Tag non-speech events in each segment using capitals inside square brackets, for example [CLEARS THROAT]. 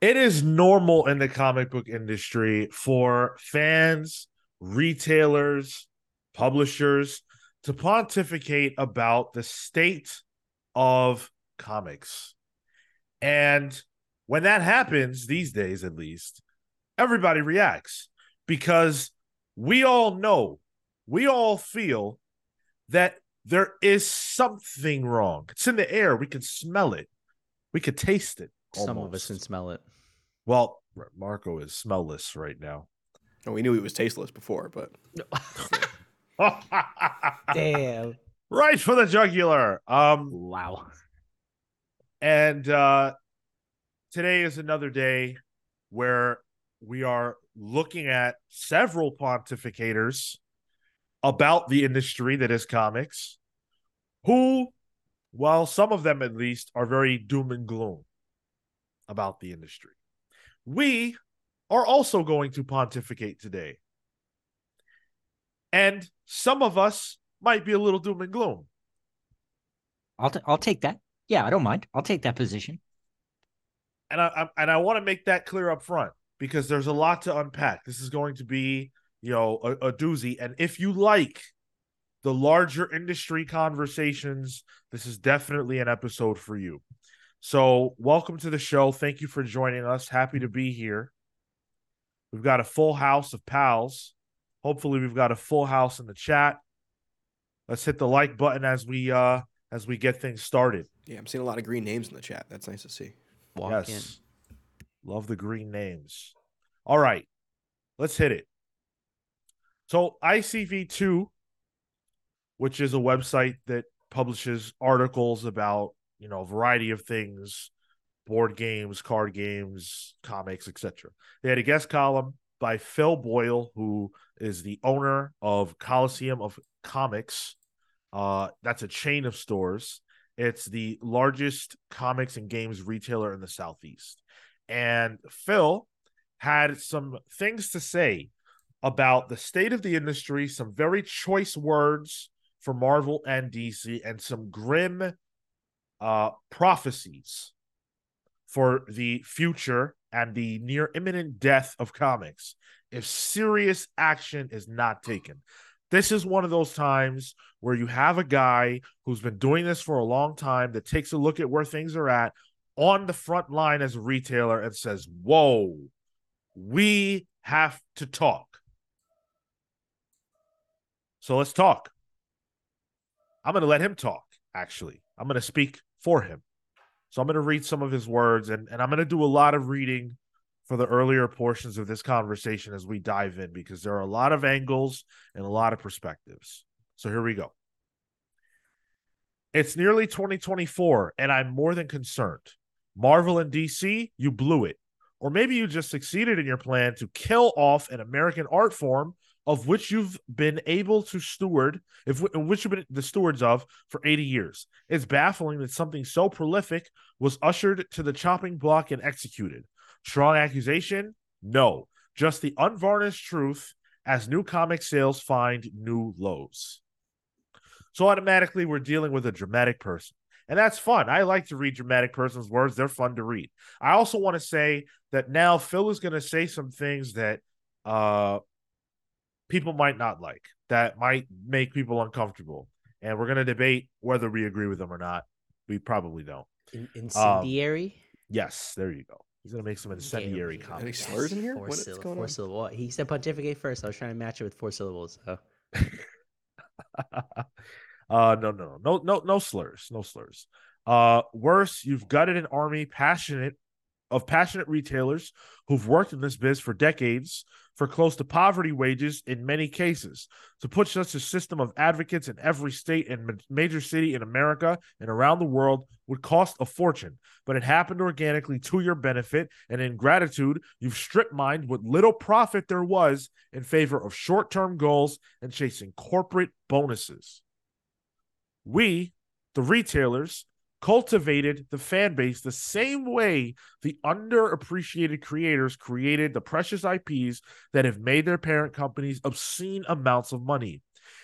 it is normal in the comic book industry for fans, retailers, publishers to pontificate about the state of comics. And when that happens, these days at least, everybody reacts because we all know, we all feel that there is something wrong. It's in the air. We can smell it. We can taste it. Some of us can smell it. Well, Marco is smellless right now. Oh, we knew he was tasteless before, but [LAUGHS] Damn. right for the jugular. Um, Wow. and uh, today is another day where we are looking at several pontificators about the industry that is comics, who, while some of them at least are very doom and gloom about the industry, we are also going to pontificate today. And some of us might be a little doom and gloom. I'll t- I'll take that. Yeah, I don't mind. I'll take that position. and I, I and I want to make that clear up front because there's a lot to unpack. This is going to be, you know, a, a doozy. And if you like the larger industry conversations, this is definitely an episode for you. So, welcome to the show. Thank you for joining us. Happy to be here. We've got a full house of pals. Hopefully, we've got a full house in the chat. Let's hit the like button as we uh as we get things started. yeah, I'm seeing a lot of green names in the chat. That's nice to see. Walk yes. Love the green names. All right. Let's hit it. So, ICV2, which is a website that publishes articles about, you know, a variety of things, board games, card games, comics, etc. They had a guest column by Phil Boyle, who is the owner of Coliseum of Comics. Uh, that's a chain of stores. It's the largest comics and games retailer in the Southeast. And Phil had some things to say about the state of the industry, some very choice words for Marvel and DC, and some grim uh, prophecies for the future and the near imminent death of comics if serious action is not taken. This is one of those times where you have a guy who's been doing this for a long time that takes a look at where things are at on the front line as a retailer and says, Whoa, we have to talk. So let's talk. I'm going to let him talk, actually. I'm going to speak for him. So I'm going to read some of his words and, and I'm going to do a lot of reading for the earlier portions of this conversation as we dive in because there are a lot of angles and a lot of perspectives. So here we go. It's nearly 2024 and I'm more than concerned. Marvel and DC, you blew it. Or maybe you just succeeded in your plan to kill off an American art form of which you've been able to steward, if which you've been the stewards of for 80 years. It's baffling that something so prolific was ushered to the chopping block and executed. Strong accusation? No, just the unvarnished truth as new comic sales find new lows. So automatically, we're dealing with a dramatic person. And that's fun. I like to read dramatic person's words. They're fun to read. I also want to say that now Phil is going to say some things that uh, people might not like, that might make people uncomfortable. And we're going to debate whether we agree with them or not. We probably don't. In- incendiary. Yes, there you go. He's going to make some incendiary Okay, Any comments. slurs in here? Four, What is syllable, going four on? syllable. What? He said pontificate first. I was trying to match it with four syllables. So. [LAUGHS] uh no no no no no slurs no slurs uh worse you've gutted an army passionate of passionate retailers who've worked in this biz for decades for close to poverty wages in many cases. To put such a system of advocates in every state and major city in america and around the world would cost a fortune. But it happened organically to your benefit and in gratitude you've strip mined what little profit there was in favor of short-term goals and chasing corporate bonuses. We the retailers cultivated the fan base the same way the underappreciated creators created the precious IPs that have made their parent companies obscene amounts of money.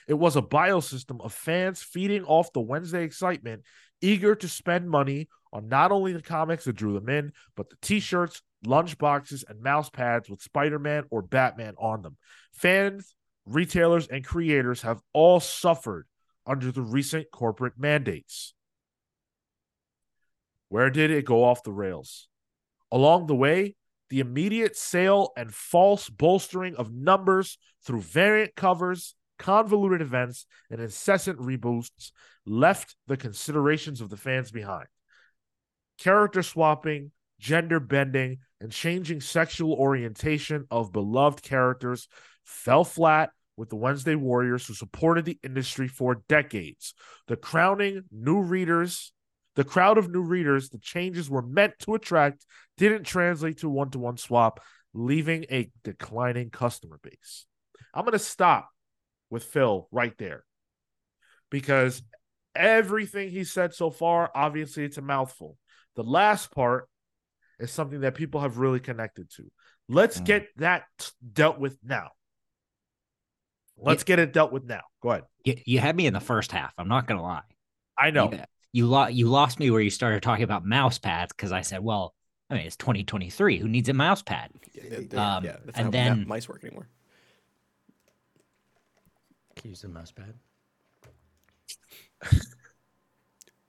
It was a biosystem of fans feeding off the Wednesday excitement, eager to spend money on not only the comics that drew them in, but the t shirts, lunchboxes, and mouse pads with Spider Man or Batman on them. Fans, retailers, and creators have all suffered under the recent corporate mandates. Where did it go off the rails? Along the way, the immediate sale and false bolstering of numbers through variant covers, convoluted events, and incessant reboosts left the considerations of the fans behind. Character swapping, gender bending, and changing sexual orientation of beloved characters fell flat with the Wednesday Warriors, who supported the industry for decades. The crowning new readers, the crowd of new readers the changes were meant to attract didn't translate to one to one swap, leaving a declining customer base. I'm going to stop with Phil right there because everything he said so far, obviously, it's a mouthful. The last part is something that people have really connected to. Let's Mm. get that dealt with now. Let's get it dealt with now. Go ahead. You, you had me in the first half. I'm not gonna lie. I know. You, you, lo- you lost me where you started talking about mouse pads because I said, well, I mean, it's 2023. Who needs a mouse pad? Yeah, they- they- Um, yeah, that's and not then- ma- mice work anymore. Can you use the mouse pad. [LAUGHS]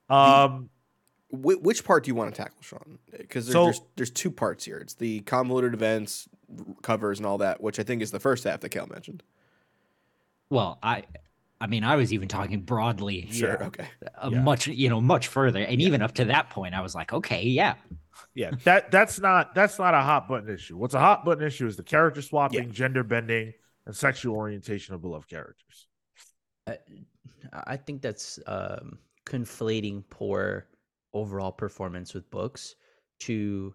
Um, Wh- which part do you want to tackle, Sean? Because there's, So- there's there's two parts here. It's the convoluted events, covers, and all that, which I think is the first half that Cale mentioned. Well, I, I mean, I was even talking broadly, [LAUGHS] Sure. Yeah. Okay. uh, Yeah. much, you know, much further, and even up to that point, I was like, okay, yeah, yeah, that that's not that's not a hot button issue. What's a hot button issue is the character swapping, gender bending, and sexual orientation of beloved characters. I, I think that's um, conflating poor overall performance with books to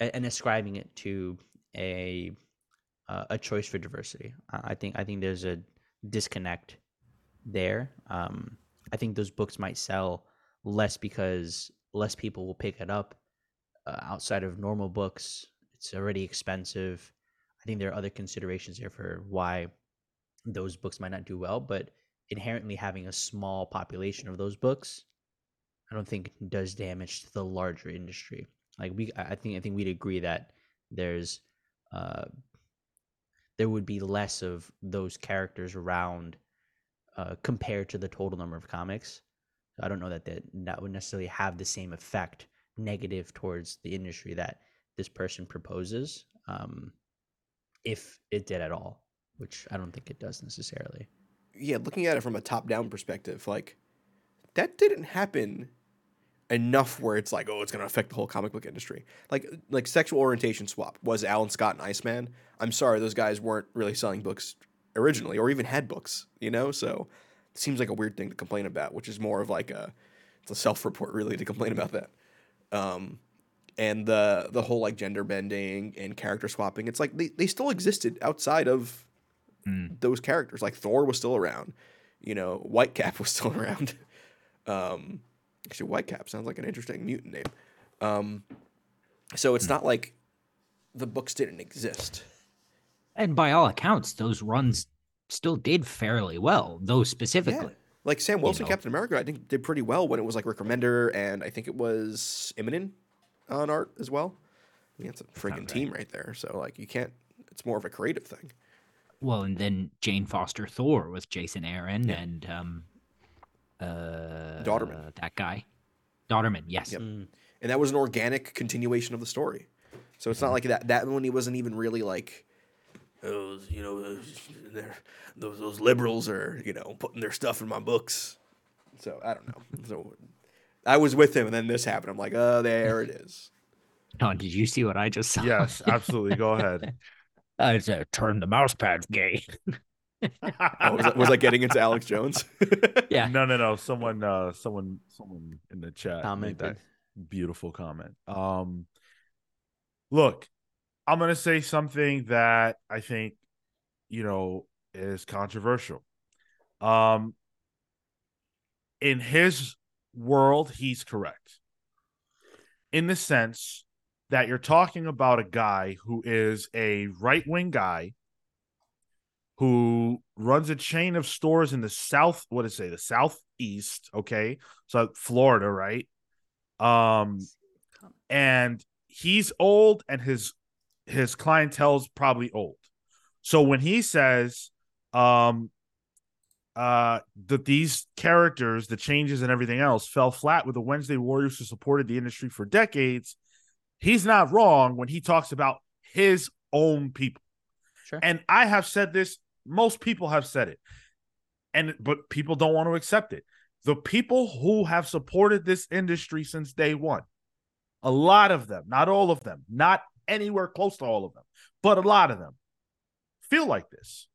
and ascribing it to a uh, a choice for diversity. I I think I think there's a disconnect there. Um, I think those books might sell less because less people will pick it up uh, outside of normal books. It's already expensive. I think there are other considerations here for why those books might not do well, but inherently having a small population of those books, I don't think does damage to the larger industry. Like we, I think, I think we'd agree that there's, uh, there would be less of those characters around, uh, compared to the total number of comics. I don't know that that that would necessarily have the same effect negative towards the industry that this person proposes, um, if it did at all, which I don't think it does necessarily. Yeah, looking at it from a top-down perspective, like that didn't happen enough where it's like, oh, it's going to affect the whole comic book industry. Like, like sexual orientation swap was Alan Scott and Iceman. I'm sorry, those guys weren't really selling books originally, or even had books. You know, so it seems like a weird thing to complain about, which is more of like a it's a self-report really to complain about that. Um, and the the whole like gender bending and character swapping, it's like they, they still existed outside of Mm. those characters. Like Thor was still around, you know, Whitecap was still [LAUGHS] around. Um, actually, Whitecap sounds like an interesting mutant name. Um, so it's not like the books didn't exist. and by all accounts, those runs still did fairly well. Those specifically. Like Sam Wilson, know. Captain America, I think did pretty well when it was like Rick Remender and I think it was Immonen on art as well. I mean, it's a freaking team right there. So like you can't. It's more of a creative thing. Well, and then Jane Foster Thor with Jason Aaron and um, uh, Dauterman. that guy, Dauterman. Yes. Yep. and that was an organic continuation of the story. So it's not like that. That one he wasn't even really like, those you know, [LAUGHS] those those liberals are you know putting their stuff in my books. So I don't know. So I was with him, and then this happened. I'm like, oh, there it is. [LAUGHS] Don, did you see what I just saw? Yes, absolutely. Go ahead. [LAUGHS] I it's a turn the mouse pads gay. Oh, was, I, was I getting into Alex Jones? yeah. No, no, no. Someone, uh, someone, someone in the chat made that beautiful comment. Um, look, I'm gonna say something that I think, you know, is controversial. Um, in his world, he's correct. In the sense that you're talking about a guy who is a right wing guy who runs a chain of stores in the south what did it say the southeast okay so florida right um and he's old and his his clientele's probably old. So when he says um uh that these characters, the changes and everything else fell flat with the Wednesday Warriors who supported the industry for decades, he's not wrong when he talks about his own people. Sure. And I have said this, most people have said it. And but people don't want to accept it. The people who have supported this industry since day one, a lot of them, not all of them, not anywhere close to all of them, but a lot of them feel like this.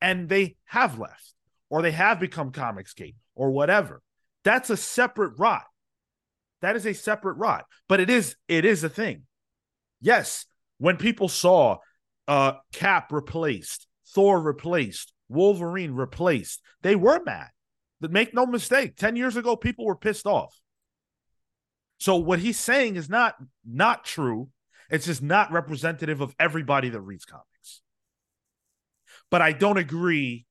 And they have left, or they have become Comicsgate, or whatever. That's a separate rot. That is a separate rot. But it is it is a thing. Yes, when people saw uh Cap replaced, Thor replaced, Wolverine replaced, they were mad. But make no mistake, 10 years ago, people were pissed off. So what he's saying is not not true. It's just not representative of everybody that reads comics. But I don't agree,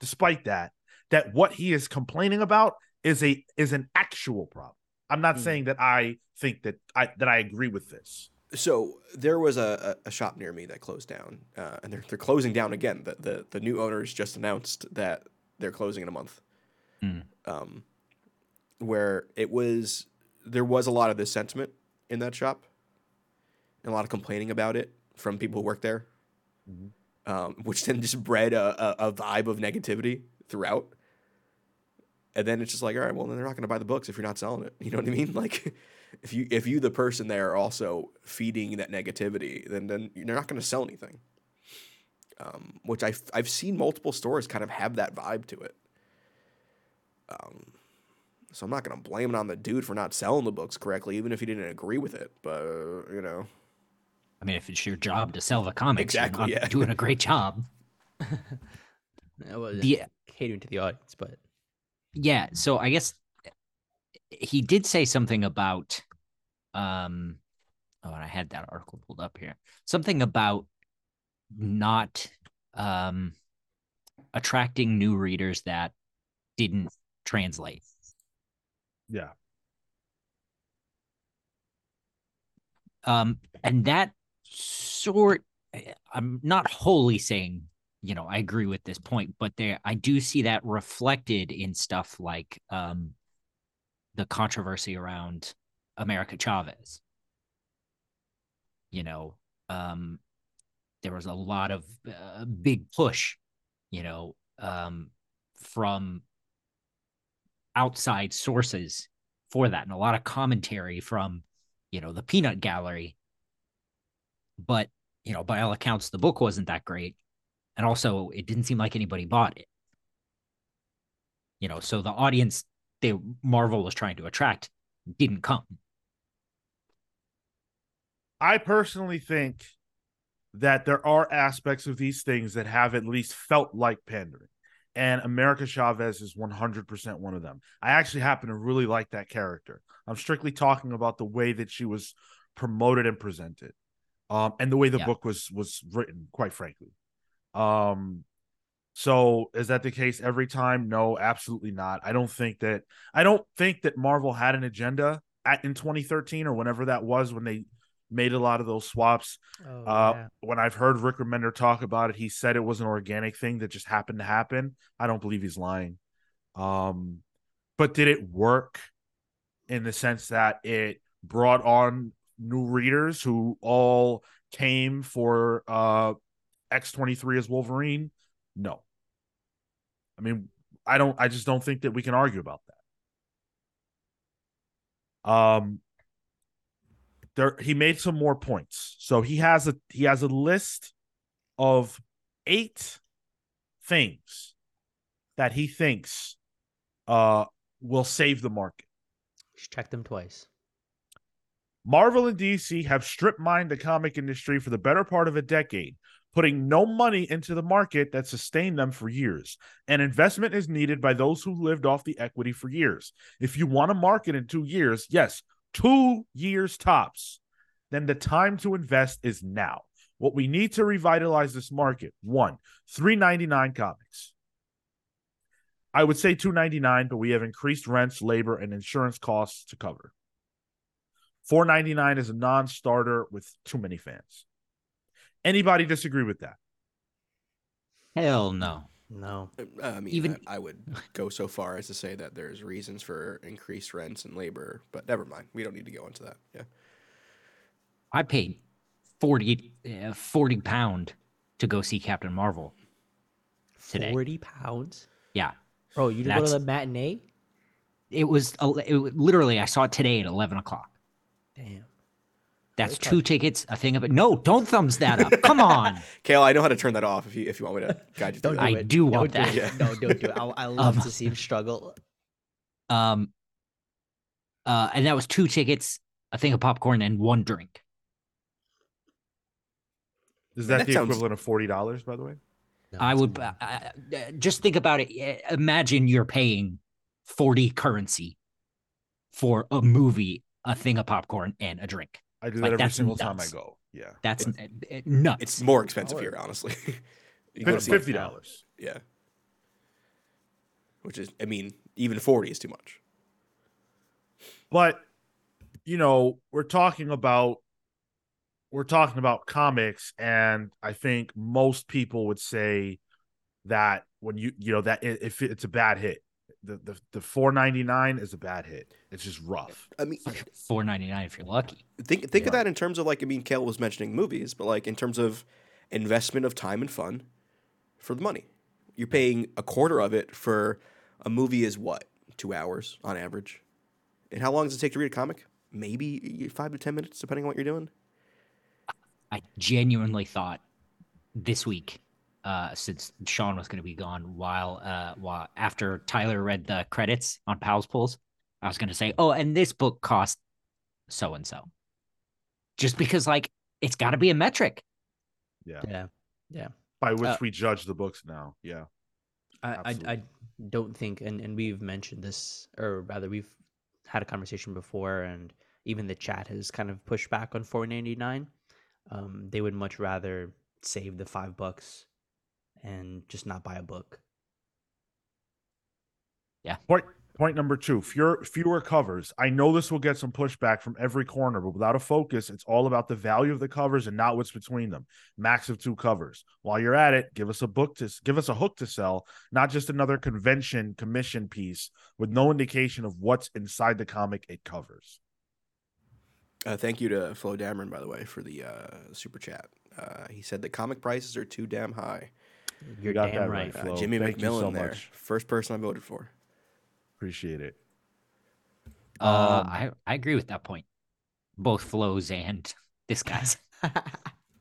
despite that, that what he is complaining about is a is an actual problem. I'm not Hmm. saying that I think that I that I agree with this. So there was a, a a shop near me that closed down, uh, and they're they're closing down again. The, the the new owners just announced that they're closing in a month. Hmm. Um, where it was there was a lot of this sentiment in that shop, and a lot of complaining about it from people who work there, Mhm. um, which then just bred a, a, a vibe of negativity throughout. And then it's just like, all right, well, then they're not going to buy the books if you're not selling it. [LAUGHS] You know what I mean? Like, [LAUGHS] if you if you the person there are also feeding that negativity, then then you're not going to sell anything. Um, which I've I've seen multiple stores kind of have that vibe to it. Um, so I'm not going to blame it on the dude for not selling the books correctly, even if he didn't agree with it. But you know, I mean, if it's your job to sell the comics, Exactly, you're not yeah. doing a great job. [LAUGHS] The catering to the audience, but yeah, so I guess he did say something about um oh and I had that article pulled up here. Something about not um attracting new readers that didn't translate. Yeah. Um and that sort I'm not wholly saying you know, I agree with this point, but there I do see that reflected in stuff like um the controversy around America Chavez. You know, um there was a lot of uh, big push, you know, um from outside sources for that and a lot of commentary from, you know, the peanut gallery. But, you know, by all accounts the book wasn't that great and also it didn't seem like anybody bought it you know so the audience they marvel was trying to attract didn't come I personally think that there are aspects of these things that have at least felt like pandering. And America Chavez is 100% one of them. I actually happen to really like that character. I'm strictly talking about the way that she was promoted and presented. Um, and the way the Yeah. book was was written, quite frankly. Um, so is that the case every time? No, absolutely not. I don't think that I don't think that Marvel had an agenda at in 2013 or whenever that was when they made a lot of those swaps. oh, Uh, when I've heard Rick Remender talk about it, he said it was an organic thing that just happened to happen. I don't believe he's lying. Um, but did it work in the sense that it brought on new readers who all came for uh X23 as Wolverine? No. I mean, I don't I just don't think that we can argue about that. Um there he made some more points. So he has a he has a list of eight things that he thinks uh will save the market. Check them twice. Marvel and DC have strip mined the comic industry for the better part of a decade, putting no money into the market that sustained them for years. And investment is needed by those who lived off the equity for years. If you want a market in two years, yes, two years tops, then the time to invest is now. What we need to revitalize this market one, 399 comics. I would say 299, but we have increased rents, labor, and insurance costs to cover. Four ninety nine is a non-starter with too many fans. Anybody disagree with that? Hell no. No. Uh, I mean, Even- I, I would go so far as to say that there's reasons for increased rents and labor, but never mind. We don't need to go into that. Yeah. I paid 40, uh, 40 pound to go see Captain Marvel. Today. Forty pounds, Yeah. bro. You didn't go to the matinee? It was, it, wa- literally, I saw it today at 11 o'clock. Damn. That's Okay. two tickets, a thing of it. No, don't thumbs that up. Come [LAUGHS] on. Cale, I know how to turn that off if you if you want me to guide you Don't do I it. do Don't want do that. it. Yeah. No, don't do it. I, I [LAUGHS] love Um, to see him struggle. Um, uh, and that was two tickets, a thing of popcorn, and one drink. Is that, that the sounds- equivalent of forty dollars? By the way, No, I would uh, uh, just think about it. Uh, Imagine you're paying 40 currency for a movie, a thing of popcorn, and a drink. I do Like, that every that's single time I go. Yeah, That's uh, nuts. It's more expensive here, honestly. [LAUGHS] You go Fif- see- fifty dollars. Yeah. Which is, I mean, even forty is too much. But you know, we're talking about we're talking about comics, and I think most people would say that when you you know that if it's a bad hit, the the the four ninety nine is a bad hit. It's just rough. I mean, 4.99 if you're lucky. think think of that in terms of like I mean, Cale was mentioning movies, but like in terms of investment of time and fun for the money. You're paying a quarter of it for a movie is what two hours on average, and how long does it take to read a comic? Maybe five to ten minutes, depending on what you're doing. I genuinely thought this week, uh, since Sean was going to be gone, while uh, while after Tyler read the credits on Pals Pulls, I was going to say, oh, and this book cost so and so, just because like it's got to be a metric. Yeah. Yeah. Yeah. By which Uh, we judge the books now. Yeah. I, I, I don't think, and, and we've mentioned this, or rather, we've had a conversation before, and even the chat has kind of pushed back on four ninety nine. Um, they would much rather save the five bucks and just not buy a book. Yeah. Point point number two: fewer fewer covers. I know this will get some pushback from every corner, but without a focus, it's all about the value of the covers and not what's between them. Max of two covers. While you're at it, give us a book to give us a hook to sell, not just another convention commission piece with no indication of what's inside the comic it covers. Uh, thank you to Flo Dameron, by the way, for the uh, super chat. Uh, he said that comic prices are too damn high. You're got damn that right. right, Uh, Flo. Jimmy thank you McMillan so there, much. first person I voted for. Appreciate it. Uh, Um, I I agree with that point. Both flows and [LAUGHS] this guy's. [LAUGHS]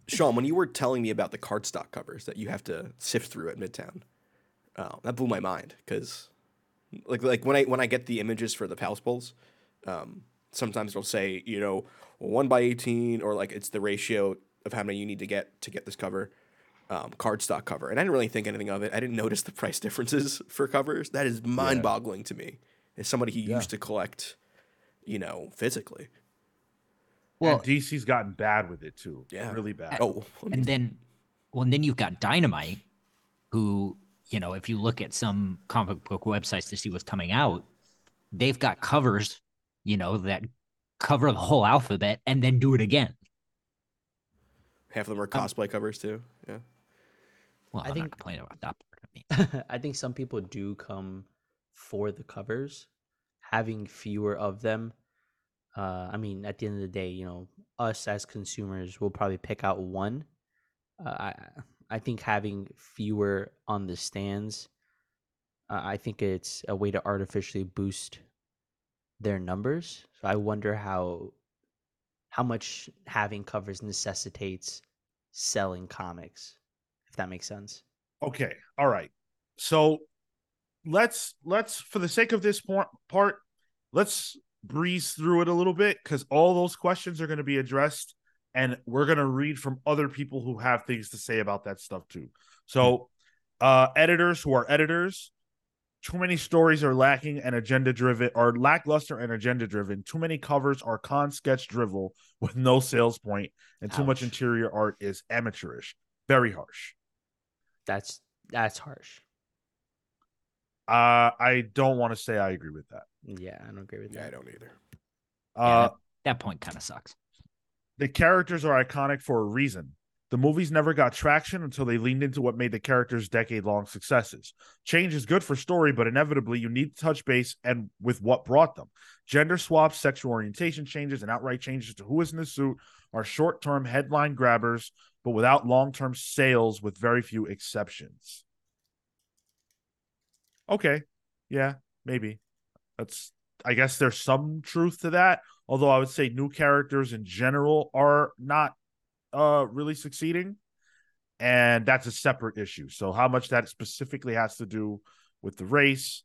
Sean, when you were telling me about the cardstock covers that you have to sift through at Midtown, uh, that blew my mind because, like, like when I when I get the images for the Pals Pulls, um, sometimes it'll say you know one by eighteen or like it's the ratio of how many you need to get to get this cover, um, cardstock cover, and I didn't really think anything of it. I didn't notice the price differences [LAUGHS] for covers. That is mind boggling to me as somebody who Yeah. used to collect, you know, physically. Well, Well, and DC's gotten bad with it too. Yeah. really bad. Oh, and then well and then you've got dynamite who you know if you look at some comic book websites to see what's coming out they've got covers you know that cover the whole alphabet and then do it again half of them are cosplay covers too. Well I i'm think- complaining about that part of me [LAUGHS] I think some people do come for the covers. Having fewer of them, uh, I mean, at the end of the day, you know, us as consumers will probably pick out one. Uh, I I think having fewer on the stands, uh, I think it's a way to artificially boost their numbers. So I wonder how how much having covers necessitates selling comics, that makes sense. Okay. All right. So let's let's for the sake of this part, let's breeze through it a little bit because all those questions are going to be addressed, and we're going to read from other people who have things to say about that stuff too. So, uh, editors who are editors, too many stories are lacking and agenda driven, or lackluster and agenda driven. Too many covers are con sketch drivel with no sales point, and too much interior art is amateurish. Very harsh. That's that's harsh. Uh, I don't want to say I agree with that. Yeah, I don't agree with Yeah, I don't either. Uh, that point kind of sucks. The characters are iconic for a reason. The movies never got traction until they leaned into what made the characters decade long successes. Change is good for story, but inevitably you need to touch base and with what brought them. Gender swaps, sexual orientation changes, and outright changes to who is in the suit are short term headline grabbers, but without long term sales, with very few exceptions. Okay. Yeah, maybe. That's, I guess there's some truth to that. Although I would say new characters in general are not uh really succeeding and that's a separate issue so how much that specifically has to do with the race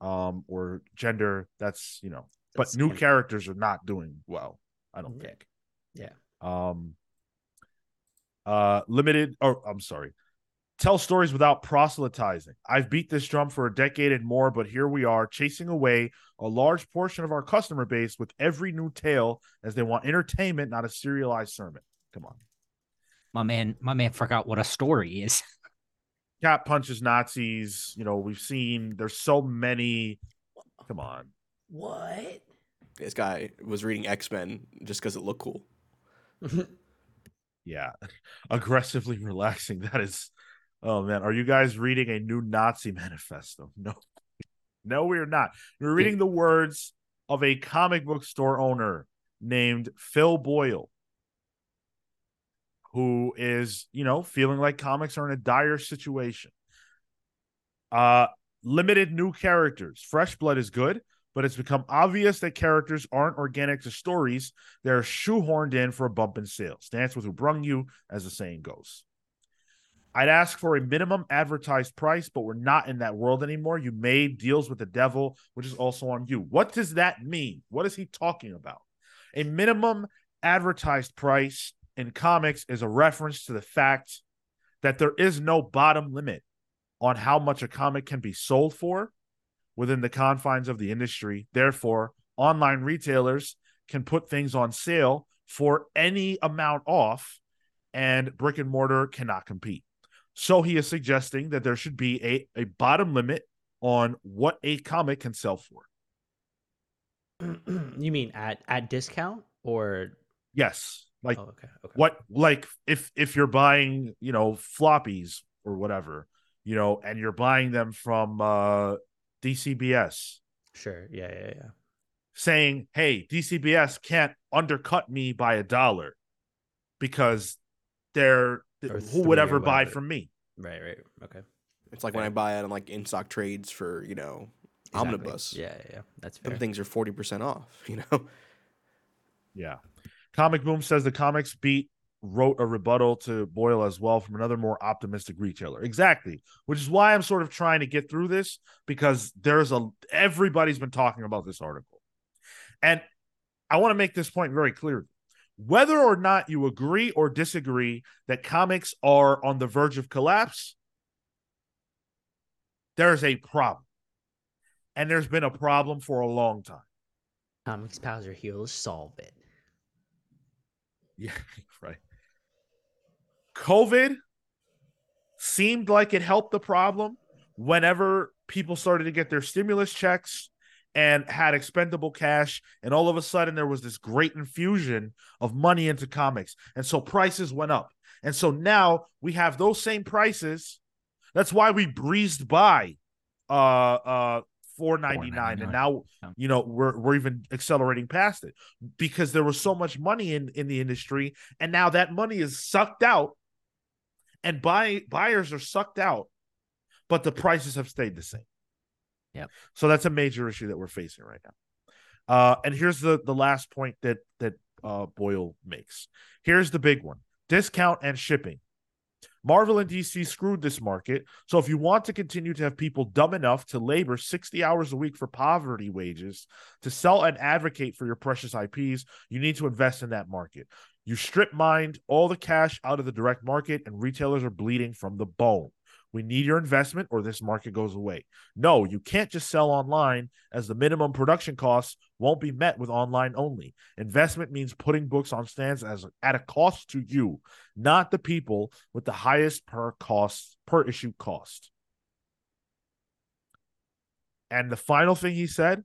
um or gender that's you know That's but new characters are not doing well i don't Yeah. think Yeah. um uh limited or i'm sorry tell stories without proselytizing i've beat this drum for a decade and more but here we are chasing away a large portion of our customer base with every new tale as they want entertainment not a serialized sermon come on My man, my man forgot what a story is. [LAUGHS] cat punches nazis you know we've seen there's so many come on What? This guy was reading X Men just because it looked cool. [LAUGHS] yeah. [LAUGHS] Aggressively relaxing. [LAUGHS] That is oh man. Are you guys reading a new nazi manifesto? [LAUGHS] No. No we're not. We're reading the words of a comic book store owner named phil boyle who is you know feeling like comics are in a dire situation. Uh limited new characters. Fresh blood is good but it's become obvious that characters aren't organic to stories they're shoehorned in for a bump in sales. Dance with who brung you, as the saying goes. I'd ask for a minimum advertised price, but we're not in that world anymore. You made deals with the devil, which is also on you. What does that mean? What is he talking about? A minimum advertised price in comics is a reference to the fact that there is no bottom limit on how much a comic can be sold for within the confines of the industry. Therefore, online retailers can put things on sale for any amount off, and brick and mortar cannot compete. So he is suggesting that there should be a, a bottom limit on what a comic can sell for. [CLEARS THROAT] you mean at at discount or? Yes. Like oh, okay. Okay. what like if if you're buying, you know, floppies or whatever, you know, and you're buying them from uh DCBS, Sure. Yeah. Yeah. Yeah. saying, "Hey, DCBS can't undercut me by a dollar because they're Or who would ever buy whatever. from me." Right. Right. Okay. It's like when I buy it on like in stock trades for you know Exactly. omnibus. Yeah. Yeah. yeah. That's fair. Them things are forty percent off. [LAUGHS] You know. Yeah. Comic Boom says the comics beat wrote a rebuttal to Boyle as well from another more optimistic retailer. Exactly. Which is why I'm sort of trying to get through this because there's a everybody's been talking about this article. And I want to make this point very clear. Whether or not you agree or disagree that comics are on the verge of collapse, there's a problem. And there's been a problem for a long time. Comics pals are heroes. Solve it. Yeah, [LAUGHS] right. COVID seemed like it helped the problem whenever people started to get their stimulus checks and had expendable cash. And all of a sudden, there was this great infusion of money into comics. And so prices went up. And so now we have those same prices. That's why we breezed by uh uh 499 and now you know we're we're even accelerating past it because there was so much money in in the industry and now that money is sucked out and buy buyers are sucked out but the prices have stayed the same Yeah. so that's a major issue that we're facing right now uh and here's the the last point that that uh boyle makes here's the big one discount and shipping Marvel and DC screwed this market. So if you want to continue to have people dumb enough to labor 60 hours a week for poverty wages to sell and advocate for your precious IPs, you need to invest in that market. You strip mined all the cash out of the direct market, and retailers are bleeding from the bone. We need your investment or this market goes away. No, you can't just sell online as the minimum production costs won't be met with online only. Investment means putting books on stands as at a cost to you, not the people with the highest per cost per issue cost. And the final thing he said,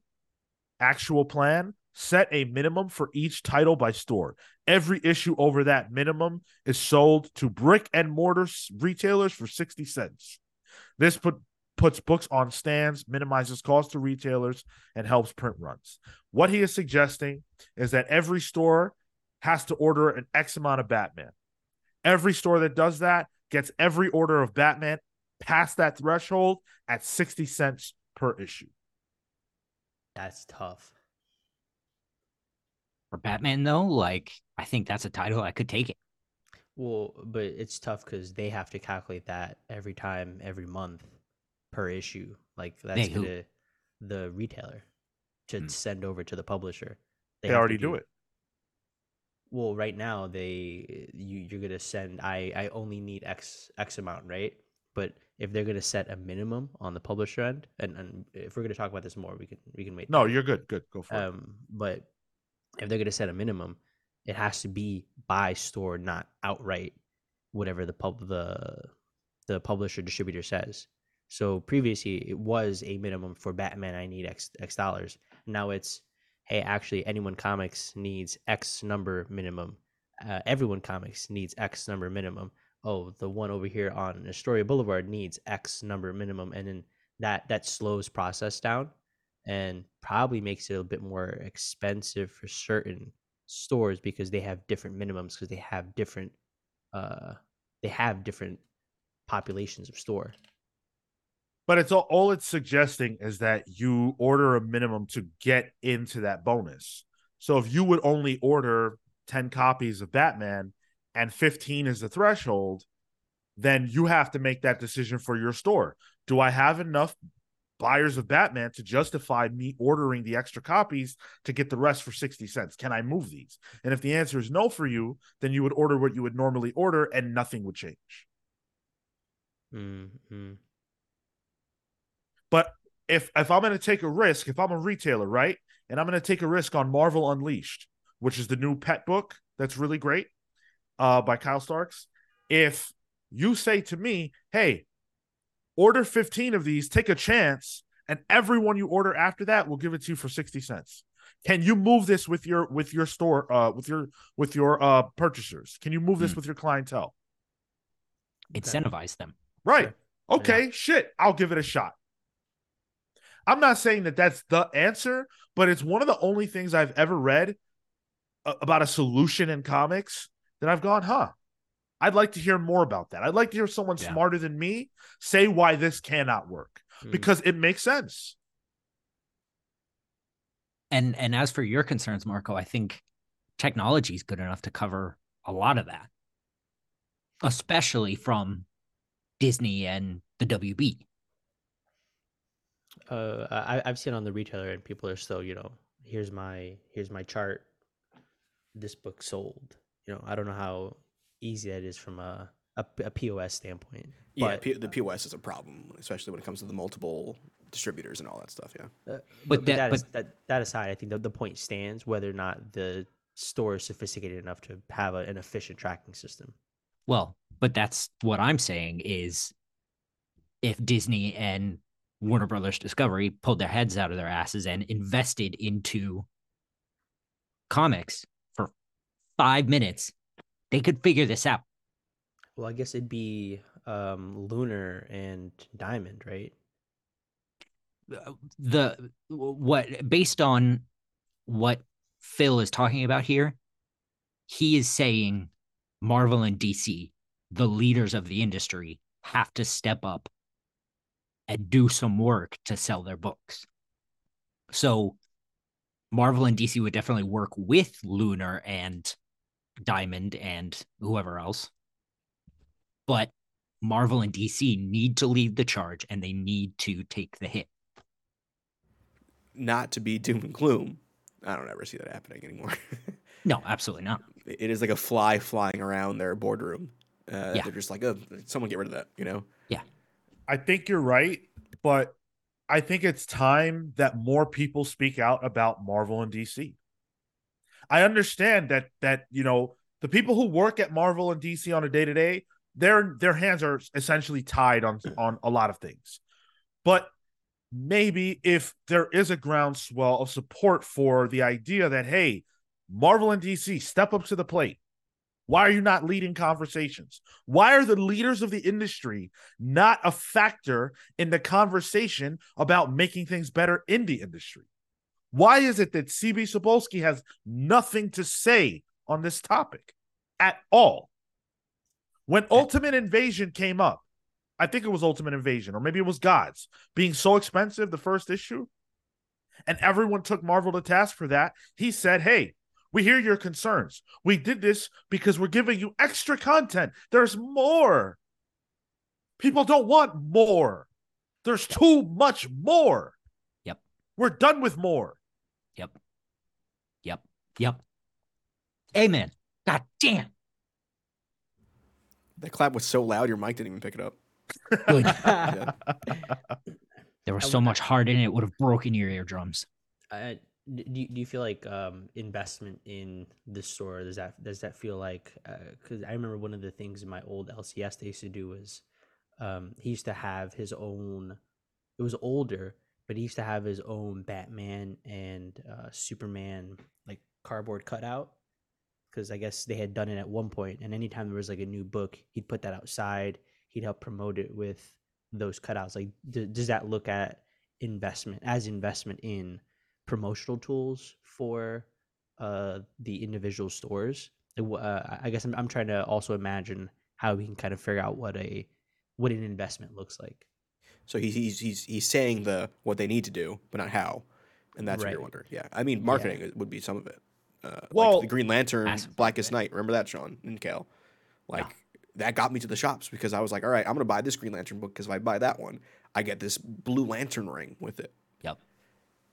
actual plan, set a minimum for each title by store. Every issue over that minimum is sold to brick and mortar retailers for 60 cents. This put puts books on stands, minimizes cost to retailers, and helps print runs. What he is suggesting is that every store has to order an X amount of Batman. Every store that does that gets every order of Batman past that threshold at 60 cents per issue. That's tough. For Batman, though, like I think that's a title I could take it. Well, but it's tough because they have to calculate that every time, every month per issue. Like that's They gonna the retailer to Hmm. send over to the publisher. They, have to already do it. Well, right now they you you're gonna send. I I only need X X amount, right? But if they're gonna set a minimum on the publisher end, and, and if we're gonna talk about this more, we can we can wait. No, you're good. Good. Go for it. Um, but if they're going to set a minimum, it has to be by store, not outright, whatever the pub the the publisher distributor says. So previously, it was a minimum for Batman. I need X X dollars. Now it's hey, actually, anyone comics needs X number minimum. Uh, everyone comics needs X number minimum. Oh, the one over here on Astoria Boulevard needs X number minimum, and then that that slows process down and probably makes it a bit more expensive for certain stores because they have different minimums because they have different uh they have different populations of store But it's all, all it's suggesting is that you order a minimum to get into that bonus. So if you would only order 10 copies of Batman and 15 is the threshold, then you have to make that decision for your store. Do I have enough buyers of Batman to justify me ordering the extra copies to get the rest for 60 cents? Can I move these? And if the answer is no for you, then you would order what you would normally order and nothing would change. mm-hmm. But if if I'm going to take a risk, if I'm a retailer, right, and I'm going to take a risk on Marvel Unleashed, which is the new pet book that's really great, uh, by Kyle Starks. If you say to me, "Hey, order 15 of these, take a chance, and everyone you order after that will give it to you for 60 cents." Can you move this with your with your store uh with your with your uh purchasers? Can you move this Hmm. with your clientele? Incentivize them. Right. Sure. Okay, shit. I'll give it a shot. I'm not saying that that's the answer, but it's one of the only things I've ever read about a solution in comics that I've gone, huh? I'd like to hear more about that. I'd like to hear someone Yeah. smarter than me say why this cannot work Mm. because it makes sense. And and as for your concerns, Marco, I think technology is good enough to cover a lot of that, especially from Disney and the WB. uh I, i've seen on the retailer and people are still you know here's my here's my chart this book sold you know i don't know how easy that is from a a, a pos standpoint Yeah, but P- the POS is a problem, especially when it comes to the multiple distributors and all that stuff. Yeah. Uh, But but, that- that, but- is- that that aside, I think the, the point stands whether or not the store is sophisticated enough to have a, an efficient tracking system. Well, but that's what I'm saying is if Disney and Warner Brothers Discovery pulled their heads out of their asses and invested into comics for five minutes, they could figure this out. Well, I guess it'd be um, Lunar and Diamond, right? the what based on what Phil is talking about here, he is saying Marvel and DC, the leaders of the industry, have to step up and do some work to sell their books. So Marvel and DC would definitely work with Lunar and Diamond and whoever else. But Marvel and DC need to lead the charge and they need to take the hit. Not to be doom and gloom. I don't ever see that happening anymore. [LAUGHS] No, absolutely not. it is like a fly flying around their boardroom. Uh, Yeah. They're just like, oh, someone get rid of that, you know? Yeah. I think you're right, but I think it's time that more people speak out about Marvel and DC. I understand that that you know the people who work at Marvel and DC on a day to day, their their hands are essentially tied on hmm. on a lot of things, but maybe if there is a groundswell of support for the idea that hey, Marvel and DC step up to the plate. Why are you not leading conversations? Why are the leaders of the industry not a factor in the conversation about making things better in the industry? Why is it that CB Cebulski has nothing to say on this topic at all? When Ultimate Invasion came up, I think it was Ultimate Invasion, or maybe it was Gods, being so expensive, the first issue, and everyone took Marvel to task for that. He said, Hey, we hear your concerns. We did this because we're giving you extra content. There's more. People don't want more. There's too much more. Yep. We're done with more. Yep. Yep. Yep. Amen. God damn. That clap was so loud, your mic didn't even pick it up. Good. [LAUGHS] Yeah. There was so much heart in it, it would have broken your eardrums. Uh, do you, do you feel like um, investment in the store does that does that feel like because I remember one of the things in my old LCS they used to do was um, he used to have his own it was older but he used to have his own Batman and uh, Superman like cardboard cutout because I guess they had done it at one point. and anytime there was like a new book he'd put that outside. He'd help promote it with those cutouts. Like d- does that look at investment as investment in promotional tools for uh the individual stores? Uh, i guess I'm, I'm trying to also imagine how we can kind of figure out what a what an investment looks like So he's he's he's he's saying the what they need to do, but not how, and that's what you're wondering. Yeah, I mean, marketing is- would be some of it. Uh, Well- like the Green Lantern, Blackest Night. Remember that, Sean and Cale? Like that got me to the shops because I was like, all right, I'm gonna buy this Green Lantern book because if I buy that one, I get this Blue Lantern ring with it. Yep.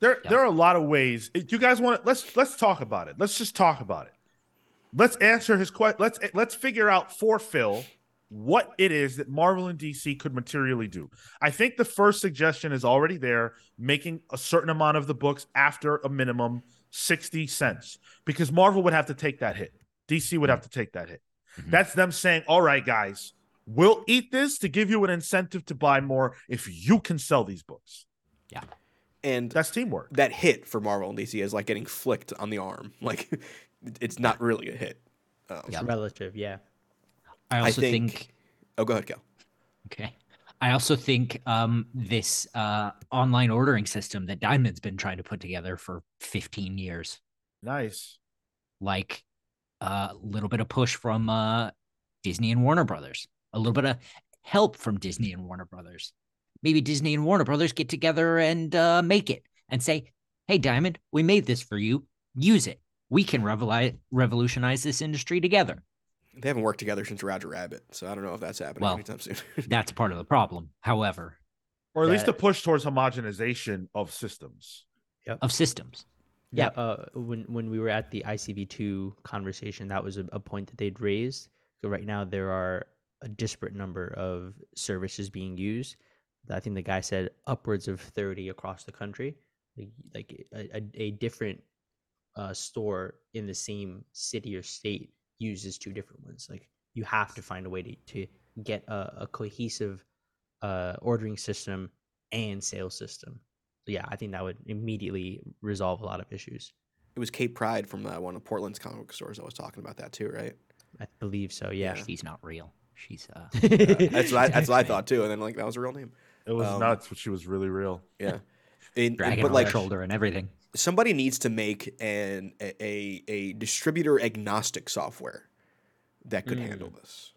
There, Yeah. there are a lot of ways. Do you guys want to let's let's talk about it. Let's just talk about it. Let's answer his question. Let's let's figure out for Phil what it is that Marvel and DC could materially do. I think the first suggestion is already there, making a certain amount of the books after a minimum 60 cents because Marvel would have to take that hit. DC would have to take that hit. Mhm. That's them saying, "All right, guys, we'll eat this to give you an incentive to buy more if you can sell these books." Yeah. And That's teamwork. that hit for Marvel and DC is like getting flicked on the arm. Like [LAUGHS] it's not really a hit. Um, it's Yeah. relative yeah I also think- think Oh, go ahead, Cal. Okay. I also think um, this uh, online ordering system that Diamond's been trying to put together for 15 years, Nice. like a little bit of push from uh, Disney and Warner Brothers, a little bit of help from Disney and Warner Brothers. Maybe Disney and Warner Brothers get together and uh, make it and say, hey, Diamond, we made this for you. Use it. We can revoli- revolutionize this industry together. They haven't worked together since Roger Rabbit, so I don't know if that's happening Well, anytime soon. [LAUGHS] That's part of the problem. However, Or at least a push towards homogenization of systems. of systems. Yeah, uh, when when we were at the ICV two conversation, that was a, a point that they'd raised. So right now there are a disparate number of services being used. I think the guy said upwards of thirty across the country. Like, like a, a, a different uh, store in the same city or state uses two different ones. Like you have to find a way to, to get a, a cohesive uh, ordering system and sales system. So yeah, I think that would immediately resolve a lot of issues. it was Kate Pride from uh, one of Portland's comic book stores that was talking about that too, right? I believe so. Yeah. She's not real. She's uh [LAUGHS] That's what I, that's what I thought too, and then like that was a real name. It was Um, nuts, but she was really real. Yeah, [LAUGHS] And- dragging but on like her shoulder and everything. Somebody needs to make an a a, distributor agnostic software that could handle this,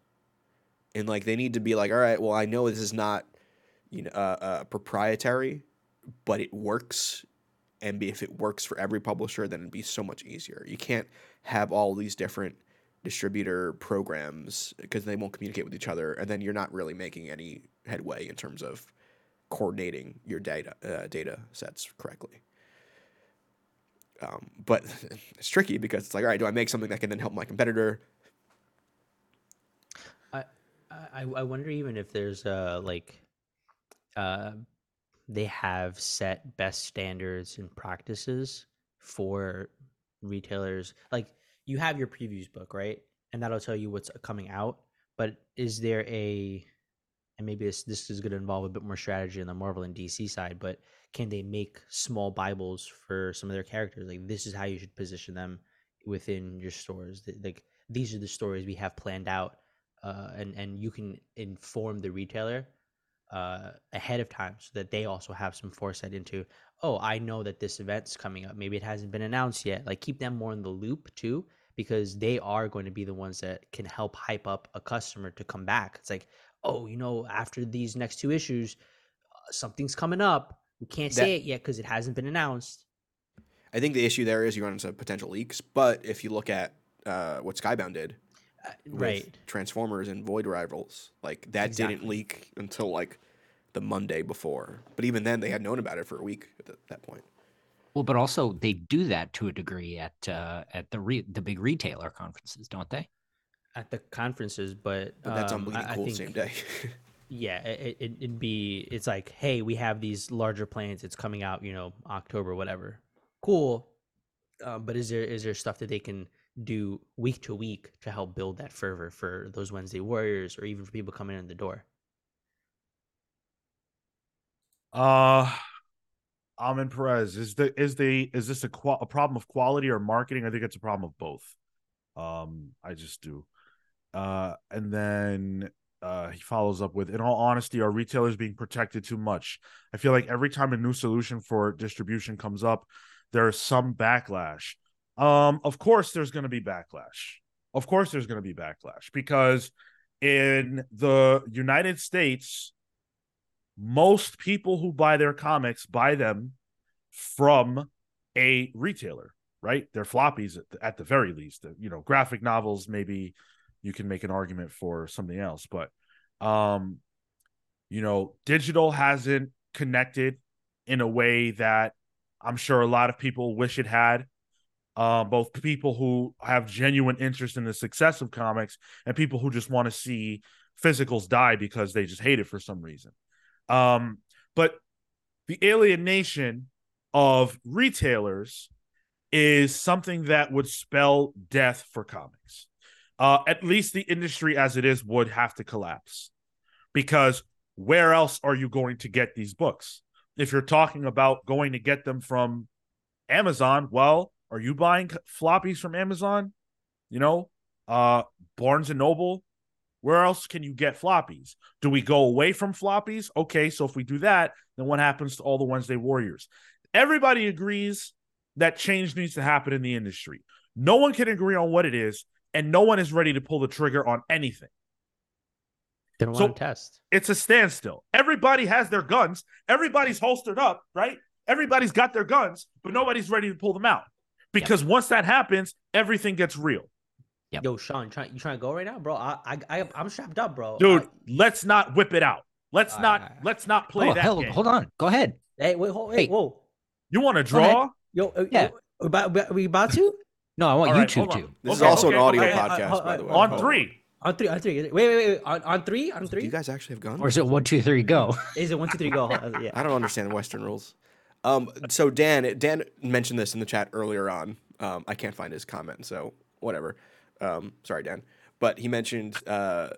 and like they need to be like, all right, well, I know this is not you know uh, uh, proprietary, but it works. And if it works for every publisher, then it'd be so much easier. You can't have all these different distributor programs because they won't communicate with each other, and then you're not really making any headway in terms of coordinating your data uh, data sets correctly. Um, but [LAUGHS] it's tricky because it's like, all right, do I make something that can then help my competitor? I, I I wonder even if there's uh like uh they have set best standards and practices for retailers. Like you have your previews book, right? And that'll tell you what's coming out. But is there a and maybe this this is going to involve a bit more strategy on the Marvel and DC side, but can they make small Bibles for some of their characters? Like this is how you should position them within your stores. Like these are the stories we have planned out, uh, and and you can inform the retailer uh, ahead of time so that they also have some foresight into. Oh, I know that this event's coming up. Maybe it hasn't been announced yet. Like keep them more in the loop too, because they are going to be the ones that can help hype up a customer to come back. It's like, oh, you know, after these next two issues, uh, something's coming up. We can't That- say it yet because it hasn't been announced. I think the issue there is you run into potential leaks. But if you look at uh, what Skybound did, Uh, with right. Transformers and Void Rivals, like that didn't leak until like the Monday before. But even then, they had known about it for a week at th- that point. Well, but also they do that to a degree at uh, at the re- the big retailer conferences, don't they? At the conferences, but, But that's on um, Bleeding I- I Cool think- same day. [LAUGHS] yeah it, it, it'd be it's like hey we have these larger plans it's coming out you know october whatever cool um, but is there is there stuff that they can do week to week to help build that fervor for those wednesday warriors or even for people coming in the door Uh Amin Perez is the is the is this a, qua- a problem of quality or marketing? I think it's a problem of both. Um, I just do. Uh, and then uh, he follows up with, in all honesty, are retailers being protected too much? I feel like every time a new solution for distribution comes up, there's some backlash. Um, of course, there's going to be backlash. Of course, there's going to be backlash because in the United States, most people who buy their comics buy them from a retailer, right? They're floppies at the, at the very least. You know, graphic novels maybe you can make an argument for something else, but um you know, digital hasn't connected in a way that I'm sure a lot of people wish it had. Um, both people who have genuine interest in the success of comics and people who just want to see physicals die because they just hate it for some reason. Um, but the alienation of retailers is something that would spell death for comics. Uh, at least the industry as it is would have to collapse because where else are you going to get these books? If you're talking about going to get them from Amazon, well, are you buying floppies from Amazon? You know, uh, Barnes and Noble, where else can you get floppies? Do we go away from floppies? Okay, so if we do that, then what happens to all the Wednesday Warriors? Everybody agrees that change needs to happen in the industry. No one can agree on what it is, and no one is ready to pull the trigger on anything. they don't So- want to test It's a standstill. Everybody has their guns, everybody's holstered up, right? Everybody's got their guns, but nobody's ready to pull them out. Because once that happens, everything gets real. Yep. yo sean try, you trying to go right now bro i i, I i'm strapped up bro Dude, I- let's not whip it out. Let's All not right, let's not play oh, that hell, game. hold on. Go ahead. hey wait hold, Hey. wait whoa You want to draw? yo uh, Yeah. yo, we about, we- we about to [LAUGHS] No, I want All you right, two hold on. to. This is also okay, an audio okay. Podcast, uh, by the way. On Hold three. on three on three wait wait wait on, on three on Do three you guys actually have guns? Or is it one, two, three, go? [LAUGHS] is it one two three go [LAUGHS] Uh, yeah I don't understand Western rules. Um, so Dan, Dan mentioned this in the chat earlier on. Um, I can't find his comment, so whatever. Um, sorry, Dan, but he mentioned uh,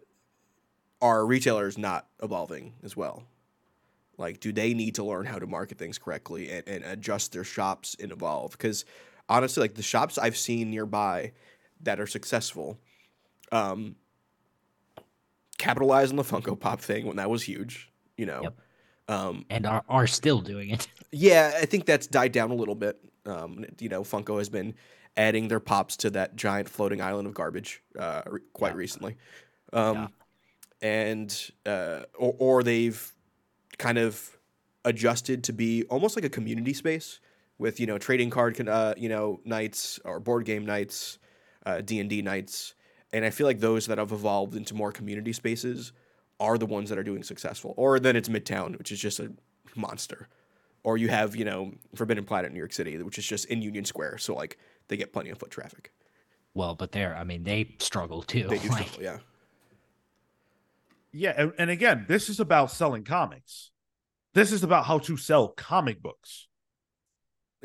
are retailers not evolving as well? Like, do they need to learn how to market things correctly and, and adjust their shops and evolve? Because honestly, like the shops I've seen nearby that are successful, um, capitalize on the Funko Pop thing when that was huge. You know. Yep. Um, And are, are still doing it. [LAUGHS] yeah, I think that's died down a little bit. Um, you know, Funko has been adding their pops to that giant floating island of garbage uh, quite Yeah. recently, um, Yeah. and uh, or, or they've kind of adjusted to be almost like a community space with you know trading card con- uh, you know nights or board game nights, D and D nights, and I feel like those that have evolved into more community spaces are the ones that are doing successful. Or then it's Midtown, which is just a monster or you have you know Forbidden Planet in New York City, which is just in Union Square, so like they get plenty of foot traffic. Well, but they're, I mean, they struggle too. They do Like, [LAUGHS] struggle, yeah. Yeah, and, and again, this is about selling comics. This is about how to sell comic books.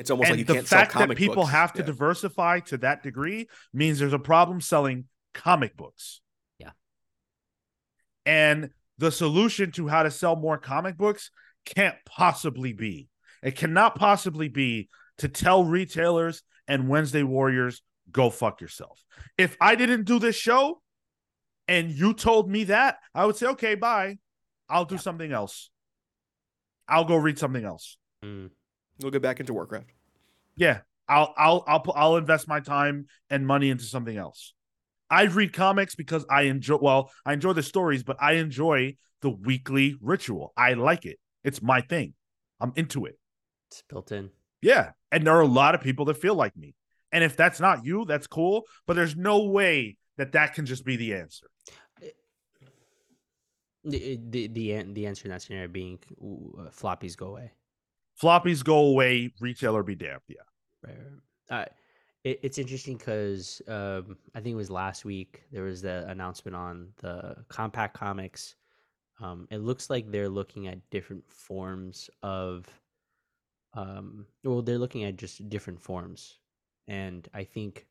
It's almost and like you the can't fact sell that people books. have to Yeah. diversify to that degree means there's a problem selling comic books. Yeah. And the solution to how to sell more comic books can't possibly be. It cannot possibly be to tell retailers and Wednesday Warriors, go fuck yourself. If I didn't do this show and you told me that, I would say, okay, bye. I'll do something else. I'll go read something else. Mm. We'll get back into Warcraft. Yeah, I'll I'll I'll pu- I'll invest my time and money into something else. I read comics because I enjoy well, I enjoy the stories, but I enjoy the weekly ritual. I like it. It's my thing. I'm into it. It's built in. Yeah. And there are a lot of people that feel like me. And if that's not you, that's cool, but there's no way that that can just be the answer. The the the, the answer in that scenario being uh, floppies go away. Floppies go away, retailer be damned. Yeah. Right. Uh, it, it's interesting because um, I think it was last week there was the announcement on the Compact Comics. Um, it looks like they're looking at different forms of, um, well, they're looking at just different forms, and I think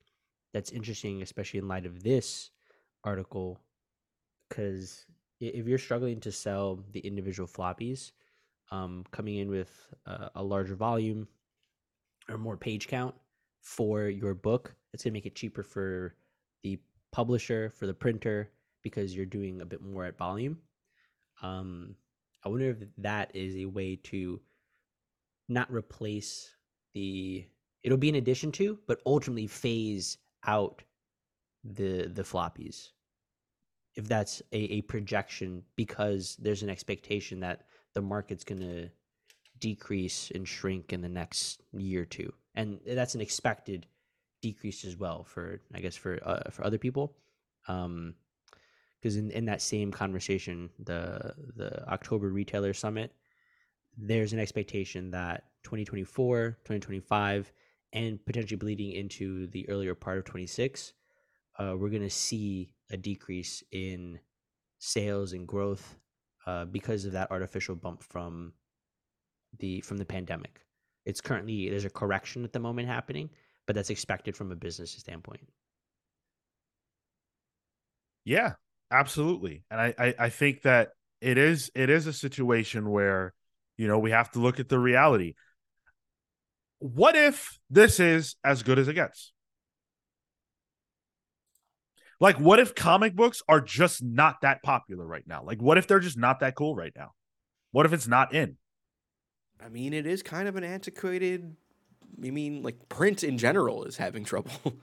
that's interesting, especially in light of this article, because if you're struggling to sell the individual floppies, um, coming in with uh, a larger volume or more page count for your book, it's gonna make it cheaper for the publisher, for the printer, because you're doing a bit more at volume. Um, I wonder if that is a way to not replace the. It'll be an addition to, but ultimately phase out the the floppies. If that's a, a projection, because there's an expectation that the market's gonna decrease and shrink in the next year or two, and that's an expected decrease as well for I guess for uh, for other people. Um, because in, in that same conversation, the the October retailer summit, there's an expectation that 2024, 2025, and potentially bleeding into the earlier part of 26, uh, we're going to see a decrease in sales and growth uh, because of that artificial bump from the from the pandemic. It's currently there's a correction at the moment happening, but that's expected from a business standpoint. Yeah, absolutely. And I, I, I think that it is it is a situation where, you know, we have to look at the reality. What if this is as good as it gets? Like, what if comic books are just not that popular right now? Like, what if they're just not that cool right now? What if it's not in? I mean, it is kind of an antiquated. I mean, like print in general is having trouble. [LAUGHS]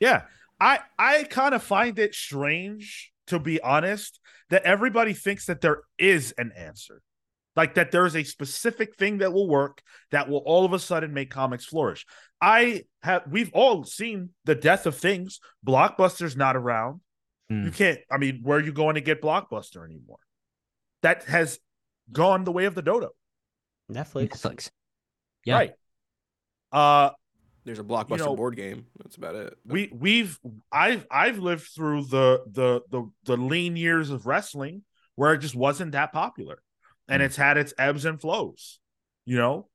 Yeah. I I kind of find it strange to be honest that everybody thinks that there is an answer. Like that there is a specific thing that will work that will all of a sudden make comics flourish. I have we've all seen the death of things. Blockbuster's not around. Hmm. You can't I mean, where are you going to get Blockbuster anymore? That has gone the way of the dodo. Netflix. Netflix. Yeah. Right. Uh There's a blockbuster know, board game. That's about it. we we've I've I've lived through the the the the lean years of wrestling where it just wasn't that popular and Mm. it's had its ebbs and flows you know?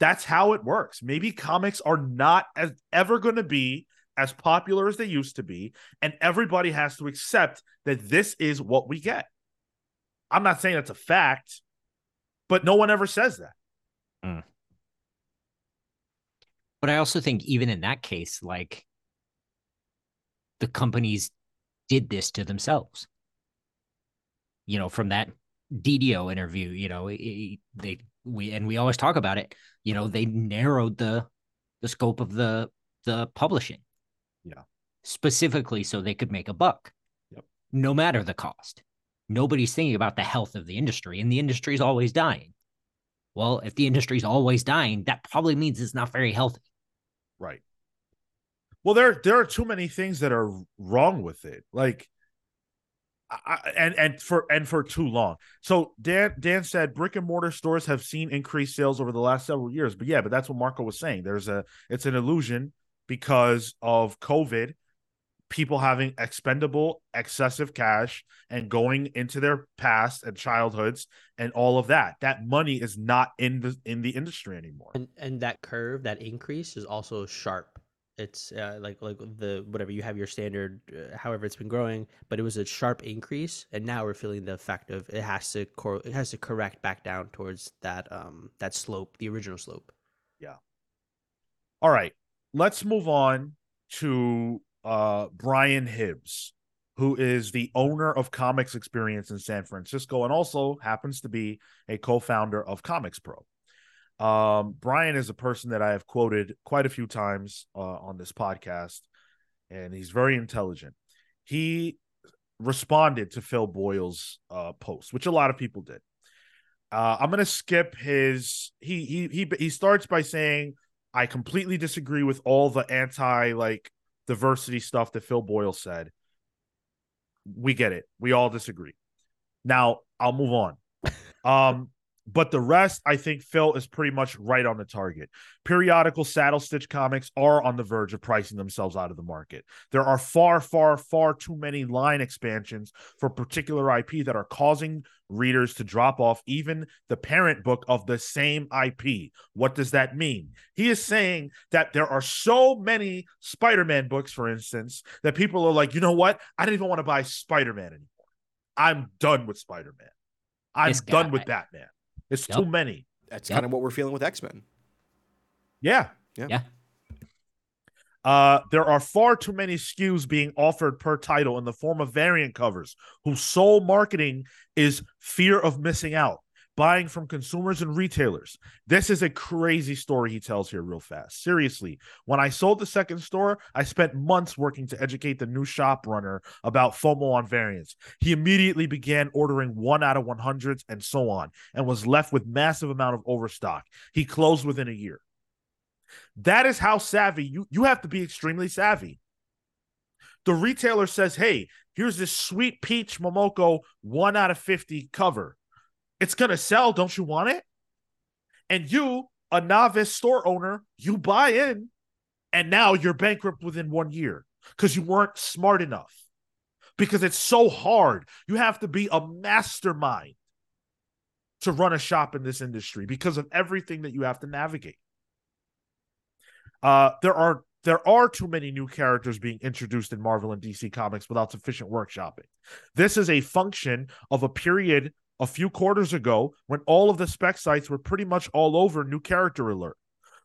That's how it works. Maybe comics are not as ever going to be as popular as they used to be and everybody has to accept that this is what we get. I'm not saying it's a fact but no one ever says that. But I also think even in that case, like the companies did this to themselves. You know, from that DDO interview, you know, it- they we and we always talk about it. You know, they narrowed the the scope of the the publishing. Yeah. Specifically so they could make a buck. Yep. No matter the cost. Nobody's thinking about the health of the industry, and the industry is always dying. Well, if the industry's always dying, that probably means it's not very healthy. Right. Well, there there are too many things that are wrong with it. Like, I, and and for and for too long. So Dan Dan said brick and mortar stores have seen increased sales over the last several years. But yeah, but that's what Marco was saying. There's a it's an illusion because of COVID. People having expendable, excessive cash and going into their past and childhoods and all of that. That money is not in the in the industry anymore. And and that curve, that increase is also sharp. It's uh, like like the whatever you have your standard, uh, however it's been growing, but it was a sharp increase, and now we're feeling the effect of it has to cor- it has to correct back down towards that um that slope, the original slope. Yeah. All right, let's move on to uh, Brian Hibbs, who is the owner of Comix Experience in San Francisco and also happens to be a co-founder of Comics Pro. Um, Brian is a person that I have quoted quite a few times uh, on this podcast, and he's very intelligent. He responded to Phil Boyle's uh, post, which a lot of people did. Uh, I'm gonna skip his. He he he he starts by saying, "I completely disagree with all the anti like diversity stuff that Phil Boyle said." We get it. We all disagree. Now I'll move on. [LAUGHS] Um, but the rest, I think Phil is pretty much right on the target. Periodical saddle stitch comics are on the verge of pricing themselves out of the market. There are far, far, far too many line expansions for particular IP that are causing readers to drop off even the parent book of the same IP. What does that mean? He is saying that there are so many Spider Man books, for instance, that people are like, you know what? I don't even want to buy Spider Man anymore. I'm done with Spider Man. I'm done with Batman. It's Yep. too many. That's Yep. kind of what we're feeling with X Men. Yeah. Yeah. Yeah. Uh, there are far too many SKUs being offered per title in the form of variant covers, whose sole marketing is fear of missing out, buying from consumers and retailers. This is a crazy story he tells here, real fast. Seriously, when I sold the second store, I spent months working to educate the new shop runner about FOMO on variants. He immediately began ordering one out of 100s and so on, and was left with massive amount of overstock. He closed within a year. That is how savvy you you have to be extremely savvy. The retailer says, "Hey, here's this sweet peach Momoko 1 out of 50 cover. It's going to sell, don't you want it?" And you, a novice store owner, you buy in and now you're bankrupt within 1 year cuz you weren't smart enough. Because it's so hard. You have to be a mastermind to run a shop in this industry because of everything that you have to navigate. Uh, there are there are too many new characters being introduced in Marvel and DC comics without sufficient workshopping. This is a function of a period a few quarters ago when all of the spec sites were pretty much all over new character alert.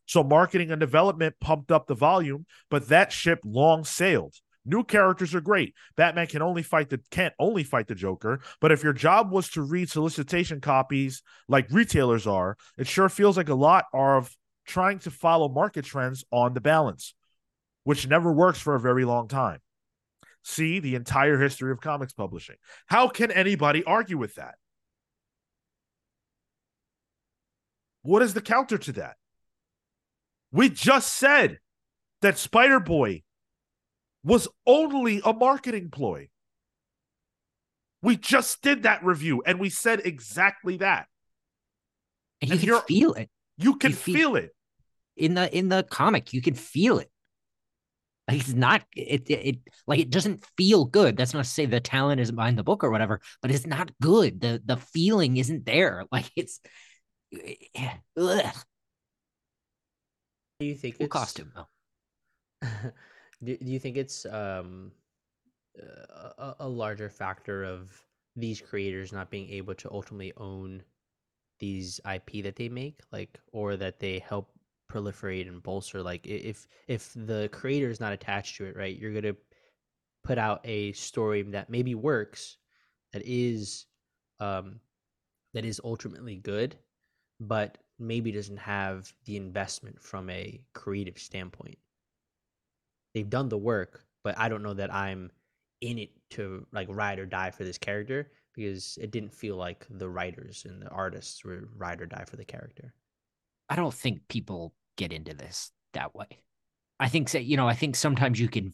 So marketing and development pumped up the volume, but that ship long sailed. New characters are great. Batman can only fight the can't only fight the Joker, but if your job was to read solicitation copies like retailers are, it sure feels like a lot of trying to follow market trends on the balance, which never works for a very long time. See the entire history of comics publishing. How can anybody argue with that? What is the counter to that? We just said that Spider Boy was only a marketing ploy. We just did that review and we said exactly that. And you And can you're- feel it You can You feel- feel it. in the in the comic. You can feel it. Like it's not it, it it like it doesn't feel good. That's not to say the talent isn't behind the book or whatever, but it's not good. The the feeling isn't there. [LAUGHS] Like it's ugh. Do you think Cool it's costume though. [LAUGHS] do, do you think it's um a, a- a larger factor of these creators not being able to ultimately own these IP that they make, like, or that they help proliferate and bolster? Like, if if the creator is not attached to it, right, you're gonna put out a story that maybe works, that is, um, that is ultimately good, but maybe doesn't have the investment from a creative standpoint. They've done the work, but I don't know that I'm in it to like ride or die for this character because it didn't feel like the writers and the artists were ride or die for the character. I don't think people get into this that way. I think you know, I think sometimes you can.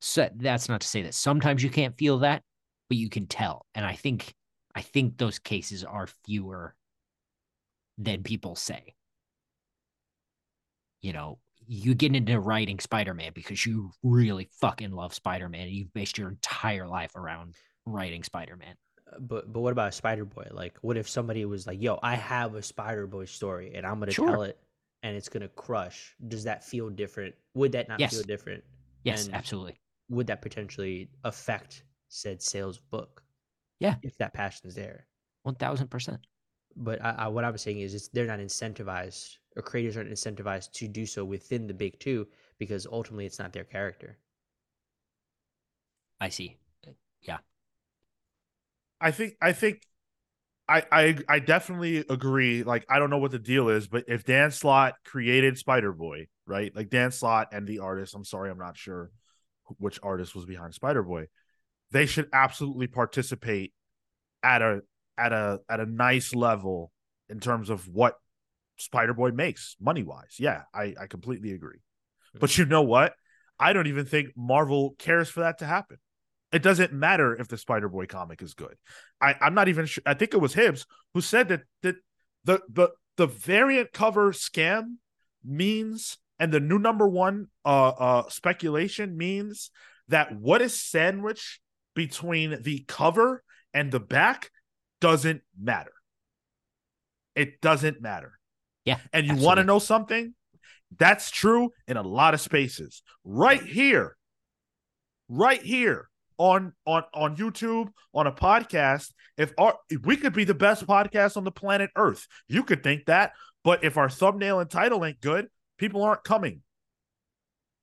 So that's not to say that sometimes you can't feel that, but you can tell. And I think, I think those cases are fewer than people say. You know, you get into writing Spider-Man because you really fucking love Spider-Man, and you've based your entire life around writing Spider-Man. Uh, But but what about Spider Boy? Like, what if somebody was like, "Yo, I have a Spider Boy story, and I'm gonna Sure. tell it," and it's gonna crush, does that feel different? Would that not Yes. feel different? Yes, And absolutely. Would that potentially affect said sales book? Yeah. If that passion is there. One thousand percent. But I, I, what I'm saying is, it's, they're not incentivized, or creators aren't incentivized to do so within the big two because ultimately it's not their character. I see. Yeah. I think I think I I I definitely agree. Like I don't know what the deal is, but if Dan Slott created Spider Boy, right? Like Dan Slott and the artist, I'm sorry, I'm not sure which artist was behind Spider Boy. They should absolutely participate at a at a at a nice level in terms of what Spider Boy makes money wise. Yeah, I I completely agree. But you know what? I don't even think Marvel cares for that to happen. It doesn't matter if the Spider Boy comic is good. I, I'm not even sure. I think it was Hibbs who said that that the the the variant cover scam means and the new number one uh uh speculation means that what is sandwiched between the cover and the back doesn't matter. It doesn't matter. Yeah. And you want to know something? That's true in a lot of spaces. Right here. Right here on on on YouTube, on a podcast, if our if we could be the best podcast on the planet Earth. You could think that, but if our thumbnail and title ain't good, people aren't coming.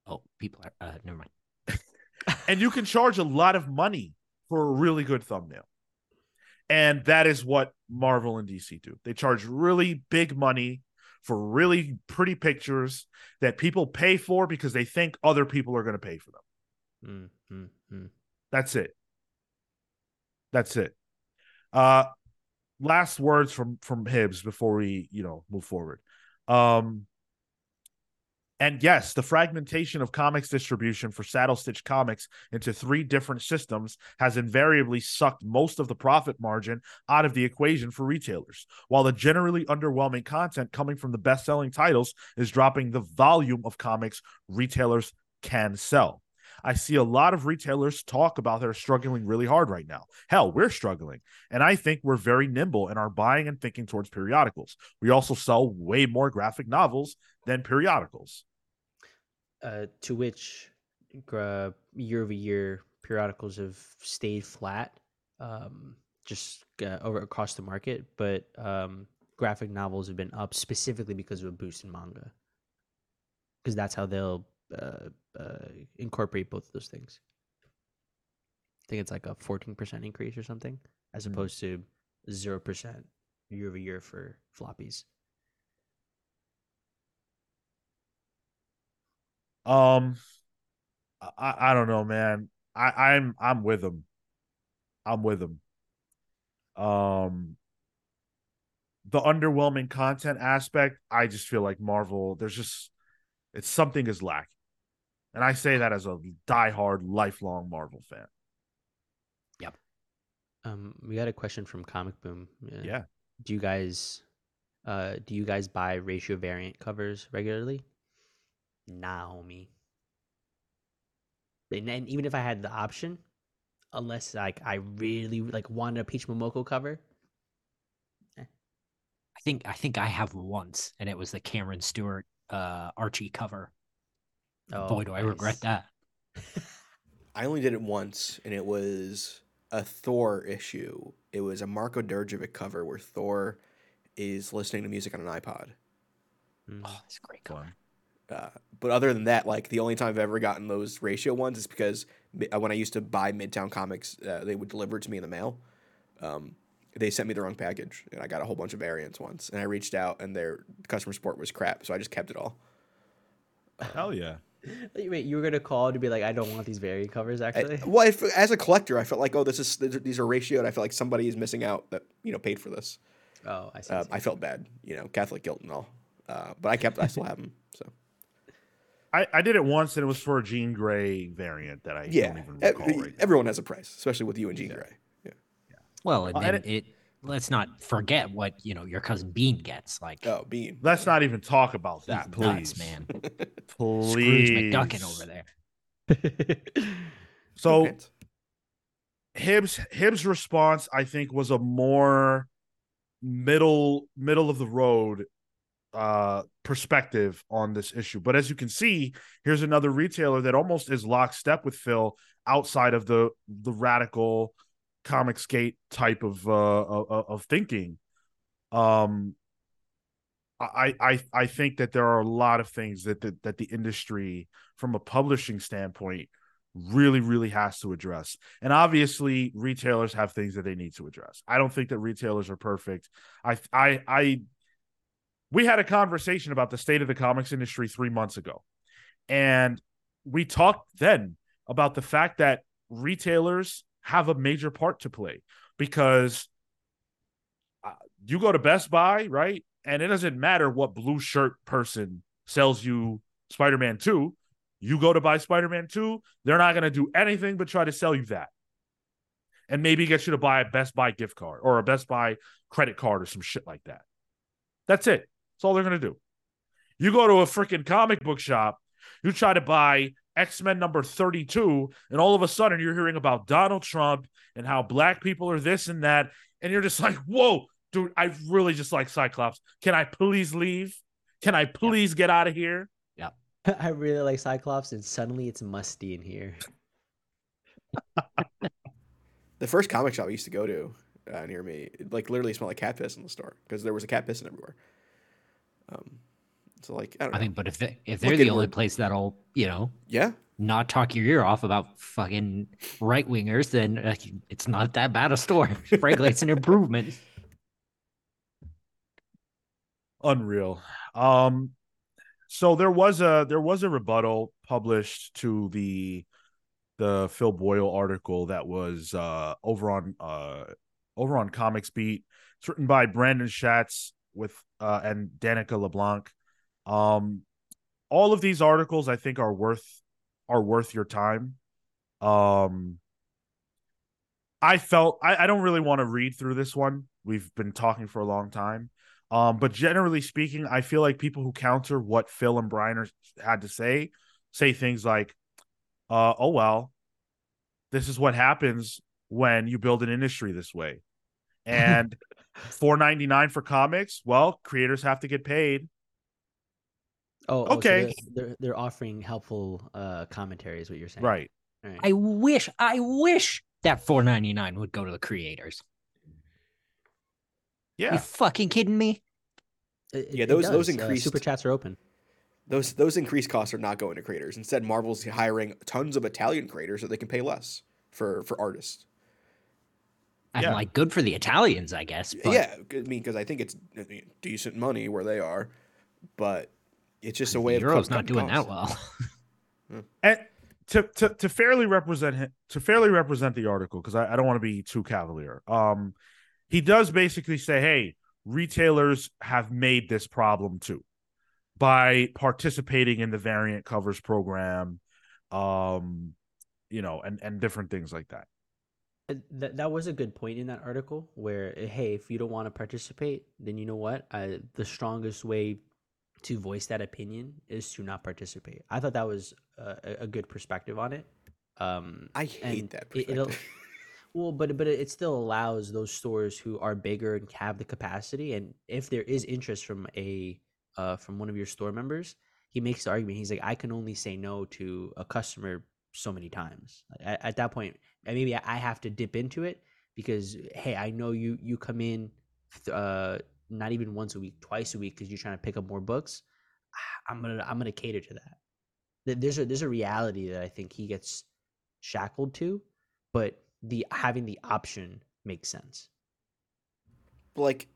Oh, people are. Uh, never mind. and you can charge a lot of money for a really good thumbnail. And that is what Marvel and DC do. They charge really big money for really pretty pictures that people pay for because they think other people are going to pay for them. Mm, mm, mm. That's it. That's it. Uh last words from from Hibbs before we, you know, move forward. Um and yes, the fragmentation of comics distribution for Saddle Stitch Comics into three different systems has invariably sucked most of the profit margin out of the equation for retailers, while the generally underwhelming content coming from the best selling titles is dropping the volume of comics retailers can sell. I see a lot of retailers talk about they're struggling really hard right now. Hell, we're struggling. And I think we're very nimble in our buying and thinking towards periodicals. We also sell way more graphic novels than periodicals. Uh, to which gra- year over year periodicals have stayed flat, um, just uh, over across the market, but um, graphic novels have been up specifically because of a boost in manga. Because that's how they'll uh, uh, incorporate both of those things. I think it's like a fourteen percent increase or something, as Hmm. opposed to zero percent year over year for floppies. Um I, I don't know, man. I, I'm I'm with them. I'm with them. Um the underwhelming content aspect, I just feel like Marvel, there's just it's something is lacking. And I say that as a diehard, lifelong Marvel fan. Yep. Um, we got a question from Comic Boom. Uh, Yeah. Do you guys, uh, do you guys buy ratio variant covers regularly? Nah, homie. And, and even if I had the option, unless like I really like wanted a Peach Momoko cover, I think I think I have once, and it was the Cameron Stewart uh, Archie cover. oh, Boy, do I regret that. [LAUGHS] I only did it once, and it was a Thor issue. It was a Marko Djurdjević cover where Thor is listening to music on an iPod. Mm. Oh, that's a great cover. Uh, but other than that, like the only time I've ever gotten those ratio ones is because uh, when I used to buy Midtown Comics, uh, they would deliver it to me in the mail. Um, they sent me the wrong package, and I got a whole bunch of variants once. And I reached out, and their customer support was crap, so I just kept it all. Hell yeah. [LAUGHS] Wait, Wait, you were gonna call to be like, I don't want these variant covers. I- Actually, well, if, as a collector, I felt like, oh, this is these are ratioed. I feel like somebody is missing out that you know paid for this. oh, I see. I Uh, see. I felt bad, you know, Catholic guilt and all. Uh, but I kept, I still have them. So I, I did it once and it was for a Jean Grey variant that I yeah, don't even e- recall right now. everyone has a price, especially with you and Jean Yeah. Grey. Yeah. yeah. Well, and Uh, then and it, let's not forget what you know your cousin Bean gets. Like Oh, Bean. Let's not even talk about he's that, nuts, please. man. [LAUGHS] Please. Scrooge McDuckin over there. [LAUGHS] So Okay. Hibbs Hibbs' response, I think, was a more middle middle of the road uh perspective on this issue. But as you can see, here's another retailer that almost is lockstep with Phil outside of the the radical Comicsgate type of uh of, of thinking. Um I, I I think that there are a lot of things that the, that the industry, from a publishing standpoint, really really has to address. And obviously, retailers have things that they need to address. I don't think that retailers are perfect. I I I we had a conversation about the state of the comics industry three months ago, and we talked then about the fact that retailers have a major part to play because uh, you go to Best Buy, right? And it doesn't matter what blue shirt person sells you Spider Man 2. You go to buy Spider Man 2, they're not going to do anything but try to sell you that. And maybe get you to buy a Best Buy gift card or a Best Buy credit card or some shit like that. That's it. That's all they're going to do. You go to a freaking comic book shop, you try to buy X Men number 32, and all of a sudden you're hearing about Donald Trump and how black people are this and that. And you're just [LAUGHS] like, whoa, dude, I really just like Cyclops. Can I please leave? Can I please get out of here? Yeah. [LAUGHS] I really like Cyclops, and suddenly it's musty in here. [LAUGHS] The first comic shop I used to go to uh, near me, like literally smelled like cat piss in the store because there was a cat pissing everywhere. Um, so like I don't know. I think, but if they, if they're Look the only place that'll you know yeah, not talk your ear off about fucking right wingers, then uh, it's not that bad a story. [LAUGHS] Frankly, it's an improvement. Unreal. Um so there was a there was a rebuttal published to the the Phil Boyle article that was uh over on uh over on Comics Beat. It's written by Brandon Schatz with uh and Danica LeBlanc. Um all of these articles I think are worth are worth your time. Um I felt I, I don't really want to read through this one. We've been talking for a long time. Um, but generally speaking, I feel like people who counter what Phil and Brian are, had to say say things like, uh, "Oh well, this is what happens when you build an industry this way," and [LAUGHS] four ninety nine for comics. Well, creators have to get paid. Oh, oh, so Okay. they're, they're they're offering helpful uh commentary, is what you're saying, Right. All right. I wish, I wish that 4.99 would go to the creators. You Yeah. fucking kidding me? It- Yeah, those- those does. Uh, super chats are open. those those increased costs are not going to creators. Instead, Marvel's hiring tons of Italian creators that they can pay less for for artists. I'm Yeah. like, good for the Italians, I guess. But yeah, I mean, because I think it's decent money where they are, but it's just a way of Euro's cut- not cutting doing that costs. well. and to to to fairly represent him to fairly represent the article because I, I don't want to be too cavalier um he does basically say hey retailers have made this problem too by participating in the variant covers program um you know and and different things like that That that was a good point in that article where uh, hey, if you don't want to participate, then you know what? Uh, the strongest way to voice that opinion is to not participate. I thought that was uh, a, a good perspective on it. Um, I hate that it- perspective. [LAUGHS] well, but but it still allows those stores who are bigger and have the capacity, and if there is interest from a uh, from one of your store members, he makes the argument. He's like, I can only say no to a customer so many times. At, at that point, and maybe I have to dip into it because hey, I know you you come in, uh, not even once a week, twice a week because you're trying to pick up more books. [SIGHS] I'm gonna I'm gonna cater to that. There's a there's a reality that I think he gets shackled to, but the having the option makes sense. like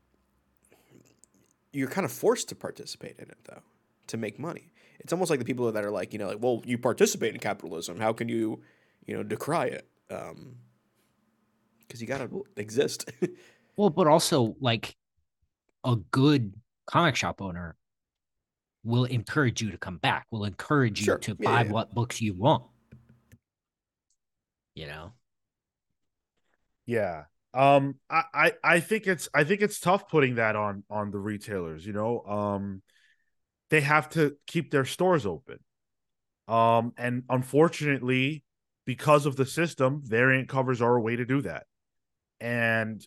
you're kind of forced to participate in it though to make money it's almost like the people that are like you know like well you participate in capitalism how can you you know decry it um because you gotta exist [LAUGHS] Well, but also like a good comic shop owner will encourage you to come back, will encourage you Sure. to Yeah, buy yeah. what books you want. You know? Yeah. Um I, I I think it's I think it's tough putting that on on the retailers, you know. Um they have to keep their stores open. Um and unfortunately because of the system, variant covers are a way to do that. And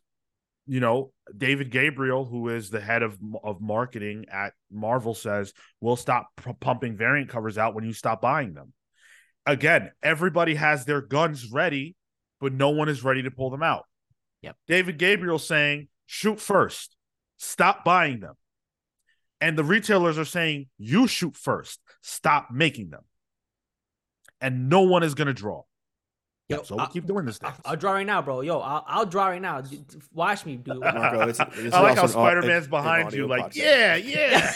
you know, David Gabriel, who is the head of of marketing at Marvel, says we'll stop p- pumping variant covers out when you stop buying them. Again, everybody has their guns ready, but no one is ready to pull them out. Yep. David Gabriel saying, shoot first, stop buying them. And the retailers are saying, you shoot first, stop making them. And no one is going to draw. Yo, so we'll I- keep doing this. I'll. I'll draw right now, bro. Yo, I'll, I'll draw right now. D- d- Watch me, dude. Marco, it's- [LAUGHS] this I like how also an au- Spider Man's behind you, audio like, podcast. yeah, yeah.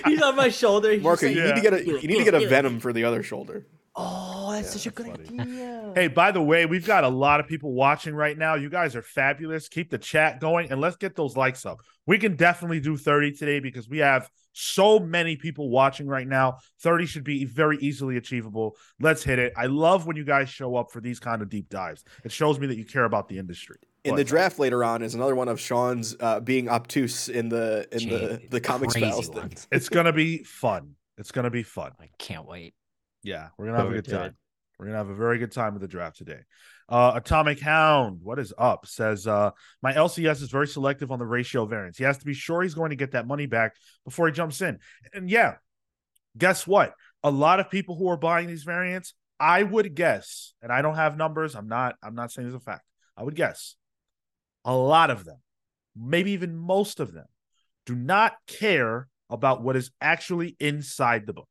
[LAUGHS] [LAUGHS] He's on my shoulder. He's Marco, just you like, need to get a you need to get a venom for the other shoulder. Oh, that's Yeah, such a good funny. idea. Hey, by the way, we've got a lot of people watching right now. You guys are fabulous. Keep the chat going and let's get those likes up. We can definitely do 30 today because we have so many people watching right now. 30 should be very easily achievable. Let's hit it. I love when you guys show up for these kind of deep dives. It shows me that you care about the industry. In But- the draft later on is another one of Sean's uh, being obtuse in the in the Jay, the comics crazy files It's going to be fun. It's going to be fun. I can't wait. Yeah, we're gonna have a good time. We're gonna have a very good time with the draft today. Uh, Atomic Hound, what is up? Says uh, my LCS is very selective on the ratio variance. He has to be sure he's going to get that money back before he jumps in. And yeah, guess what? A lot of people who are buying these variants, I would guess, and I don't have numbers. I'm not. I'm not saying this a fact. I would guess a lot of them, maybe even most of them, do not care about what is actually inside the book.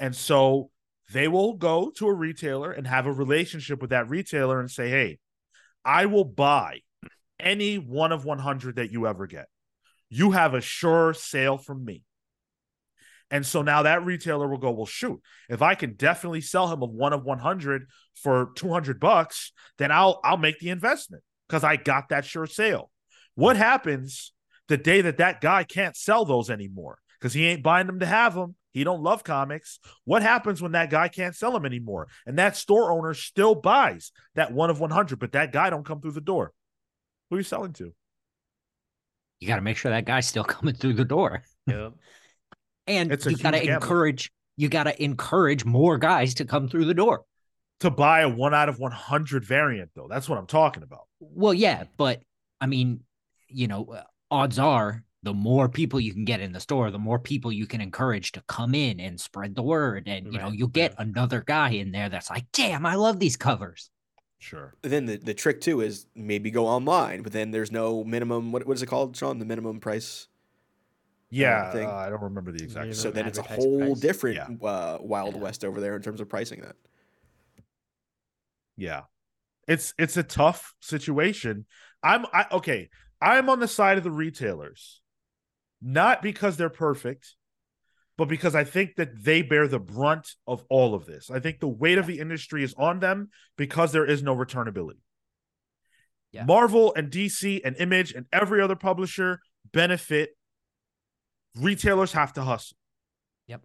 And so they will go to a retailer and have a relationship with that retailer and say, Hey, I will buy any one of 100 that you ever get. You have a sure sale from me. And so now that retailer will go, Well, shoot, if I can definitely sell him a one of 100 for 200 bucks, then I'll, I'll make the investment because I got that sure sale. What happens the day that that guy can't sell those anymore because he ain't buying them to have them? He don't love comics. What happens when that guy can't sell them anymore? And that store owner still buys that one of 100, but that guy don't come through the door. Who are you selling to? You got to make sure that guy's still [LAUGHS] coming through the door, Yep. and It's you got to encourage. You got to encourage more guys to come through the door. To buy a one out of 100 variant, though. That's what I'm talking about. Well, yeah, but I mean, you know, uh, odds are the more people you can get in the store, the more people you can encourage to come in and spread the word. And, you know, you'll get another guy in there that's like, damn, I love these covers. Sure. Then the, the trick too is maybe go online, but then there's no minimum. What what is it called, Sean? The minimum price. Yeah. Uh, I don't remember the exact. So then it's a whole price. different Yeah. uh, wild Yeah. west over there in terms of pricing that. Yeah. It's it's a tough situation. I'm I okay. I'm on the side of the retailers. Not because they're perfect, but because I think that they bear the brunt of all of this. I think the weight of the industry is on them because there is no returnability. Yeah. Marvel and DC and Image and every other publisher benefit. Retailers have to hustle. Yep.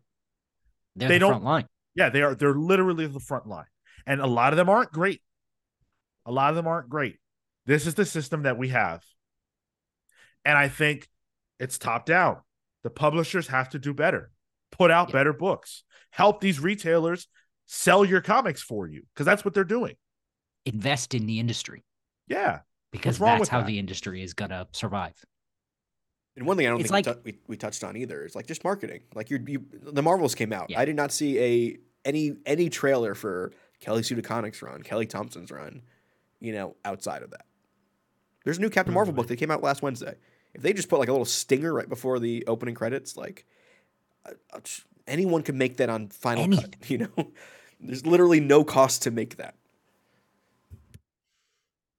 They're They the don't- front line. Yeah, they are. They're literally the front line, and a lot of them aren't great. A lot of them aren't great. This is the system that we have, and I think it's top down. The publishers have to do better, put out Yeah. better books, help these retailers sell your comics for you because that's what they're doing. Invest in the industry Yeah, because that's how that? the industry is going to survive. And one thing I don't It's think like- we, tou- we we touched on either is like just marketing. Like you, you the Marvels came out. Yeah. I did not see a any any trailer for Kelly Sue DeConnick's run, Kelly Thompson's run, you know, outside of that. There's a new Captain Marvel book that came out last Wednesday. If they just put like a little stinger right before the opening credits, like uh, uh, sh- anyone can make that on Final Anything. Cut. [LAUGHS] You know, there's literally no cost to make that.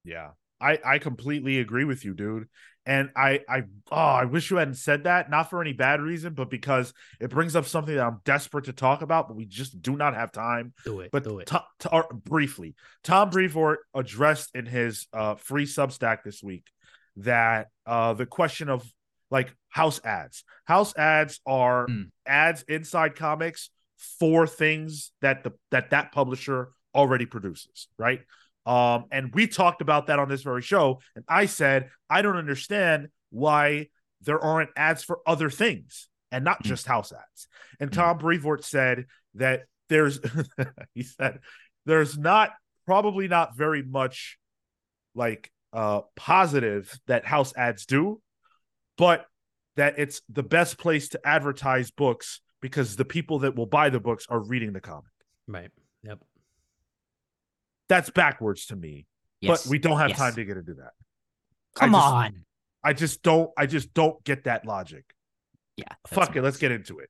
yeah. I I completely agree with you, dude. And I I oh I wish you hadn't said that, not for any bad reason, but because it brings up something that I'm desperate to talk about, but we just do not have time. Do it. But do it. To- to- or briefly, Tom Brevoort addressed in his uh, free Substack this week that uh, the question of like house ads. House ads are Mm. ads inside comics for things that the that that publisher already produces, right? Um, and we talked about that on this very show, and I said I don't understand why there aren't ads for other things and not Mm. just house ads. And Mm. Tom Brevoort said that there's [LAUGHS] he said there's not probably not very much like uh, positive that house ads do, but that it's the best place to advertise books because the people that will buy the books are reading the comic. Right. Yep. That's backwards to me. Yes. But we don't have Yes. time to get into that. Come I just, on. I just don't. I just don't get that logic. Yeah. Fuck it. Let's get into it.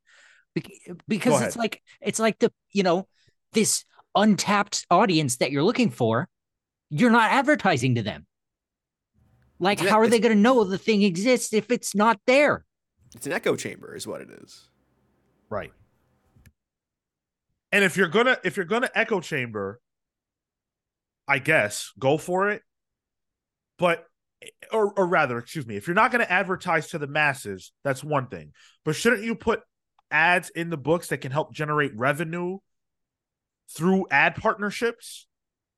Bec- because it's like it's like the you know this untapped audience that you're looking for you're not advertising to them like how are they going to know the thing exists if it's not there It's an echo chamber, is what it is. Right. And if you're gonna if you're gonna echo chamber, I guess go for it. But eh, or or rather, excuse me, if you're not gonna advertise to the masses, that's one thing. But shouldn't you put ads in the books that can help generate revenue through ad partnerships?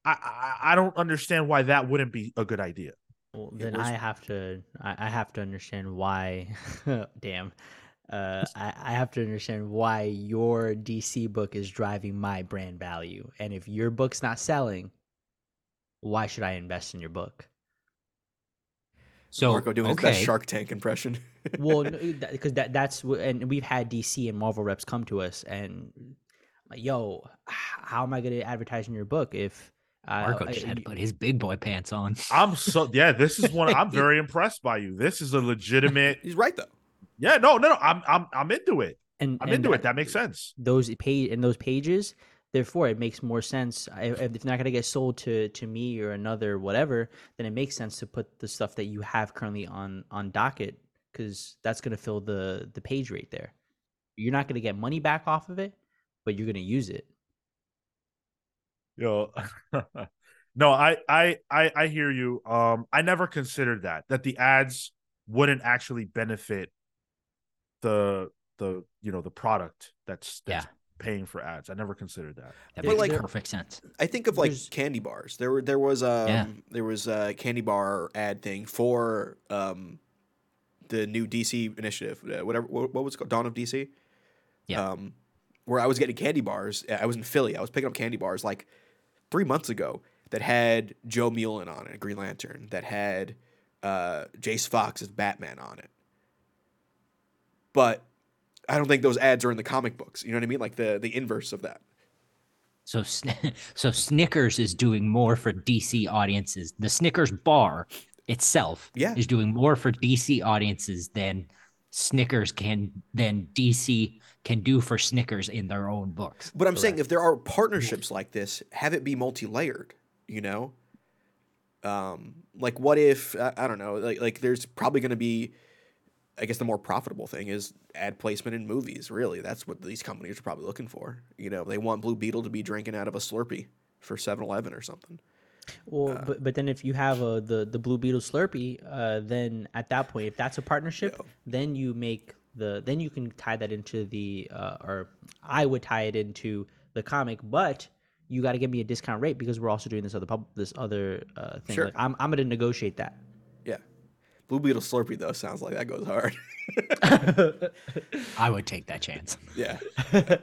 I I, I don't understand why that wouldn't be a good idea. Well, then was- I have to I, I have to understand why [LAUGHS] damn. Uh, I, I have to understand why your DC book is driving my brand value. And if your book's not selling, why should I invest in your book? so Marco doing okay his best Shark Tank impression. [LAUGHS] Well, because that, that's wh- and we've had DC and Marvel reps come to us and like, yo, how am I going to advertise in your book if marco I- just had to you- put his big boy pants on I'm so yeah, this is one I'm [LAUGHS] very impressed by you. This is a legitimate He's right though. yeah, no, no, no. I'm I'm I'm into it. and I'm and into it. That makes sense. those page in those pages therefore it makes more sense I- if it's not going to get sold to to me or another whatever then it makes sense to put the stuff that you have currently on on docket because that's going to fill the the page right there you're not going to get money back off of it but you're going to use it Yo, [LAUGHS] no, I, I, I, I hear you. Um, I never considered that that the ads wouldn't actually benefit the the you know the product that's, that's Yeah. paying for ads. I never considered that. that Yeah, makes like- perfect sense I think of like There's- candy bars. There were there was um Yeah. there was a candy bar ad thing for um the new DC initiative, uh, whatever what, what was it called, Dawn of DC. Yeah. Um, where I was getting candy bars. I was in Philly. I was picking up candy bars like three months ago that had Jo Mullein on it, Green Lantern, that had uh, Jace Fox as Batman on it. But I don't think those ads are in the comic books. You know what I mean? Like the the inverse of that. so [LAUGHS] so snickers is doing more for dc audiences the snickers bar itself Yeah. is doing more for dc audiences than snickers can than dc can do for snickers in their own books But I'm saying if there are partnerships like this, have it be multi-layered. You know, um, like what if I, I don't know, like like there's probably going to be, I guess the more profitable thing is ad placement in movies. Really, that's what these companies are probably looking for. You know, they want Blue Beetle to be drinking out of a Slurpee for 7-Eleven or something. Well, Uh, but but then if you have a the the Blue Beetle Slurpee, uh, then at that point, if that's a partnership, then you make the then you can tie that into the uh, or I would tie it into the comic, but you got to give me a discount rate because we're also doing this other pub this other uh, thing. Sure. Like, I'm I'm gonna negotiate that. Yeah, Blue Beetle Slurpee though sounds like that goes hard. [LAUGHS] [LAUGHS] i would take that chance yeah, [LAUGHS]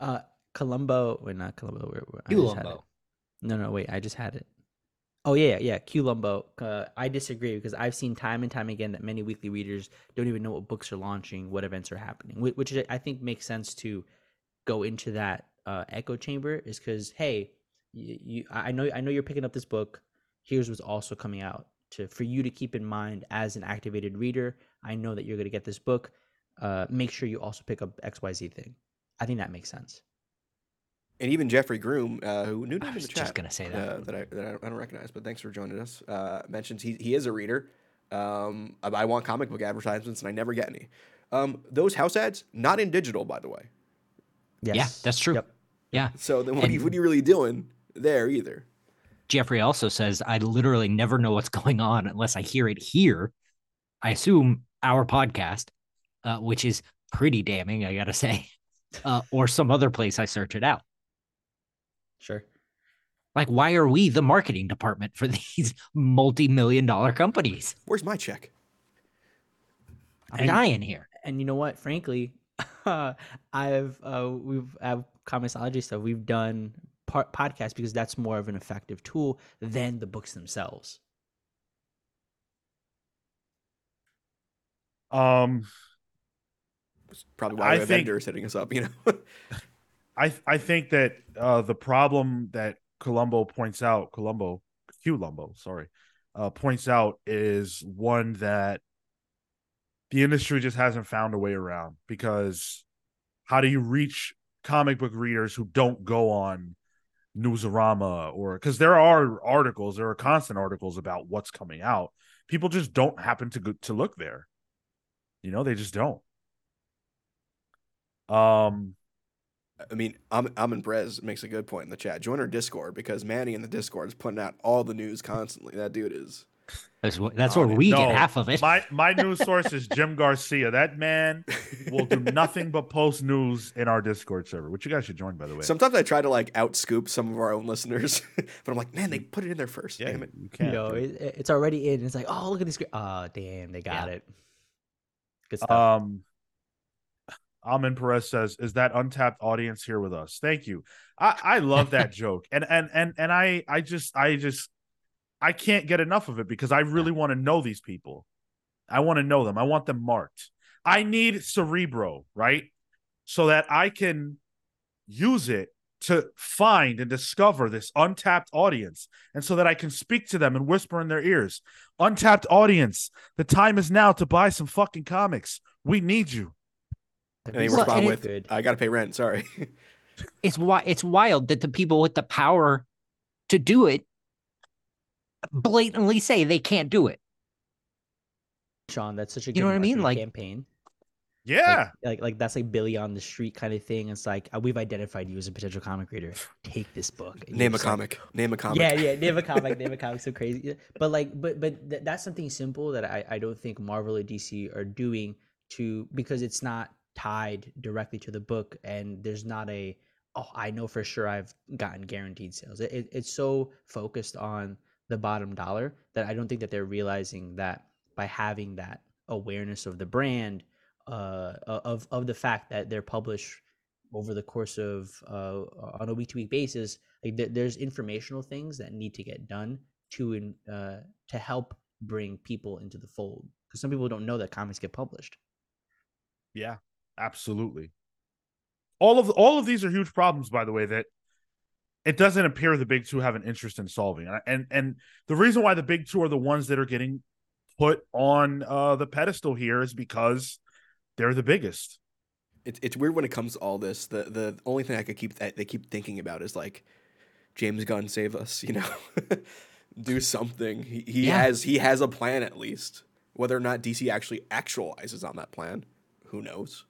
uh, Columbo, wait, not Columbo. Where, where, I just had it. Columbo. No, no, wait, I just had it. Oh yeah, yeah. Q Lumbo. Uh, I disagree because I've seen time and time again that many weekly readers don't even know what books are launching, what events are happening, which I think makes sense to go into that uh, echo chamber. Is because hey, you, you, I I know, I know you're picking up this book. Here's what's also coming out to for you to keep in mind as an activated reader. I know that you're going to get this book. Uh, make sure you also pick up X Y Z thing. I think that makes sense. And even Jeffrey Groom, uh, who new name I in was the just chat, gonna say that. uh, that I that I don't- recognize, but thanks for joining us. Uh, mentions he he is a reader. Um, I, I want comic book advertisements, and I never get any. Um, those house ads not in digital, by the way. Yes. Yeah, that's true. Yep. Yeah. So then, what, are you, And- what are you really doing there either? Jeffrey also says, I literally never know what's [LAUGHS] going on unless I hear it here. I assume our podcast, uh, which is pretty damning, I gotta say, [LAUGHS] uh, or some other place I search it out. Sure. Like, why are we the marketing department for [LAUGHS] these multi-million dollar companies? Where's my check? I'm And- dying here. and you know what frankly [LAUGHS] i've uh we've uh comiXology stuff we've done par- podcast because that's more of an effective tool than the books themselves. Um, It's probably why I we have think- vendors hitting us up. You know, [LAUGHS] I I think that uh, the problem that Colombo points out, Columbo, Q Lumbo, sorry, uh, points out is one that the industry just hasn't found a way around because how do you reach comic book readers who don't go on Newsarama or because there are articles, there are constant articles about what's coming out. People just don't happen to go, to look there. You know, they just don't. Um, I mean, I'm Amin Perez makes a good point in the chat. Join our Discord because Manny in the Discord is putting out all the news constantly. That dude is. That's wh- that's where we No, get half of it. My my [LAUGHS] news source is Jim Garcia. That man will do [LAUGHS] nothing but post news in our Discord server, which you guys should join, by the way. Sometimes I try to like outscoop some of our own listeners, [LAUGHS] but I'm like, man, they put it in there first. yeah, Damn it. you can't. No, it, it's already in. It's like, oh, look at this. Oh, damn, they got Yeah. it. Good stuff. Um, Amin Perez says, "Is that untapped audience here with us?" Thank you. I I love that [LAUGHS] joke, and and and and I I just I just I can't get enough of it because I really want to know these people. I want to know them. I want them marked. I need Cerebro, right? So that I can use it to find and discover this untapped audience and so that I can speak to them and whisper in their ears. Untapped audience, the time is now to buy some fucking comics. We need you. And they respond and it- with, good. I got to pay rent. Sorry. [LAUGHS] it's why it's wild that the people with the power to do it blatantly say they can't do it. Sean, that's such a good You know what I mean? Like- campaign. Yeah. Like, like like that's like Billy on the street kind of thing. It's like uh, we've identified you as a potential comic reader. Take this book. Name a just like, comic. Name a comic. Yeah, yeah, [LAUGHS] name a comic, name a comic. So crazy, but like, but but th- that's something simple that I I don't think Marvel or DC are doing to because it's not tied directly to the book, and there's not a oh I know for sure I've gotten guaranteed sales. It, it, it's so focused on the bottom dollar that I don't think that they're realizing that by having that awareness of the brand, uh, of of the fact that they're published over the course of uh, on a week to week basis like there, there's informational things that need to get done to in, uh, to help bring people into the fold because some people don't know that comics get published Yeah. Absolutely. All of all of these are huge problems, by the way, that it doesn't appear the big two have an interest in solving. And and, and the reason why the big two are the ones that are getting put on uh, the pedestal here is because they're the biggest. It's it's weird when it comes to all this. The the only thing I could keep that they keep thinking about is like James Gunn save us, you know. [LAUGHS] Do something. He he Yeah. has he has a plan at least. Whether or not DC actually actualizes on that plan, who knows?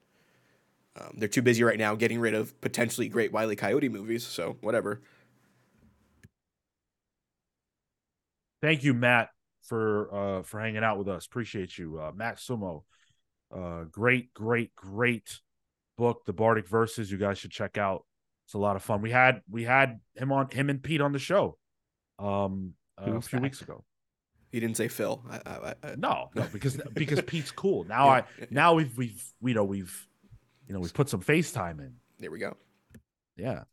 Um, they're too busy right now getting rid of potentially great Wiley Coyote movies, so whatever. Thank you, Matt, for uh for hanging out with us. Appreciate you, uh, Matt Sumo. Uh, great, great, great book, The Bardic Verses. You guys should check out. It's a lot of fun. We had we had him on him and Pete on the show, um, uh, a few that? weeks ago. He didn't say Phil. I, I, I, No, no, because because [LAUGHS] Pete's cool. Now Yeah, I now we've we've you know we've you know we've put some FaceTime in. there we go. Yeah.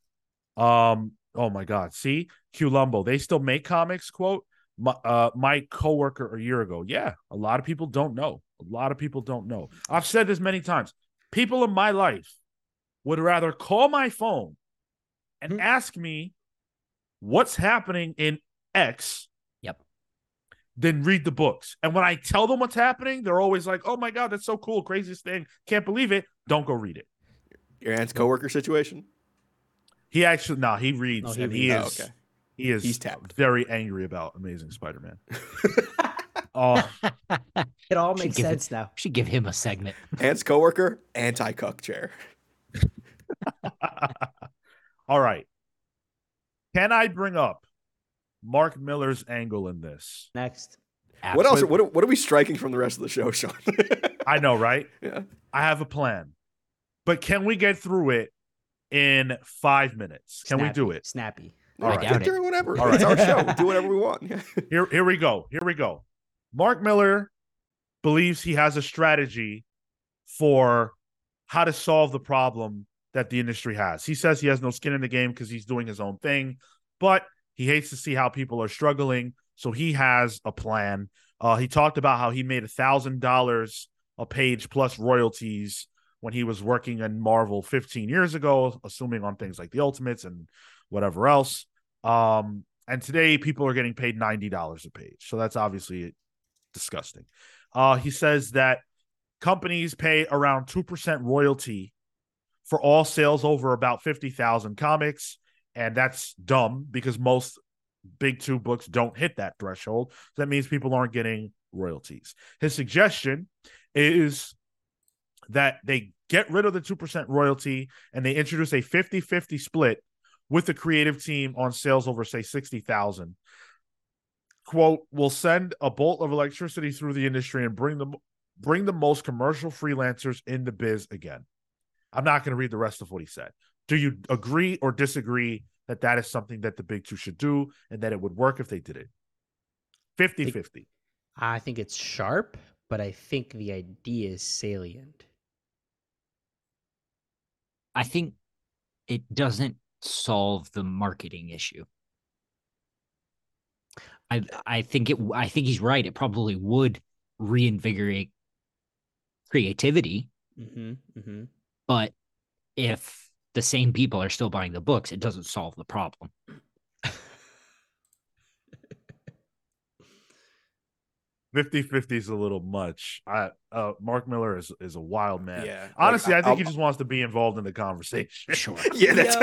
Um. Oh my God. See, Q Lumbo. They still make comics. Quote. My uh my coworker a year ago. Yeah. A lot of people don't know. A lot of people don't know. I've said this many times. People in my life would rather call my phone and Hmm. ask me what's happening in X. Yep. Than read the books. And when I tell them what's happening, they're always like, "Oh my god, that's so cool, craziest thing, can't believe it." Don't go read it. Your aunt's coworker situation. He actually no, he reads Oh, he and he is Oh, okay. he is He's tapped. very angry about Amazing Spider-Man. [LAUGHS] Oh, it all makes give it- sense now Should give him a segment. Aunt's coworker, anti cuck chair. [LAUGHS] all right. Can I bring up Mark Millar's angle in this? next What else? What are, what are we striking from the rest of the show, Sean? [LAUGHS] I know, right? [LAUGHS] yeah. I have a plan, but can we get through it in five minutes? Can we do it? snappy All Yeah, right. doubt it. do whatever. All It's our show. [LAUGHS] We do whatever we want. Yeah. Here, here we go. Here we go. Mark Millar believes he has a strategy for how to solve the problem that the industry has. He says he has no skin in the game because he's doing his own thing, but he hates to see how people are struggling. So he has a plan. Uh, he talked about how he made a thousand dollars a page plus royalties when he was working in Marvel 15 years ago, assuming on things like the Ultimates and whatever else. Um, and today people are getting paid $90 a page. So that's obviously disgusting. Uh, he says that companies pay around 2% royalty for all sales over about 50,000 comics. And that's dumb because most big two books don't hit that threshold. So that means people aren't getting royalties. His suggestion is that they get rid of the 2% royalty and they introduce a 50 50 split with the creative team on sales over, say, 60,000. Quote, will send a bolt of electricity through the industry and bring them bring the most commercial freelancers in the biz again. I'm not going to read the rest of what he said. Do you agree or disagree that that is something that the big two should do and that it would work if they did it? 50 50. I think it's sharp, but I think the idea is salient. I think it doesn't solve the marketing issue. I I think it I think he's right. It probably would reinvigorate creativity, Mm-hmm, mm-hmm. but if the same people are still buying the books, it doesn't solve the problem. 50 50 is a little much. I uh Mark Millar is is a wild man. Yeah. like, Honestly, I, think I'll- he just wants to be involved in the conversation. [LAUGHS] Sure. [LAUGHS] Yeah, that's.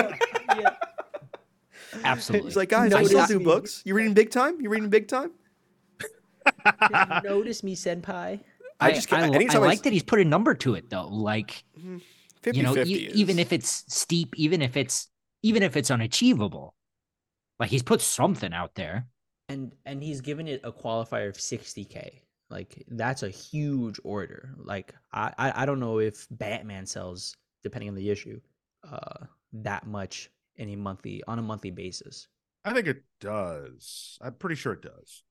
yeah. [LAUGHS] Absolutely. He's like, guys, I still do me. books. You reading big time? You reading big time? Notice me, senpai. I just I, can't- I anytime I like s- that he's put a number to it though. Like 50 you know, 50 e- even if it's steep, even if it's even if it's unachievable, like he's put something out there. And and he's given it a qualifier of 60k like that's a huge order like I, I i don't know if batman sells depending on the issue uh that much in a monthly on a monthly basis I think it does. I'm pretty sure it does.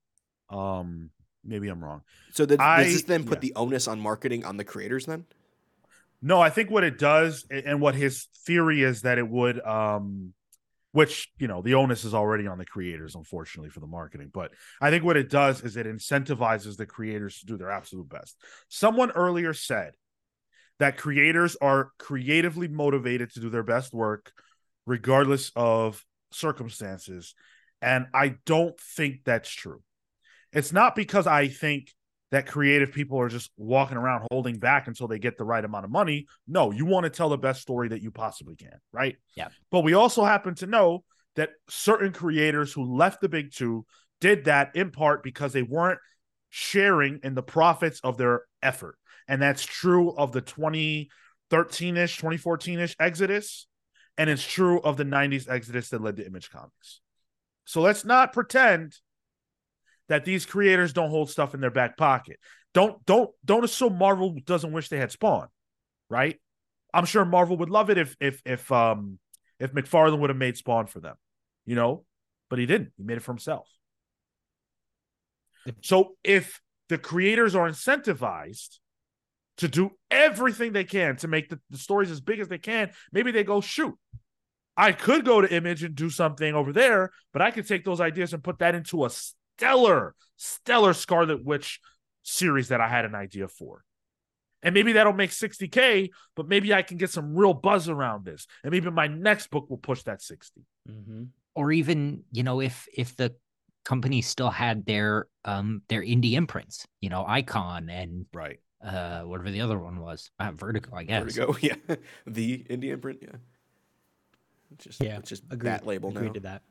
Um, maybe I'm wrong. So th- I- does this then put yeah. the onus on marketing on the creators then? No, I think what it does, and what his theory is that it would, um, which you know, the onus is already on the creators, unfortunately, for the marketing. But I think what it does is it incentivizes the creators to do their absolute best. Someone earlier said that creators are creatively motivated to do their best work, regardless of circumstances, and I don't think that's true. It's not because I think that creative people are just walking around holding back until they get the right amount of money. No, you want to tell the best story that you possibly can, right? Yeah. But we also happen to know that certain creators who left the big two did that in part because they weren't sharing in the profits of their effort. And that's true of the 2013 ish, 2014 ish Exodus. And it's true of the 90s Exodus that led to Image Comics. So let's not pretend that these creators don't hold stuff in their back pocket. Don't don't don't assume Marvel doesn't wish they had Spawn, right? I'm sure Marvel would love it if if if um if McFarlane would have made Spawn for them, you know, but he didn't. He made it for himself. So if the creators are incentivized to do everything they can to make the, the stories as big as they can, maybe they go shoot. I could go to Image and do something over there, but I could take those ideas and put that into a stellar, stellar Scarlet Witch series that I had an idea for. And maybe that'll make 60K, but maybe I can get some real buzz around this. And maybe my next book will push that 60. mm-hmm. Or even, you know, if if the company still had their um their indie imprints, you know, Icon and Right. uh whatever the other one was. Uh, Vertigo, I guess. There we go. Yeah. The indie print. Yeah. It's just, yeah it's just agreed, that label agreed now. to that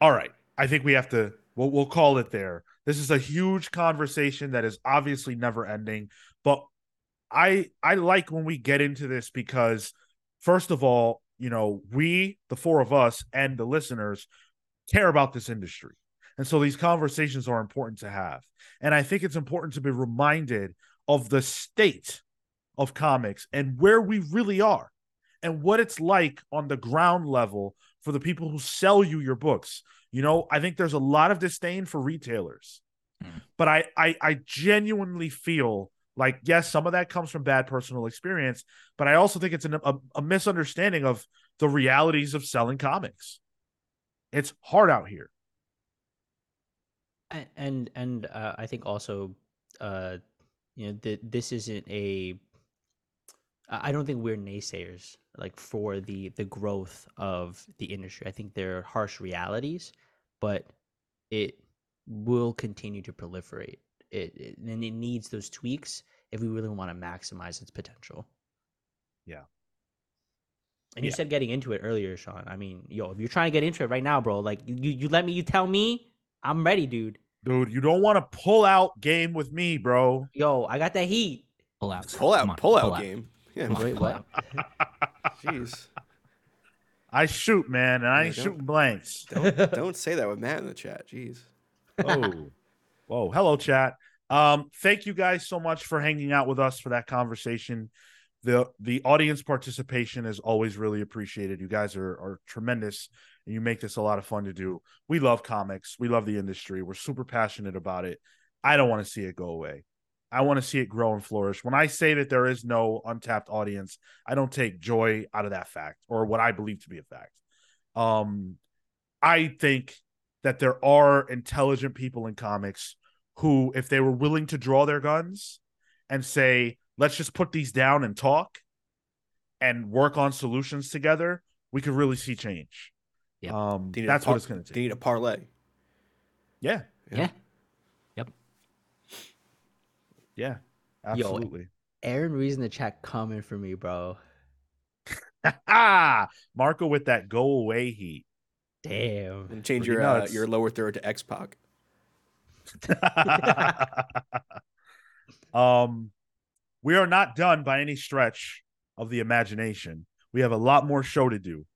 All right. I think we have to we'll we'll call it there. This is a huge conversation that is obviously never ending, but I I like when we get into this because first of all, you know, we the four of us and the listeners care about this industry. And so these conversations are important to have. And I think it's important to be reminded of the state of comics and where we really are and what it's like on the ground level for the people who sell you your books. You know, I think there's a lot of disdain for retailers. Mm. But I, I I genuinely feel Like, yes, some of that comes from bad personal experience, but I also think it's an, a, a misunderstanding of the realities of selling comics. It's hard out here. A- and and uh, I think also, uh, you know, that this isn't a I don't think we're naysayers like for the the growth of the industry. I think there are harsh realities, but it will continue to proliferate. It, it and it needs those tweaks if we really want to maximize its potential. Yeah. And you Yeah. said getting into it earlier, Sean. I mean, yo, if you're trying to get into it right now, bro, like you you let me, you tell me, I'm ready, dude. Dude, you don't want to pull out game with me, bro. Yo, I got that heat. Pull out. Pull out, Come on, pull out game. Yeah, Come Wait, what? [LAUGHS] jeez. I shoot, man, and I ain't shooting blanks. [LAUGHS] Don't don't say that with Matt in the chat. Jeez. oh, whoa, hello, chat. Um, thank you guys so much for hanging out with us for that conversation. the The audience participation is always really appreciated. You guys are are tremendous, and you make this a lot of fun to do. We love comics. We love the industry. We're super passionate about it. I don't want to see it go away. I want to see it grow and flourish. When I say that there is no untapped audience, I don't take joy out of that fact or what I believe to be a fact. Um, I think that there are intelligent people in comics who, if they were willing to draw their guns and say, let's just put these down and talk and work on solutions together, we could really see change. Yep. Um, They need a that's par- what it's going to They take. need a parlay. Yeah. Yeah. Yeah. Yo, Absolutely. Aaron Rees in the chat coming for me, bro. ah, [LAUGHS] Marco with that go away heat. Damn. And change Pretty your uh, your lower third to X Pac. [LAUGHS] um, we are not done by any stretch of the imagination. We have a lot more show to do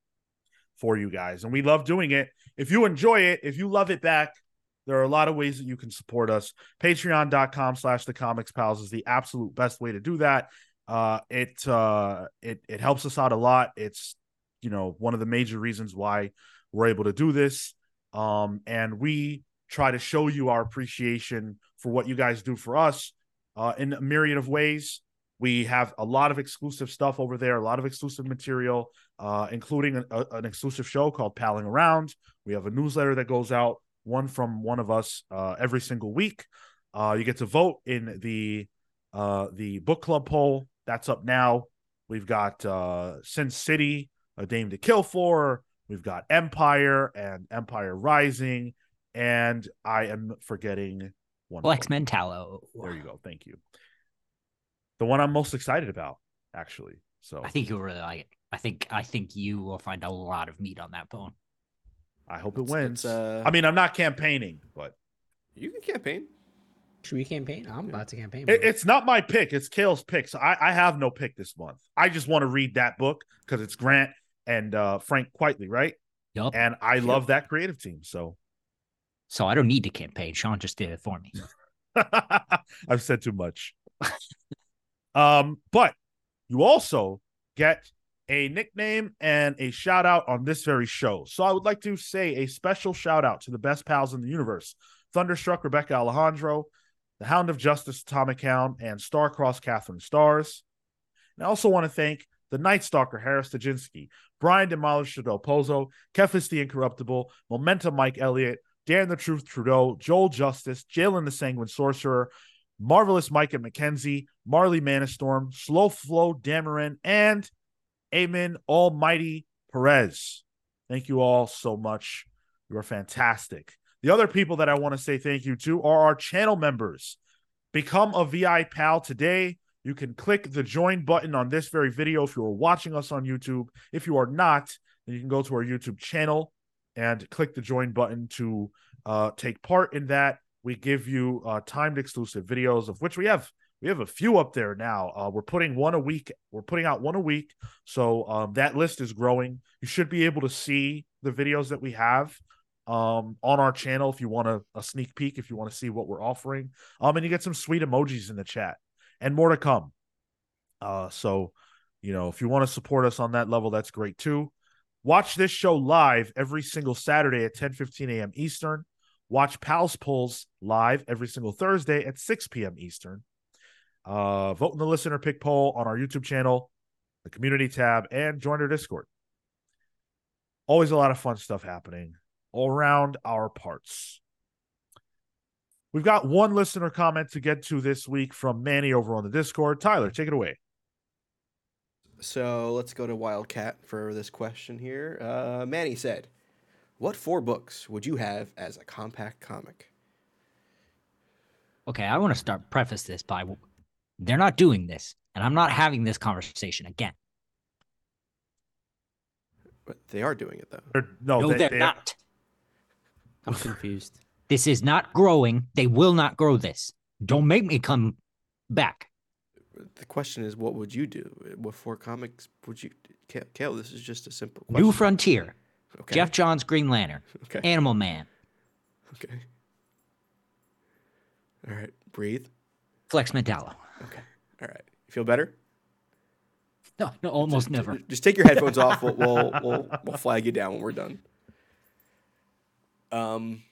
for you guys, and we love doing it. If you enjoy it, if you love it back, there are a lot of ways that you can support us. Patreon.com slash the comics pals is the absolute best way to do that. Uh it uh it it helps us out a lot. It's you know one of the major reasons why we're able to do this. Um, and we try to show you our appreciation for what you guys do for us uh, in a myriad of ways. We have a lot of exclusive stuff over there, a lot of exclusive material, uh, including a, a- an exclusive show called Palling Around. We have a newsletter that goes out, one from one of us uh, every single week. Uh, you get to vote in the uh, the book club poll. That's up now. We've got uh, Sin City, A Dame to Kill For. We've got Empire and Empire Rising, and I am forgetting one. more. Flex Mentallo. There you go. Thank you. The one I'm most excited about, actually. So I think you'll really like it. I think I think you will find a lot of meat on that bone. I hope it wins. uh, I mean, I'm not campaigning, but You can campaign. Should we campaign? I'm about to campaign. it, it's not my pick. It's Cale's pick. So I, I have no pick this month. I just want to read that book because it's Grant and uh, Frank Quitely, right? Yup. And I love that creative team. So So I don't need to campaign. Sean just did it for me. [LAUGHS] I've said too much. [LAUGHS] um, but you also get a nickname and a shout out on this very show. So I would like to say a special shout out to the best pals in the universe Thunderstruck Rebecca Alejandro, the Hound of Justice Atomic Hound, and Starcross Catherine Stars. And I also want to thank the Night Stalker Harris Stajinsky, Brian Demolisher Del Pozo, Kefis the Incorruptible, Momentum Mike Elliott, Dan the Truth Trudeau, Joel Justice, Jalen the Sanguine Sorcerer, Marvelous Mike and McKenzie, Marley Manistorm, Slow Flow Dameron, and Amen Almighty Perez. Thank you all so much. You are fantastic. The other people that I want to say thank you to are our channel members. Become a VI pal today. You can click the join button on this very video if you are watching us on YouTube. If you are not, then you can go to our YouTube channel and click the join button to uh, take part in that. We give you uh, timed exclusive videos, of which we have we have a few up there now. Uh, we're putting one a week. We're putting out one a week, so um, that list is growing. You should be able to see the videos that we have um, on our channel if you want a, a sneak peek, if you want to see what we're offering. Um, and you get some sweet emojis in the chat, and more to come. Uh, so you know, if you want to support us on that level, that's great too. Watch this show live every single Saturday at 10 15 a.m. Eastern. Watch Pals Pulls live every single Thursday at 6 p.m. Eastern. Uh, vote in the listener pick poll on our YouTube channel, the community tab, and join our Discord. Always a lot of fun stuff happening all around our parts. We've got one listener comment to get to this week from Manny over on the Discord. Tyler, take it away. So let's go to Wildcat for this question here. Uh, Manny said, "What four books would you have as a compact comic?" Okay, I want to start preface this by they're not doing this, and I'm not having this conversation again. But they are doing it though. They're- no, No, they, they, are they- not. I'm confused. This is not growing. They will not grow this. Don't make me come back. The question is, what would you do? What four comics would you? Cale, Cale this is just a simple question. New Frontier, Okay. Geoff Johns, Green Lantern, Okay. Animal Man, Okay. All right. Breathe. Flex Mentallo. Okay. All right. You feel better? No, no, almost Just- never. Just take your headphones off. We'll, we'll we'll we'll flag you down when we're done. Um.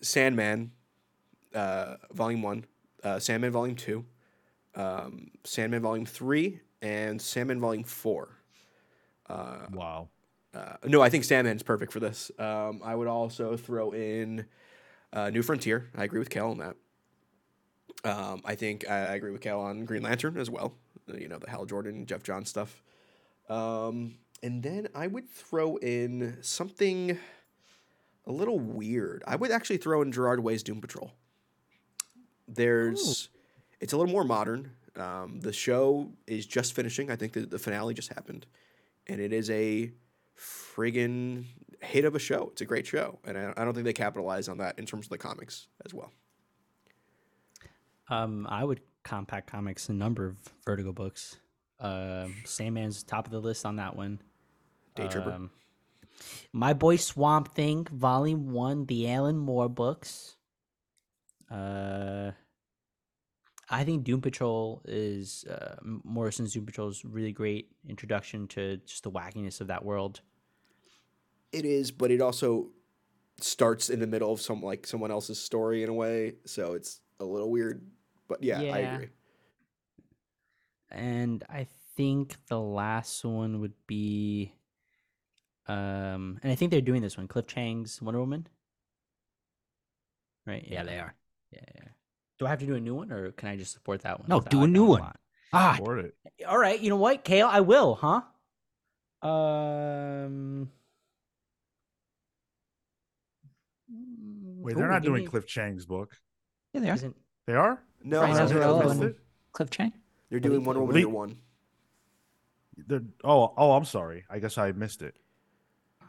Sandman, uh, Volume One, uh, Sandman Volume Two, um, Sandman Volume Three, and Sandman Volume Four. Uh, wow. uh, no, I think Sandman's perfect for this. Um, I would also throw in uh, New Frontier. I agree with Cal on that. Um, I think I, I agree with Cal on Green Lantern as well. Uh, You know the Hal Jordan, Geoff John stuff. Um, and then I would throw in something a little weird. I would actually throw in Gerard Way's Doom Patrol. There's, it's a little more modern. Um, the show is just finishing. I think the, the finale just happened, and it is a friggin' hit of a show. It's a great show, and I, I don't think they capitalize on that in terms of the comics as well. Um, I would compact comics a number of Vertigo books. Um, Sandman's top of the list on that one. Daytripper. Um, My Boy Swamp Thing, Volume One, the Alan Moore books. Uh, I think Doom Patrol is uh, Morrison's Doom Patrol is really great introduction to just the wackiness of that world. It is, but it also starts in the middle of some like someone else's story in a way, so it's a little weird. But yeah, I agree. and I think the last one would be, um, and I think they're doing this one, Cliff Chiang's Wonder Woman. Right? Yeah, they are. Yeah, yeah. Do I have to do a new one, or can I just support that one? No, do a new one. lot. Ah, Support it. All right, you know what, Cale, I will, huh? Um. Wait, they're ooh, not doing me- Cliff Chiang's book. yeah, they are. Isn't They are? No, Frank I don't think Azzarello I missed and- it? Cliff Chiang. they're doing Wonder Woman Le- year one. They're, oh, oh, I'm sorry. I guess I missed it.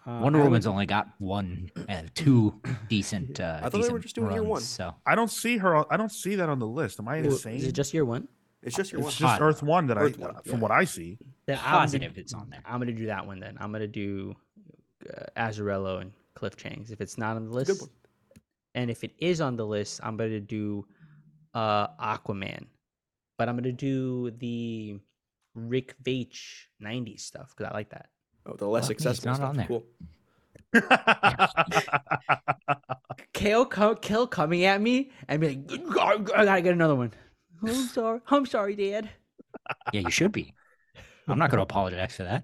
uh, Wonder I would- Woman's only got one, uh, two [CLEARS THROAT] decent. Uh, I thought they were just doing year one. So I don't see her. on- I don't see that on the list. Am I Well, insane? Is it just year one? It's just year one. it's just Hot. Earth One that Earth I, One, from yeah. what I see. Then I'm gonna positive it's on there. I'm gonna do that one then. I'm gonna do uh, Azzarello and Cliff Chiang's. If it's not on the list, one. and if it is on the list, I'm gonna do uh, Aquaman. But I'm gonna do the Rick Veitch '90s stuff because I like that. Oh, the less Fuck me, it's accessible not stuff. on there. Cool. [LAUGHS] Cale, co- Cale coming at me and be like, I gotta get another one. [LAUGHS] I'm sorry. I'm sorry, Dad. yeah, you should be. I'm not going to apologize for that.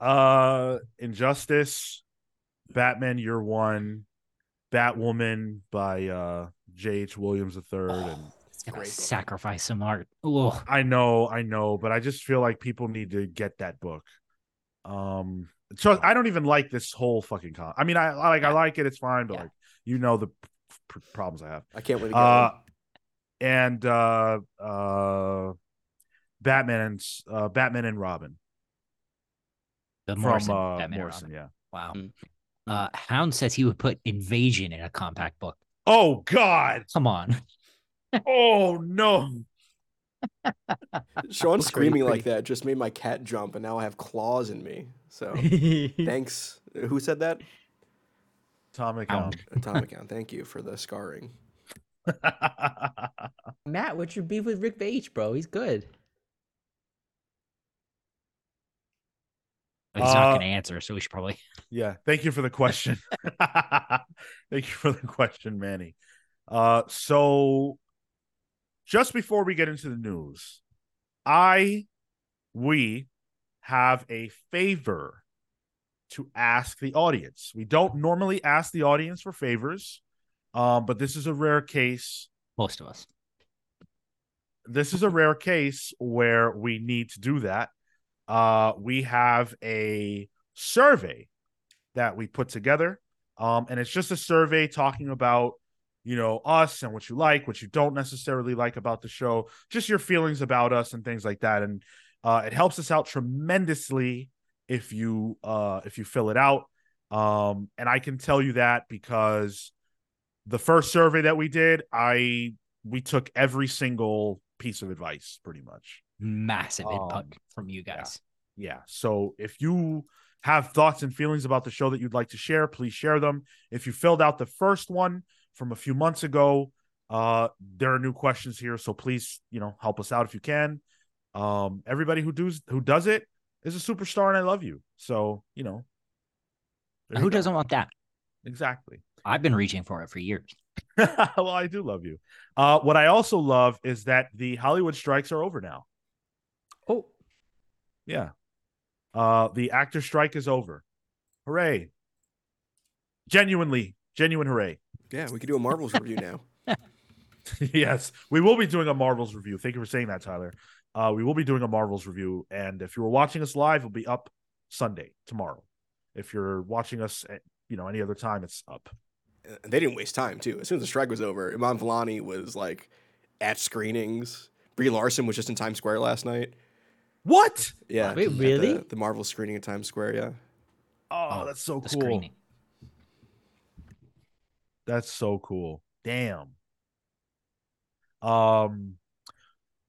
[LAUGHS] uh, Injustice, Batman Year One, Batwoman by uh J.H. Williams III, and It's going Great to book. sacrifice some art. Oh, I know, I know, but I just feel like people need to get that book. Um, so I don't even like this whole fucking con. I mean, I I like I like it, it's fine, but Yeah. like you know the p- p- problems I have. I can't wait to get Uh, one. and uh, uh, Batman and uh, Batman and Robin the from Morrison, uh, Batman and Morrison. Robin. Yeah. Wow. Mm. Uh, Hound says he would put Invasion in a compact book. Oh God! Come on. [LAUGHS] Oh no! Sean screaming like that just made my cat jump, and now I have claws in me. So [LAUGHS] thanks. Who said that? Atomic Hound. Atomic Hound. [LAUGHS] Thank you for the scarring. Matt, what's your beef with Rick Veitch, bro? He's good. He's not Uh, going to answer, so we should probably. [LAUGHS] Yeah, thank you for the question. [LAUGHS] thank you for the question, Manny. Uh, so just before we get into the news, I, we have a favor to ask the audience. We don't normally ask the audience for favors, um, but this is a rare case. Most of us. This is a rare case where we need to do that. Uh, we have a survey that we put together, um, and it's just a survey talking about you know us and what you like, what you don't necessarily like about the show, just your feelings about us and things like that. And uh, it helps us out tremendously if you uh if you fill it out. Um and i can tell you that because the first survey that we did i we took every single piece of advice pretty much Massive input Um, from you guys. yeah. So if you have thoughts and feelings about the show that you'd like to share please share them. If you filled out the first one from a few months ago uh there are new questions here. So please you know help us out if you can. Um everybody who does who does it is a superstar and i love you. So you know Who you doesn't want that? exactly. I've been reaching for it for years. [LAUGHS] well i do love you. Uh what i also love is that the hollywood strikes are over now oh, Yeah. Uh the actor strike is over. Hooray. Genuinely, genuine hooray. Yeah, we could do a Marvels review now. [LAUGHS] yes, we will be doing a Marvels review. Thank you for saying that, Tyler. Uh we will be doing a Marvels review and if you were watching us live, it'll be up Sunday, tomorrow. If you're watching us at, you know, any other time, it's up. And they didn't waste time too. As soon as the strike was over, Iman Vellani was like at screenings. Brie Larson was just in Times Square last night. What? Yeah. Wait, really? The, the Marvel screening at Times Square. Yeah. Oh, Oh, that's so The cool. screening. That's so cool. Damn. Um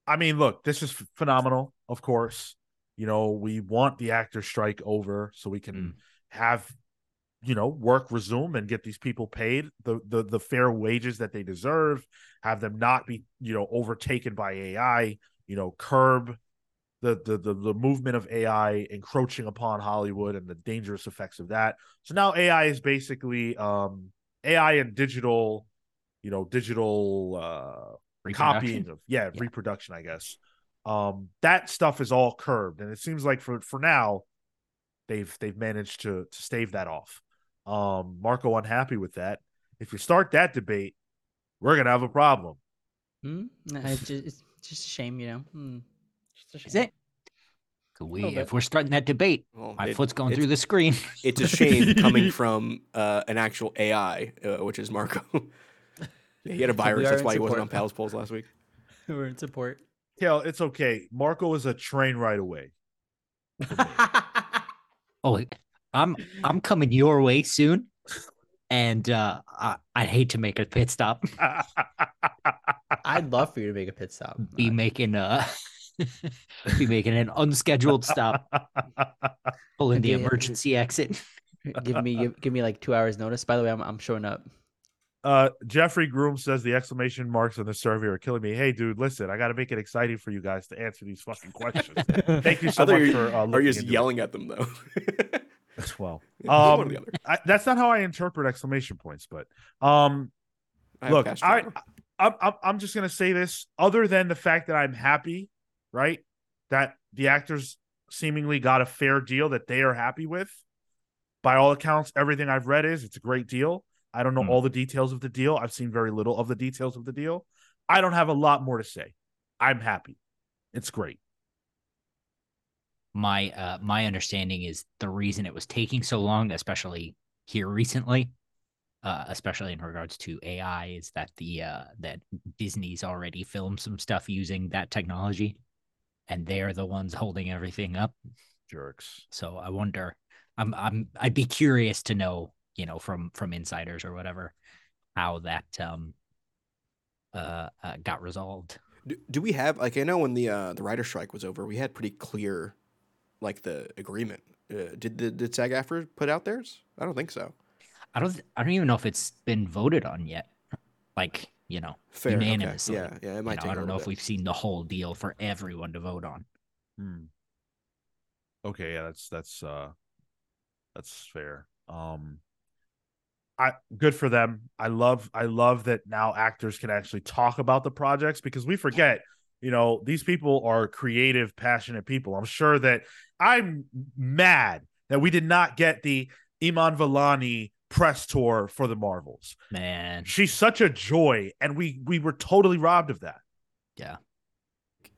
I mean, look, this is ph- phenomenal, of course. You know, we want the actor strike over so we can Mm. have you know, work resume and get these people paid the the the fair wages that they deserve, have them not be, you know, overtaken by AI, you know, curb the, the the the movement of AI encroaching upon Hollywood and the dangerous effects of that. So now AI is basically um AI and digital, you know, digital uh copying of yeah, Yeah. reproduction, I guess. Um that stuff is all curbed and it seems like for for now they've they've managed to to stave that off. Um Marco unhappy with that. If you start that debate, we're going to have a problem. Nah, It's just, it's just a shame, you know. Hmm. Just a Is it? We, if we're starting that debate, Well, my it- foot's going through the screen. [LAUGHS] It's a shame coming [LAUGHS] from uh, an actual AI, uh, which is Marco. [LAUGHS] He had a virus. are That's in why he wasn't on support. Pals Pulls last week. We're in support. Cale, it's okay. Marco is a train right away. Oh, I'm I'm coming your way soon, and uh, I, I'd hate to make a pit stop. I'd love for you to make a pit stop. Be Uh, making a be making an unscheduled stop, [LAUGHS] pulling the emergency exit. give me give, give me like two hours notice. By the way, I'm I'm showing up. Uh, Jeffrey Groom says the exclamation marks on the survey are killing me. Hey, dude, listen, I got to make it exciting for you guys to answer these fucking questions. [LAUGHS] Thank you so much you for uh, Are you just into yelling at them though? it as well. [LAUGHS] Yeah, one or Um. I, that's not how I interpret exclamation points, but um, I look, I. I'm, I'm I'm just gonna say this. Other than the fact that I'm happy, right, that the actors seemingly got a fair deal that they are happy with. By all accounts, everything I've read is it's a great deal. I don't know Hmm. all the details of the deal. I've seen very little of the details of the deal. I don't have a lot more to say. I'm happy. It's great. my uh my understanding is the reason it was taking so long especially here recently uh especially in regards to ai is that the uh that disney's already filmed some stuff using that technology and they're the ones holding everything up Jerks. so i wonder i'm i'm i'd be curious to know you know from from insiders or whatever how that um uh, uh got resolved Do, do we have like I know when the uh, the writer strike was over, we had pretty clear like the agreement. Uh, did the did SAG-AFTRA put out theirs? I don't think so. i don't th- i don't even know if it's been voted on yet like you know Fair. okay. Unanimously. Yeah, yeah. It You might know, take. I a don't know little if we've seen the whole deal for everyone to vote on. Hmm. Okay, yeah, that's that's uh that's fair. Um I good for them. I love I love that now actors can actually talk about the projects because we forget, you know, these people are creative, passionate people. I'm sure that I'm mad that we did not get the Iman Vellani press tour for the Marvels. Man, She's such a joy, and we we were totally robbed of that. yeah.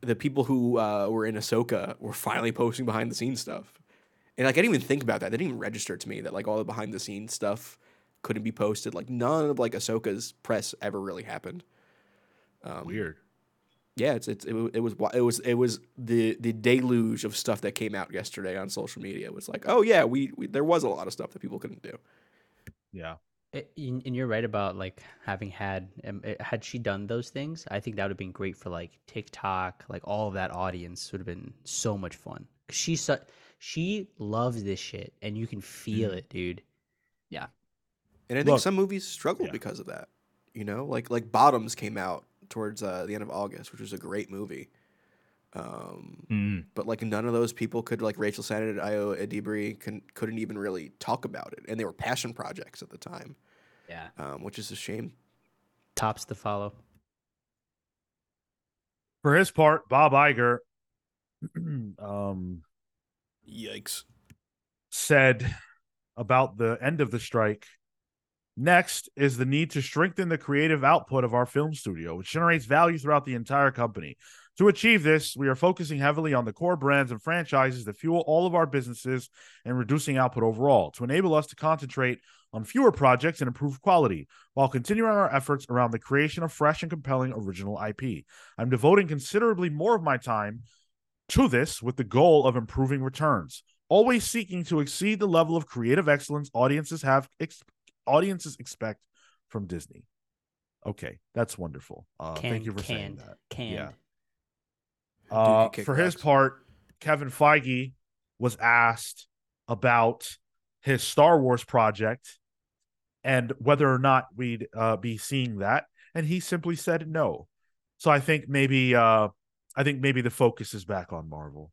the people who uh, were in Ahsoka were finally posting behind the scenes stuff. And like I didn't even think about that. They didn't even register to me that like all the behind the scenes stuff couldn't be posted. Like none of like Ahsoka's press ever really happened. Um, Weird. Yeah, it's, it's it, it was it was it was the the deluge of stuff that came out yesterday on social media. It was like, oh yeah, we, we there was a lot of stuff that people couldn't do. Yeah. It, and and you're right about like having had um, uh, had she done those things, I think that would have been great for like TikTok, like all of that audience would have been so much fun. 'Cause She's su- she loves this shit, and you can feel it, dude. Yeah and I think Look, some movies struggled yeah. because of that. You know, like like Bottoms came out towards uh, the end of August, which was a great movie. Um, Mm. but like none of those people could like Rachel Sennott and Ayo Edebiri can, couldn't even really talk about it, and they were passion projects at the time, Yeah. um, which is a shame. Tops to follow. For his part, Bob Iger [CLEARS THROAT] um Yikes! said about the end of the strike. Next is the need to strengthen the creative output of our film studio, which generates value throughout the entire company. To achieve this, we are focusing heavily on the core brands and franchises that fuel all of our businesses and reducing output overall to enable us to concentrate on fewer projects and improve quality while continuing our efforts around the creation of fresh and compelling original IP. I'm devoting considerably more of my time to this with the goal of improving returns always seeking to exceed the level of creative excellence audiences have ex- audiences expect from Disney. Okay, that's wonderful. Uh, Can, thank you for saying that. Yeah. Dude, Uh, for his part, Kevin Feige was asked about his Star Wars project and whether or not we'd uh, be seeing that, and he simply said no. So I think maybe uh, I think maybe the focus is back on Marvel,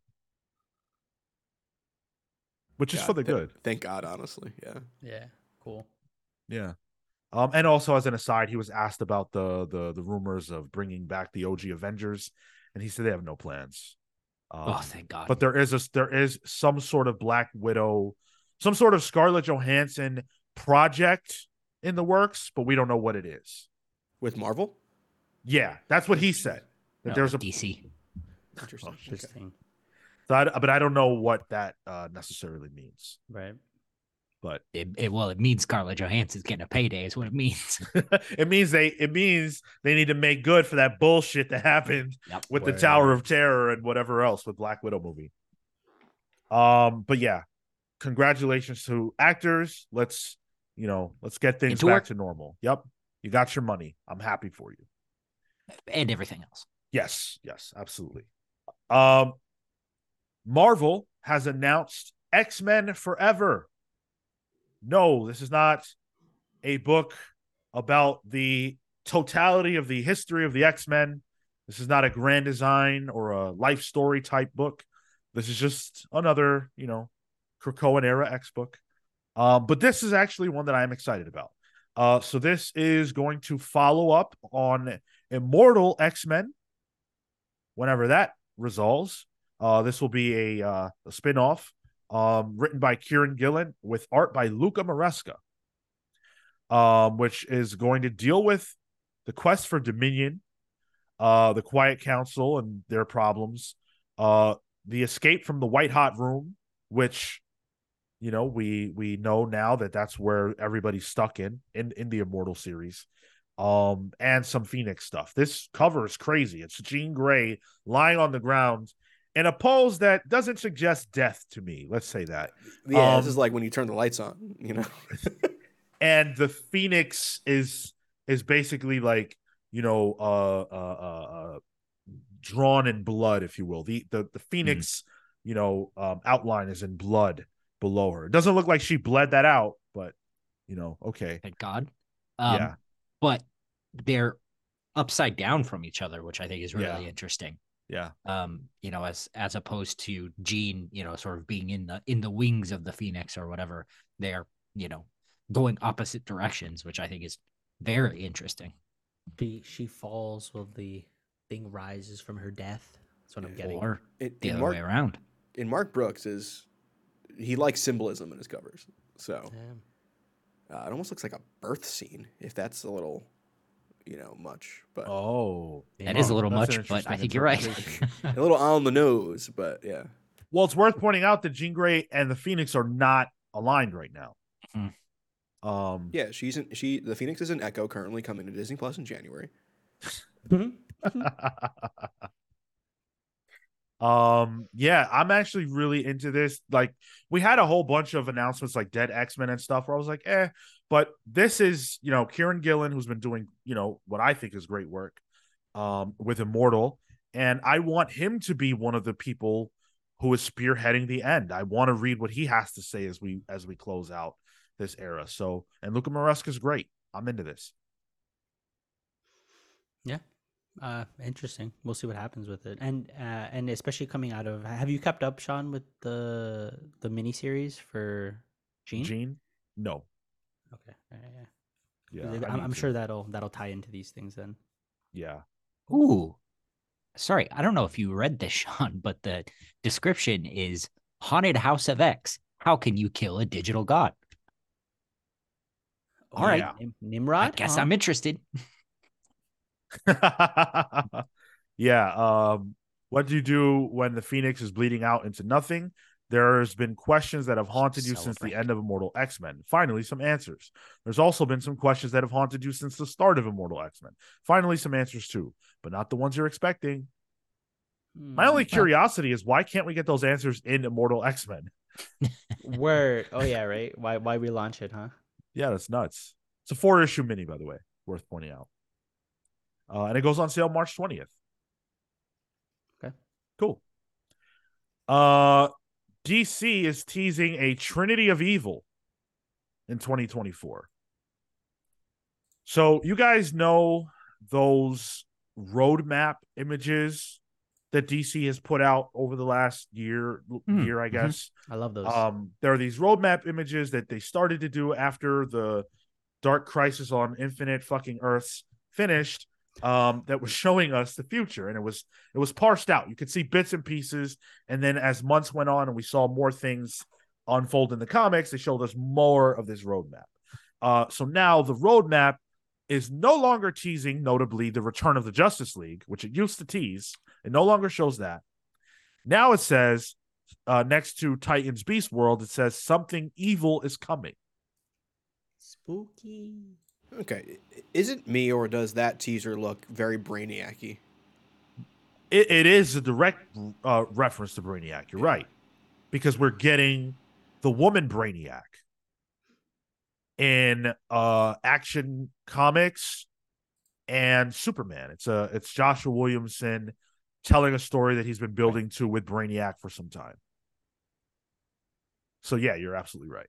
which is for the th- good. Thank God, honestly. Yeah. Yeah, cool. Yeah. Um, and also as an aside, he was asked about the the the rumors of bringing back the OG Avengers, and he said they have no plans. Um, oh, thank God. but there is a there is some sort of Black Widow, some sort of Scarlett Johansson project in the works, but we don't know what it is. With Marvel. Yeah, that's what he said. That No, there's a DC. Interesting. Okay. Interesting. so I- but I don't know what that uh, necessarily means. Right. But It, it, well, it means Scarlett Johansson's getting a payday, is what it means. [LAUGHS] [LAUGHS] it means they it means they need to make good for that bullshit that happened Yep. with the Tower of Terror and whatever else with Black Widow movie. Um, but yeah, congratulations to actors. Let's you know, let's get things back work. to normal. Yep, you got your money. I'm happy for you. and everything else. Yes, yes, absolutely. Um, Marvel has announced X Men Forever. No, this is not a book about the totality of the history of the X Men. This is not a grand design or a life story type book. This is just another, you know, Krakoan era X book. Um, but this is actually one that I'm excited about. Uh, so this is going to follow up on Immortal X Men. Whenever that resolves, uh, this will be a, uh, a spin off um, written by Kieron Gillen with art by Luca Maresca, um, which is going to deal with the quest for Dominion, uh, the Quiet Council and their problems, uh, the escape from the White Hot Room, which you know we we know now that that's where everybody's stuck in in in the Immortal series um, and some Phoenix stuff. This cover is crazy. It's Jean Grey lying on the ground in a pose that doesn't suggest death to me. Let's say that. Yeah, this Um, is like when you turn the lights on. You know. [LAUGHS] And the Phoenix is is basically like you know uh uh uh, uh drawn in blood, if you will. The the the Phoenix you know um, outline is in blood below her. It doesn't look like she bled that out, but you know okay Thank God. Um, yeah But they're upside down from each other, which I think is really Yeah. interesting. Yeah Um, you know, as as opposed to Jean, you know, sort of being in the in the wings of the Phoenix or whatever. They're, you know, going opposite directions, which I think is very interesting. She she falls while the thing rises from her death. That's what I'm getting. Or In, the other Mark, way around. in Mark Brooks is he likes symbolism in his covers, so uh, it almost looks like a birth scene. If that's a little, you know, much, but Oh, That is a little that's much, but I think you're right. [LAUGHS] a little on the nose. But yeah, well, it's worth pointing out that Jean Grey and the Phoenix are not aligned right now. Hmm. Um, yeah, she's in, she. The Phoenix is an Echo currently coming to Disney Plus in January. [LAUGHS] um, yeah, I'm actually really into this. Like, we had a whole bunch of announcements like Dead X Men and stuff where I was like, eh, but this is, you know, Kieron Gillen, who's been doing, you know, what I think is great work um, with Immortal. And I want him to be one of the people who is spearheading the end. I want to read what he has to say as we as we close out this era. So, and Luca Maresca is great. I'm into this. Yeah. Uh, interesting. We'll see what happens with it, and uh, and especially coming out of. Have you kept up, Sean, with the the miniseries for Jean? Jean? No. Okay. Yeah, yeah, Yeah. yeah. I I'm, I'm sure that'll that'll tie into these things then. Yeah. Ooh. Sorry, I don't know if you read this, [LAUGHS] Sean, but the description is Haunted House of X. How can you kill a digital god? All right. Yeah. Nimrod. I guess huh? I'm interested. [LAUGHS] [LAUGHS] yeah. Um, what do you do when the Phoenix is bleeding out into nothing? There's been questions that have haunted you since the end of Immortal X Men. Finally, some answers. There's also been some questions that have haunted you since the start of Immortal X Men. Finally, some answers too, but not the ones you're expecting. My only Hmm. curiosity is why can't we get those answers in Immortal X Men? [LAUGHS] Word. Oh yeah, right. Why why relaunch it, huh? Yeah, that's nuts. It's a four issue mini, by the way, worth pointing out. Uh, and it goes on sale March 20th. Okay. Cool. Uh, DC is teasing a Trinity of Evil in 2024. So you guys know those roadmap images that DC has put out over the last year, Hmm, year, I mhm. guess. I love those. Um, there are these roadmap images that they started to do after the Dark Crisis on Infinite fucking Earths finished. Um, that was showing us the future, and it was it was parsed out. You could see bits and pieces, and then as months went on, and we saw more things unfold in the comics, they showed us more of this roadmap. Uh, so now the roadmap is no longer teasing, notably, the return of the Justice League, which it used to tease. It no longer shows that. Now it says uh, next to Titan's Beast World, it says something evil is coming. Spooky. Okay, is it me or does that teaser look very brainiacy? It, it is a direct uh, reference to Brainiac. You're right, because we're getting the woman Brainiac in uh, Action Comics and Superman. It's a it's Joshua Williamson telling a story that he's been building to with Brainiac for some time. So yeah, you're absolutely right.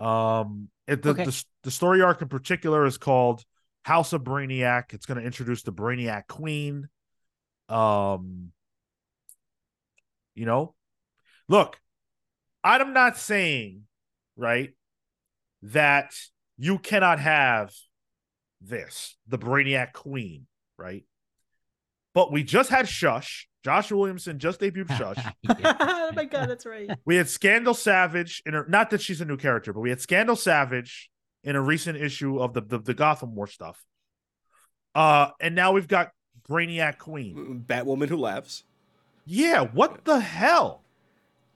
Um, it, the, Okay. the the story arc in particular is called House of Brainiac. It's going to introduce the Brainiac Queen. Um, you know, look, I'm not saying right that you cannot have this, the Brainiac Queen, right? But we just had Shush. Joshua Williamson just debuted Shush. [LAUGHS] [LAUGHS] Oh my god, that's right. We had Scandal Savage in her. not that she's a new character, but we had Scandal Savage in a recent issue of the the, the Gotham War stuff. Uh, and now we've got Brainiac Queen. Batwoman who laughs. Yeah, what the hell?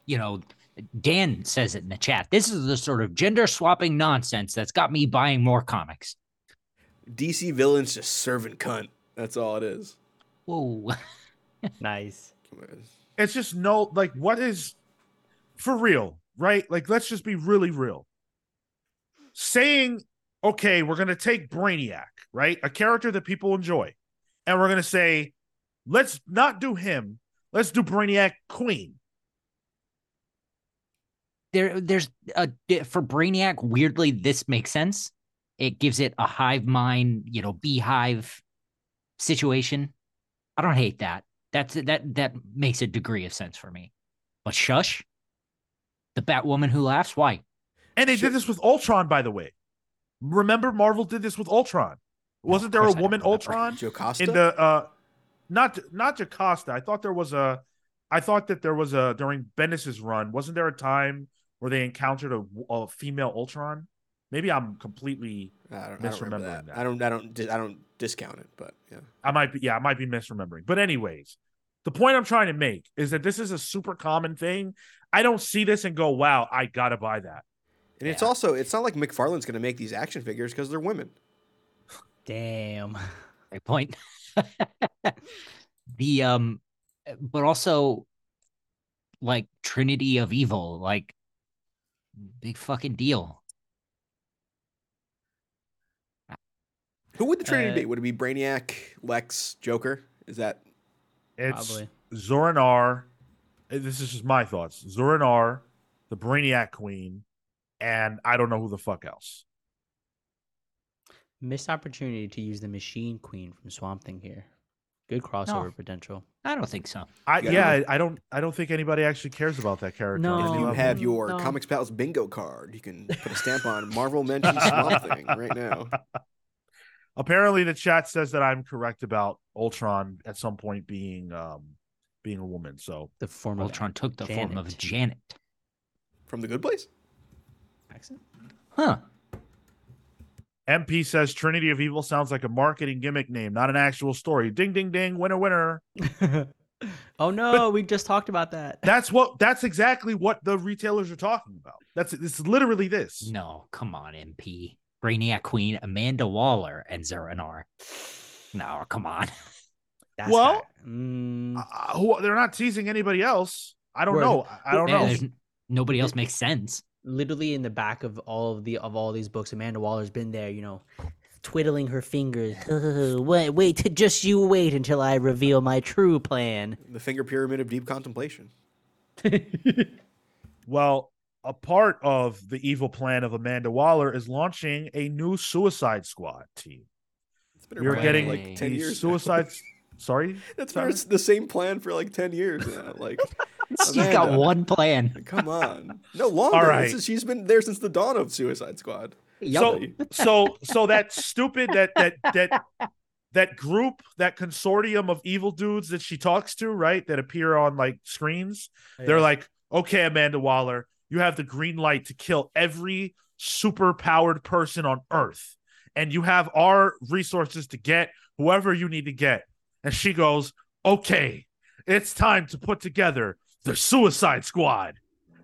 you know, Dan says it in the chat. This is the sort of gender swapping nonsense that's got me buying more comics. DC villains just serving cunt. That's all it is. Whoa. [LAUGHS] [LAUGHS] Nice. It's just no like what is for real, right? Like let's just be really real. Saying, okay, we're gonna take Brainiac, right? A character that people enjoy, and we're gonna say, let's not do him, let's do Brainiac Queen. there there's a for Brainiac, weirdly, this makes sense. It gives it a hive mind, you know, beehive situation. I don't hate that. That's that that makes a degree of sense for me. But shush, The Batwoman who laughs. Why? And they Sure. did this with Ultron, by the way. Remember, Marvel did this with Ultron. Wasn't there a woman. Ultron Jocasta. in the uh not not Jocasta. I thought there was a I thought that there was a during Bendis's run, wasn't there a time where they encountered a, a female Ultron? Maybe I'm completely I don't, I don't misremembering that. that. I don't. I don't. I don't discount it, but yeah. I might be yeah, I might be misremembering. But anyways, the point I'm trying to make is that this is a super common thing. I don't see this and go, "Wow, I got to buy that." And it's also. It's not like McFarlane's going to make these action figures because they're women. [SIGHS] Damn. [LAUGHS] Great point. [LAUGHS] the um, but also like Trinity of Evil, like big fucking deal. Who would the Trinity Uh, be? Would it be Brainiac, Lex, Joker? Is that It's Probably. Zorinar. uh, This is just my thoughts. Zorinar, the Brainiac Queen, and I don't know who the fuck else. Missed opportunity to use the Machine Queen from Swamp Thing here. Good crossover No. potential. I don't think so. I Yeah. yeah, I, I don't I don't think anybody actually cares about that character. No. if you have your no. Comics Pals bingo card, you can put a stamp on [LAUGHS] Marvel mentions Swamp Thing right now. [LAUGHS] Apparently, the chat says that I'm correct about Ultron at some point being um being a woman. So The form of Ultron took the form of Janet. Janet. From the Good Place. accent. Huh. MP says Trinity of Evil sounds like a marketing gimmick name, not an actual story. Ding ding ding, winner winner. [LAUGHS] oh no, we just talked about that. That's what that's exactly what the retailers are talking about. That's it's literally this. No, come on, MP. Brainiac Queen, Amanda Waller, and Zeranar. No, come on. [LAUGHS] That's Well, not- mm, Uh, who, they're not teasing anybody else. I don't know. I- I don't Yeah, know. Nobody else makes sense. literally in the back of all of the of all these books, Amanda Waller's been there, you know, twiddling her fingers. [LAUGHS] wait, wait, just you wait until I reveal my true plan. The finger pyramid of deep contemplation. [LAUGHS] Well, a part of the evil plan of Amanda Waller is launching a new Suicide Squad team. It's been We're getting like ten the years. Suicide. [LAUGHS] Sorry, That's Tyler? been the same plan for like ten years now. [LAUGHS] Like, She's got one plan. come on, no longer. All right. Is, she's been there since the dawn of Suicide Squad. So [LAUGHS] so so that stupid that that that that group that consortium of evil dudes that she talks to right that appear on like screens they're like okay Amanda Waller you have the green light to kill every super powered person on earth. And you have our resources to get whoever you need to get. And she goes okay it's time to put together the suicide squad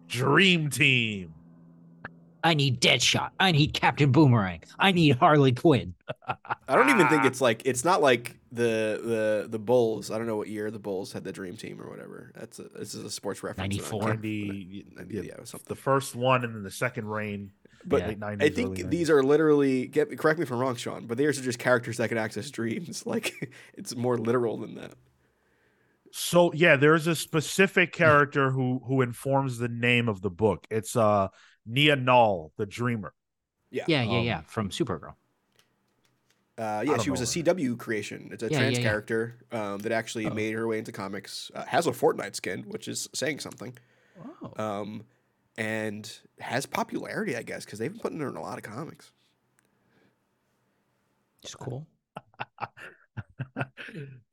dream team I need Deadshot. I need Captain Boomerang. I need Harley Quinn. I don't even think it's like it's not like the the the Bulls. I don't know what year the Bulls had the Dream Team or whatever. That's a this is a sports reference. and 94. 90, yeah, yeah, something. the first one and then the second reign But late 90s, I think these are literally get correct me if I'm wrong, Sean, but these are just characters that can access dreams. [LAUGHS] Like it's more literal than that. So yeah, there's a specific character who who informs the name of the book. It's uh Nia Nal, the dreamer. Yeah. Yeah, yeah, Um, yeah. From Supergirl. Uh, yeah, she was a know CW creation. It's a Yeah, trans yeah, yeah. character um, that actually Oh. made her way into comics. Uh, has a Fortnite skin, which is saying something. Oh. Um, and has popularity, I guess, because they've been putting her in a lot of comics. It's cool. [LAUGHS]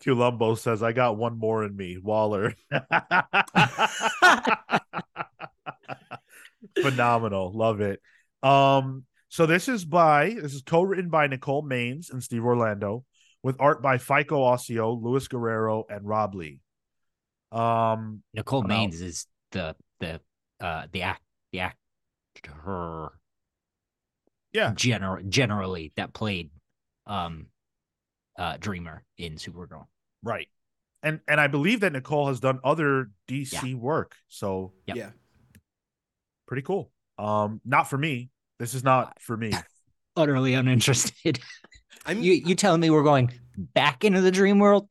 Columbo says, "I got one more in me, Waller." [LAUGHS] [LAUGHS] Phenomenal, love it. Um, so this is by this is co-written by Nicole Maines and Steve Orlando, with art by FICO Ossio, Luis Guerrero, and Rob Lee. Um, Nicole I'm. Maines is the the uh the act the actor Yeah. general generally that played um uh Dreamer in Supergirl. Right. And and I believe that Nicole has done other DC work. So Yep. Yeah. Pretty cool. Um, not for me. This is not for me. [LAUGHS] Utterly uninterested. I'm you you telling me we're going back into the dream world?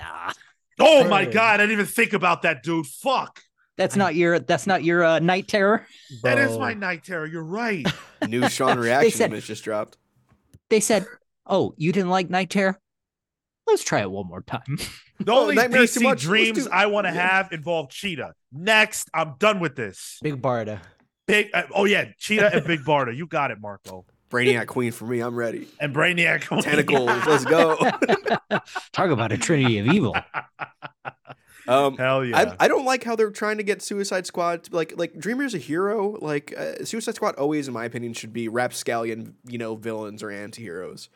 Ah, Oh my god, I didn't even think about that, dude. Fuck. that's not your that's not your uh, night terror. That is Bro. my night terror. You're right. new Sean [LAUGHS] reaction said- image just dropped. They said, "Oh, you didn't like night terror? Let's try it one more time. [LAUGHS] The Oh, only Nightmare's too DC much. Let's dreams do- I want to Yeah. have involve Cheetah. Next, I'm done with this. Big Barda. Big, uh, oh yeah, Cheetah and Big Barda. You got it, Marco. [LAUGHS] Brainiac Queen for me. I'm ready. And Brainiac. Tentacles. [LAUGHS] Let's go. Talk about a trinity of evil. Um, Hell yeah. I, I don't like how they're trying to get Suicide Squad to, like like Dreamer's a hero. Like uh, Suicide Squad always, in my opinion, should be rapscallion, you know, villains or anti-heroes.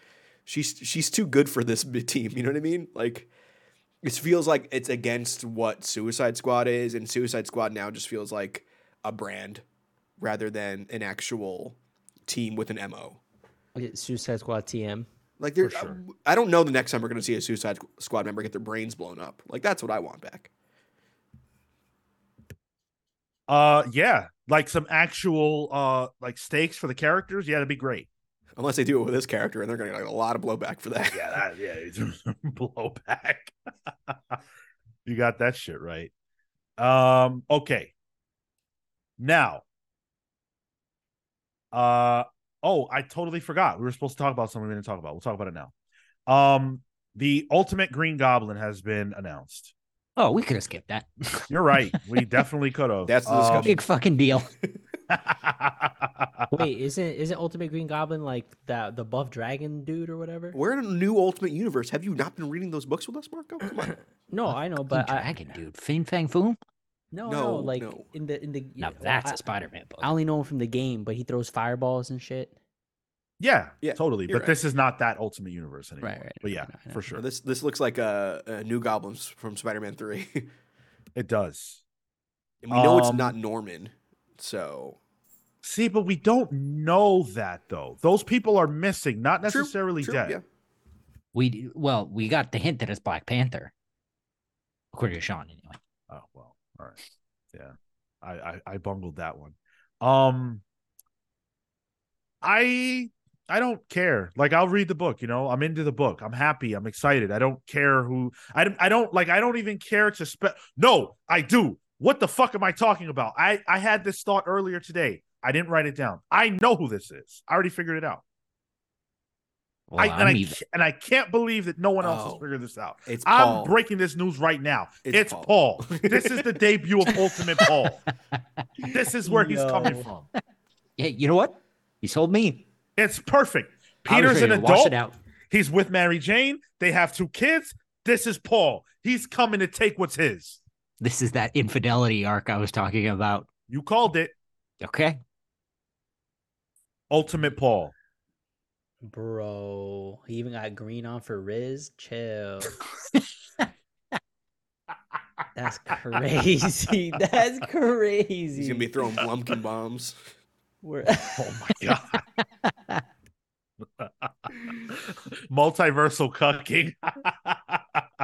She's she's too good for this b- [LAUGHS] team. You know what I mean? Like it feels like it's against what Suicide Squad is, and Suicide Squad now just feels like a brand rather than an actual team with an mo. Okay, Suicide Squad TM. Like there, sure. I, I don't know the next time we're going to see a Suicide Squad member get their brains blown up. Like that's what I want back. uh, yeah, like some actual uh like stakes for the characters. Yeah, that'd be great. Unless they do it with this character, and they're going to get a lot of blowback for that. Yeah, that yeah, [LAUGHS] blowback. [LAUGHS] you got that shit right. Um, okay. Now, uh, oh, I totally forgot. We were supposed to talk about something we didn't talk about. We'll talk about it now. Um, the Ultimate Green Goblin has been announced. Oh, we could have skipped that. [LAUGHS] You're right. We definitely could have. That's the Um. Big fucking deal. [LAUGHS] Wait, isn't isn't Ultimate Green Goblin like the the buff dragon dude or whatever? We're in a new Ultimate Universe. Have you not been reading those books with us, Marco? Come on. [LAUGHS] No, I know, but I, dragon, dude. Fin Fang Foom. no, No, no, like no. in the in the Now well, that's I, a Spider-Man book. I only know him from the game, but he throws fireballs and shit. Yeah, Yeah, totally. But right. this is not that Ultimate Universe anymore. right, But yeah, I know, I know. for sure, This this looks like a, a new goblins from Spider-Man Three, [LAUGHS] it does. and we know it's Um, not Norman. So See, but we don't know that though. Those people are missing, not necessarily true, dead. yeah. We well, we got the hint that it's Black Panther, according to Sean, anyway. Oh well, all right. Yeah, I, I I bungled that one. Um, I I don't care. Like I'll read the book. You know, I'm into the book. I'm happy. I'm excited. I don't care who. I don't- I don't like. I don't even care to spec. No, I do. What the fuck am I talking about? I I had this thought earlier today. I didn't write it down. I know who this is. I already figured it out. Well, I, and, I'm even- and I can't believe that no one else has Oh. figured this out. It's I'm Paul. breaking this news right now. It's It's, Paul. Paul. this is the [LAUGHS] debut of Ultimate Paul. [LAUGHS] This is where he's coming from. [LAUGHS] yeah, you know what? He told me. It's perfect. Peter's an ready to wash adult. out. He's with Mary Jane. They have two kids. This is Paul. He's coming to take what's his. This is that infidelity arc I was talking about. You called it Okay. Ultimate Paul. Bro, he even got green on for Riz. Chill. [LAUGHS] That's crazy. [LAUGHS] That's crazy. He's gonna be throwing Blumpkin bombs. We're- Oh my god. [LAUGHS] [LAUGHS] Multiversal cucking. [LAUGHS]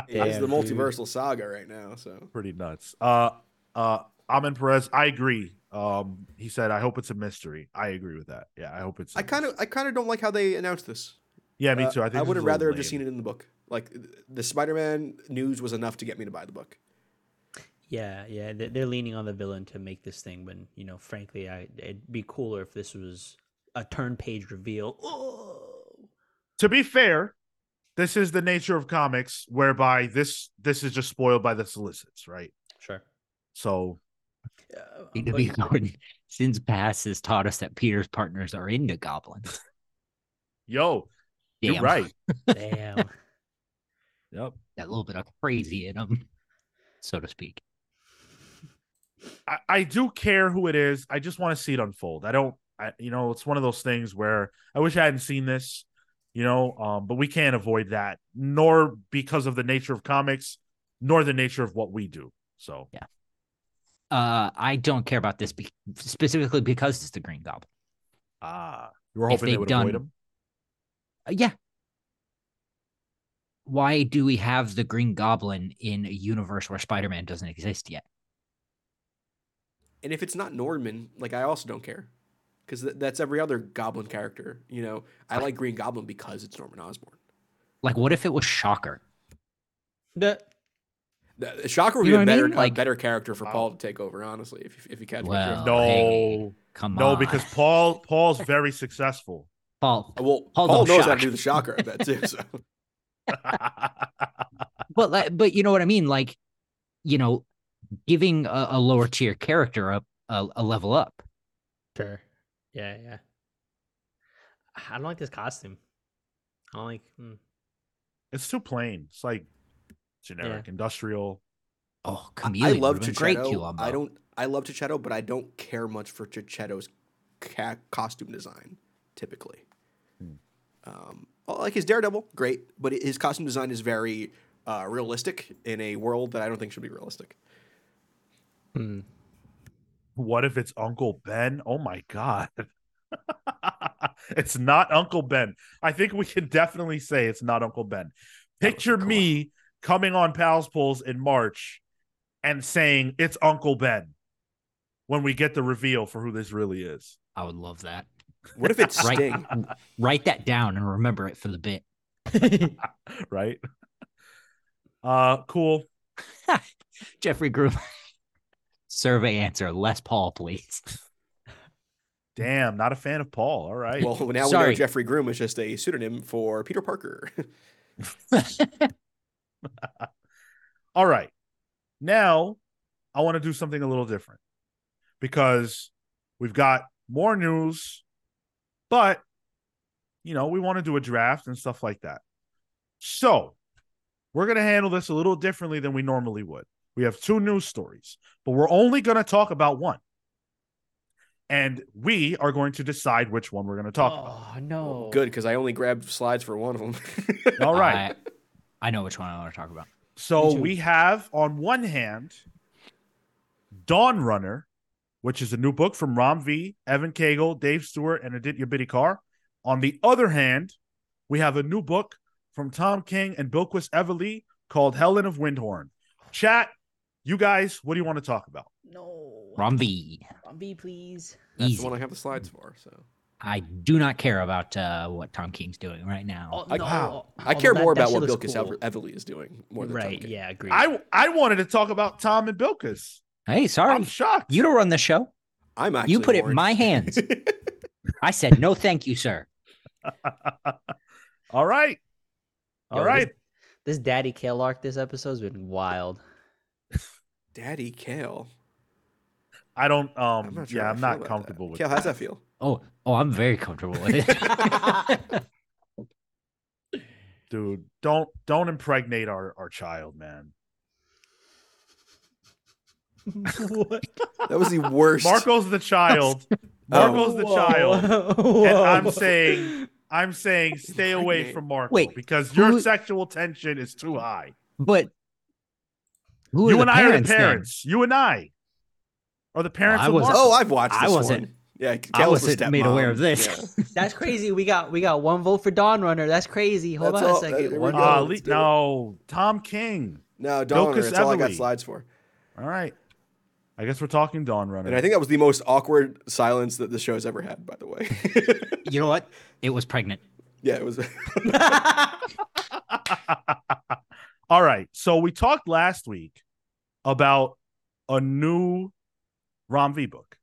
It's the Damn, dude. multiversal saga right now. So Pretty nuts. Uh uh Amin Perez, I agree. Um he said I hope it's a mystery. I agree with that. Yeah, I hope it's a I kind of. I kind of don't like how they announced this. Yeah, me Uh, too. I think I would have rather have just seen it in the book. Like the Spider-Man news was enough to get me to buy the book. yeah, yeah. they- They're leaning on the villain to make this thing, When you know, frankly, I it'd be cooler if this was a turn page reveal. Oh. To be fair, this is the nature of comics whereby this this is just spoiled by the solicits, right? Sure. So Uh, To Gordon, since past has taught us that Peter's partners are into goblins. [LAUGHS] yo, you're right. Damn. [LAUGHS] Yep. That little bit of crazy in them, so to speak. I, I do care who it is. I just want to see it unfold. I don't I you know, it's one of those things where I wish I hadn't seen this, you know, um, but we can't avoid that, nor because of the nature of comics, nor the nature of what we do. So yeah. Uh, I don't care about this be- specifically because it's the Green Goblin. ah, you were hoping they they'd would done- avoid him. Uh, yeah. Why do we have the Green Goblin in a universe where Spider-Man doesn't exist yet? And if it's not Norman, like I also don't care, because th- that's every other Goblin character. You know, I like Green Goblin because it's Norman Osborn. Like, what if it was Shocker? The- The- Shocker would You be a what I better, mean? a better character for Wow. Paul to take over, honestly. If if you catch my Well, drift. No, hey, come no, on. because Paul Paul's very successful. Paul, Uh, Well, Paul Paul don't knows how to do the Shocker, I bet too. So [LAUGHS] but like, but you know what I mean? Like, you know, giving a, a lower tier character up a, a level up. Sure. Yeah, yeah. I don't like this costume. I don't like. Mm. it's too plain. It's like generic industrial. Oh, I- chameleon. I love would've Checchetto. I don't. I love Checchetto, but I don't care much for Checchetto's ca- costume design. Typically, Hmm. um, well, like his Daredevil, great, but his costume design is very uh, realistic in a world that I don't think should be realistic. Hmm. What if it's Uncle Ben? Oh my god. [LAUGHS] it's not Uncle Ben. I think we can definitely say it's not Uncle Ben. That would be Picture cool. me coming on Pals Pulls in March and saying it's Uncle Ben when we get the reveal for who this really is. I would love that. What if it's [LAUGHS] Right. Sting? [LAUGHS] Write that down and remember it for the bit. right? Uh cool. Jeffrey Groom. Survey answer: Les Paul, please. [LAUGHS] Damn, not a fan of Paul. All right. Well, now we know Sorry. Jeffrey Groom is just a pseudonym for Peter Parker. [LAUGHS] All right. Now, I want to do something a little different because we've got more news, but, you know, we want to do a draft and stuff like that. So, we're going to handle this a little differently than we normally would. We have two news stories, but we're only going to talk about one. And we are going to decide which one we're going to talk oh, about. Oh no! Good, because I only grabbed slides for one of them. [LAUGHS] All right. I, I know which one I want to talk about. So we have on one hand Dawnrunner, which is a new book from Ram V, Evan Cagle, Dave Stewart, and Aditya Bidikar. On the other hand, we have a new book from Tom King and Bilquis Evely called Helen of Wyndhorn. Chat, you guys, what do you want to talk about? No. Ram V. Please. That's Easy. the one I have the slides for. So I do not care about uh, what Tom King's doing right now. Oh, I- wow. I care that- more about what looks Bilquis cool. Ever- Evely is doing more than Right? Tom King. Yeah, agreed. I I wanted to talk about Tom and Bilquis. hey, sorry. I'm shocked. You don't run the show. I'm actually You put it in my hands. [LAUGHS] I said no, thank you, sir. [LAUGHS] All right. All Yo, right. This, this Daddy Cale arc this episode's been wild. Daddy Cale. I don't um I'm not sure yeah, how I I'm feel not about comfortable that. with Cale, that. how's that feel? Oh, oh, I'm very comfortable with it. [LAUGHS] Dude, don't don't impregnate our our child, man. what? That was the worst. Marco's the child. [LAUGHS] Marco's the child. [LAUGHS] And I'm saying I'm saying stay away from Marco Wait, because your who- sexual tension is too high. but who you the and I are the parents then? You and I are the parents I wasn't- Oh, I've watched. This. I wasn't- One. Yeah, I was the wasn't made aware of this. Yeah. [LAUGHS] That's crazy. We got we got one vote for Dawnrunner. That's crazy. Hold That's on all- a second. there we One go. Uh, le- do it. no, Tom King. No, Dawnrunner. Bilquis That's all I got slides for. All right. I guess we're talking Dawnrunner. And I think that was the most awkward silence that the show's ever had. By the way. [LAUGHS] You know what? It was pregnant. yeah, it was. [LAUGHS] All right. So we talked last week about a new Ram V book.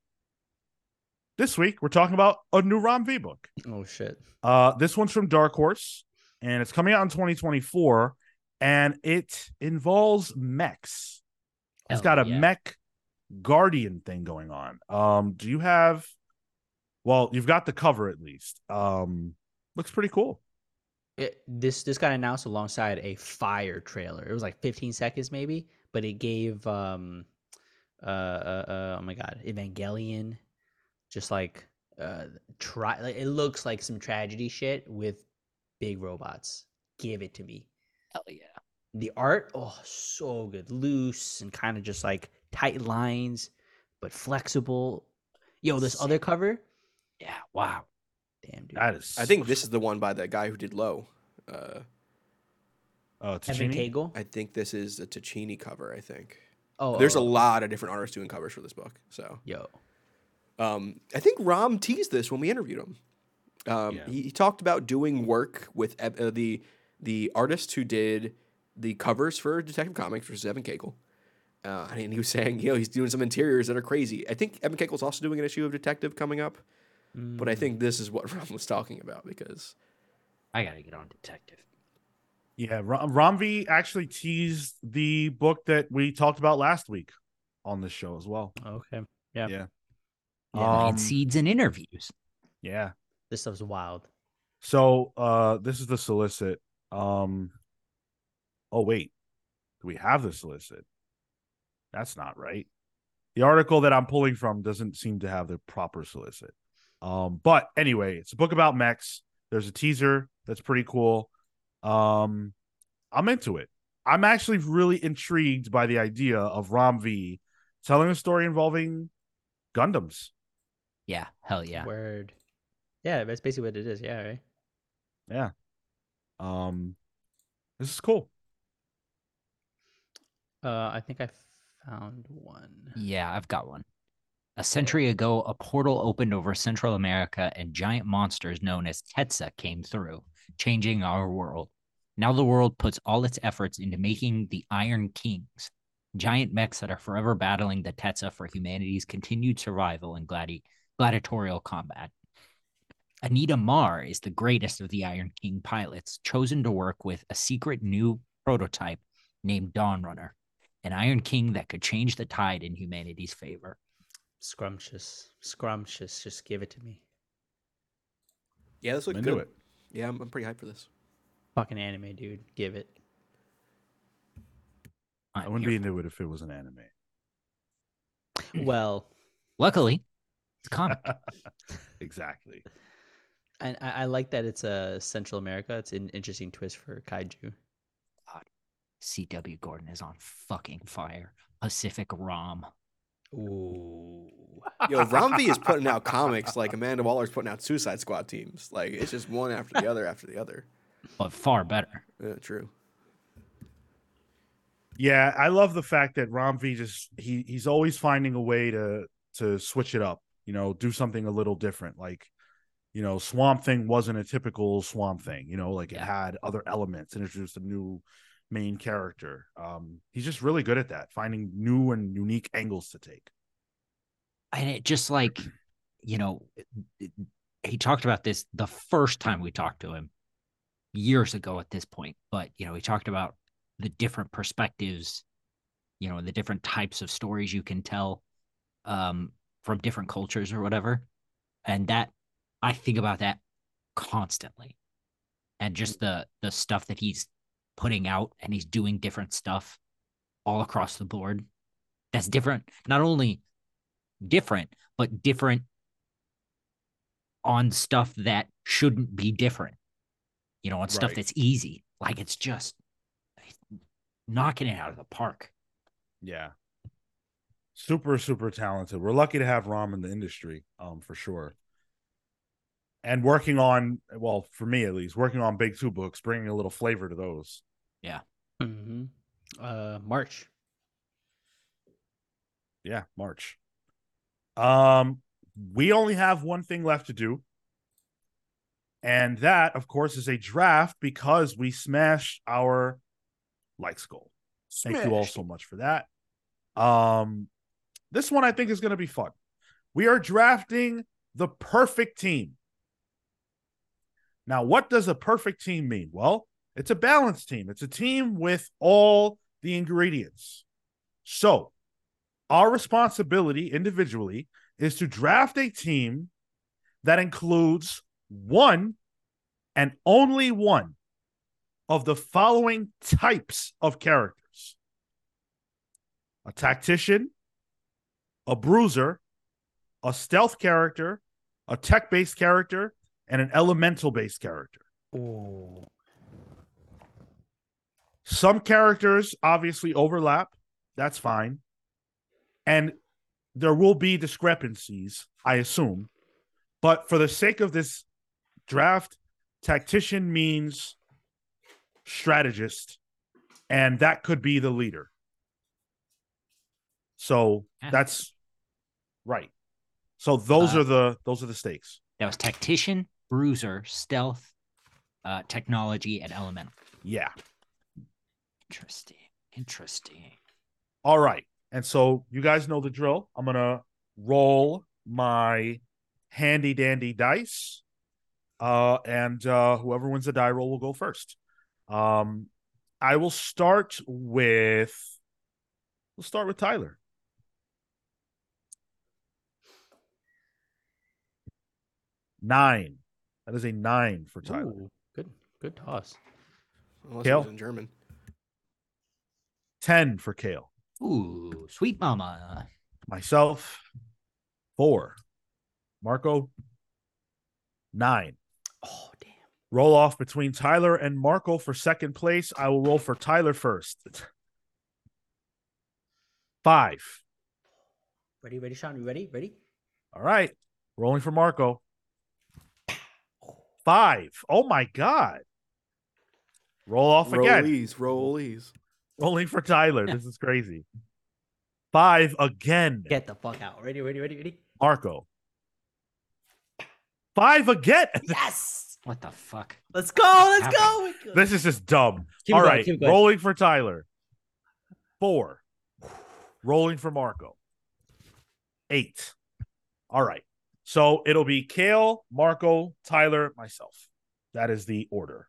This week we're talking about a new Ram V book. oh shit. Uh, this one's from Dark Horse, and it's coming out in 2024, and it involves mechs. It's Hell got a yeah. mech guardian thing going on. Um, do you have? Well, you've got the cover at least. Um, looks pretty cool. It, this this got announced alongside a fire trailer. It was like 15 seconds maybe, but it gave um uh, uh, uh oh my god, Evangelion just like uh try like it looks like some tragedy shit with big robots. Give it to me. Hell yeah. The art, oh, so good. Loose and kind of just like tight lines, but flexible. Yo, this Sick. other cover, Yeah. Wow. damn dude. That is. I think this is the one by the guy who did Low. Uh, Uh, Evan Tocchini? Cagle. I think this is a Tocchini cover. I think Oh, there's a oh, lot of different artists doing covers for this book. So Yo, um, I think Ram teased this when we interviewed him. Um, Yeah. he, he talked about doing work with uh, the the artist who did the covers for Detective Comics, which is Evan Cagle. Uh, and he was [LAUGHS] saying, you know, he's doing some interiors that are crazy. I think Evan Cagle's also doing an issue of Detective coming up, but Mm. I think this is what [LAUGHS] Ram was talking about because I gotta get on detective. Yeah, Ram- Ramvi actually teased the book that we talked about last week on this show as well. Okay. Yeah. Yeah. Yeah, Um, It seeds and interviews. Yeah. This stuff's wild. So uh this is the solicit. Um oh wait. Do we have the solicit? That's not right. The article that I'm pulling from doesn't seem to have the proper solicit. Um, but anyway, it's a book about mechs. There's a teaser that's pretty cool. Um, I'm into it. I'm actually really intrigued by the idea of Ram V telling a story involving Gundams. Yeah, hell yeah. Word. Yeah, that's basically what it is. Yeah, right. Yeah. Um, this is cool. Uh, I think I found one. Yeah, I've got one. A century ago, a portal opened over Central America and giant monsters known as Tetsa came through, changing our world. Now the world puts all its efforts into making the Iron Kings, giant mechs that are forever battling the Tetsa for humanity's continued survival in gladi- gladiatorial combat. Anita Marr is the greatest of the Iron King pilots, chosen to work with a secret new prototype named Dawnrunner, an Iron King that could change the tide in humanity's favor. Scrumptious. Scrumptious. Just give it to me. Yeah, this I'm looks good. it. Yeah, I'm, I'm pretty hyped for this. Fucking anime, dude. Give it. I I'm wouldn't be into it if it was an anime. [CLEARS THROAT] Well, Luckily, it's comic. [LAUGHS] exactly. and I, I like that it's a uh, Central America. It's an interesting twist for kaiju. CW Gordon is on fucking fire. Pacific Rom. Ooh. Yo, Ram V is putting out comics like Amanda Waller's putting out Suicide Squad teams. Like it's just one after the other after the other. But far better. Yeah, true. Yeah, I love the fact that Ram V just he he's always finding a way to to switch it up, you know, do something a little different. Like, you know, Swamp Thing wasn't a typical Swamp Thing, you know, like it had other elements, and introduced a new main character. Um, he's just really good at that, finding new and unique angles to take. And it just like, [CLEARS THROAT] you know, it- he talked about this the first time we talked to him years ago at this point. But, you know, he talked about the different perspectives, you know, the different types of stories you can tell um, from different cultures or whatever. And that, I think about that constantly. And just the the stuff that he's putting out and he's doing different stuff all across the board. That's different, not only different, but different on stuff that shouldn't be different. You know, on stuff that's easy. Like it's just knocking it out of the park. Yeah. Super, super talented. We're lucky to have Ram in the industry, um, for sure. And working on, well, for me at least, working on big two books, bringing a little flavor to those. Mm-hmm. Uh, March. Yeah, March. Um, we only have one thing left to do. And that, of course, is a draft because we smashed our likes goal. Thank you all so much for that. Um, this one I think is going to be fun. We are drafting the perfect team. Now, what does a perfect team mean? Well, it's a balanced team. It's a team with all the ingredients. So, our responsibility individually is to draft a team that includes one and only one of the following types of characters a tactician, a bruiser, a stealth character, a tech based character, and an elemental based character. Ooh. Some characters obviously overlap. That's fine. And there will be discrepancies, I assume. But for the sake of this draft, tactician means strategist, and that could be the leader. So that's right. So those Uh, are the those are the stakes. That was tactician, bruiser, stealth, uh, technology, and elemental. Yeah. Interesting. Interesting. All right. And so you guys know the drill. I'm going to roll my handy dandy dice. Uh, and uh, whoever wins the die roll will go first. Um, I will start with. We'll start with Tyler. Nine. That is a nine for Tyler. Ooh, good, good toss. Unless Cale? it was in German. Ten for Cale. Ooh, sweet mama. Myself, four. Marco, nine. Oh damn. Roll off between Tyler and Marco for second place. I will roll for Tyler first. Five. Ready, ready, Sean. You ready? Ready? All right. Rolling for Marco. Five. Oh my God. Roll off again. Rollies, rollies. Rolling for Tyler. This is crazy. Five again. Get the fuck out. Ready, ready, ready, ready. Marco. Five again. [LAUGHS] Yes. What the fuck? Let's go. Let's go. This is just dumb. Keep it All going, right. going. Rolling for Tyler. Four. Rolling for Marco. Eight. All right. So it'll be Cale, Marco, Tyler, myself. That is the order.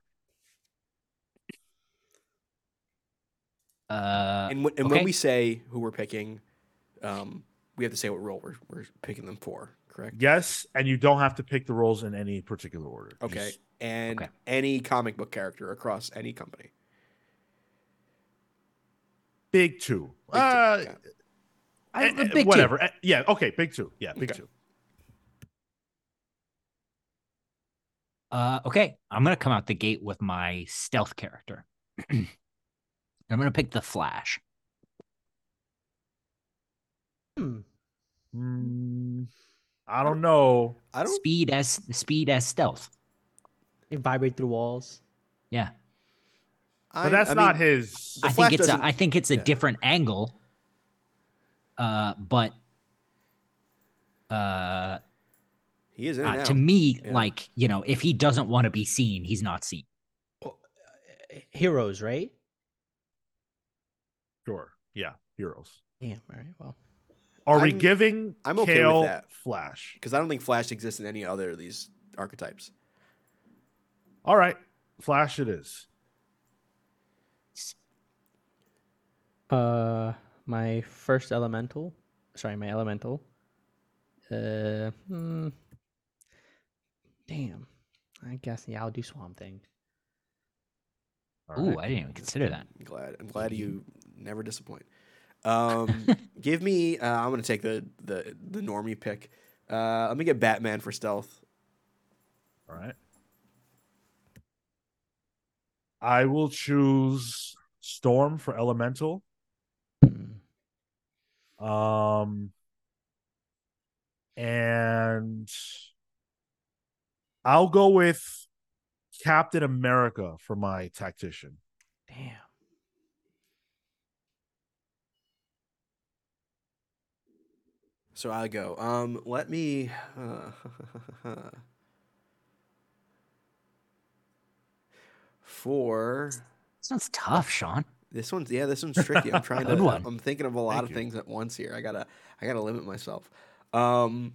Uh, and when, and when we say who we're picking, um, we have to say what role we're, we're picking them for, correct? Yes, and you don't have to pick the roles in any particular order. Okay. Just- And Okay. any comic book character across any company. big two. Big two, Uh, yeah. I, eh, big two. whatever. Eh, Yeah. Okay. Big two. Yeah. Big Okay. two. Uh, okay, I'm gonna come out the gate with my stealth character. [CLEARS THROAT] I'm gonna pick the Flash. Hmm. Mm, I don't know. I don't. Speed as speed as stealth. It vibrate through walls. Yeah, I, But that's I not mean, his. I think it's a, I think it's a yeah. different angle. Uh, but uh, He is in uh, to me, Yeah. like you know, if he doesn't want to be seen, he's not seen. Well, uh, heroes, right? Sure. Yeah. Heroes. Yeah. All right. Well. Are we I'm- giving I'm okay with that. Flash? Because I don't think Flash exists in any other of these archetypes. All right. Flash it is. Uh, my first elemental. Sorry, my elemental. Uh, hmm. Damn. I guess yeah, I'll do Swamp Thing. All Ooh, right. I didn't even consider that. I'm glad. I'm glad you never disappoint. Um, [LAUGHS] give me. Uh, I'm gonna take the the the normie pick. Uh, let me get Batman for stealth. All right. I will choose Storm for Elemental. Hmm. Um, and I'll go with Captain America for my tactician. Damn. So I go. Um, let me. Uh, [LAUGHS] for Sounds tough, Sean. this one's yeah, this one's tricky. I'm [LAUGHS] trying to. One. I'm thinking of a lot Thank of you. things at once here. I gotta. I gotta limit myself. Um,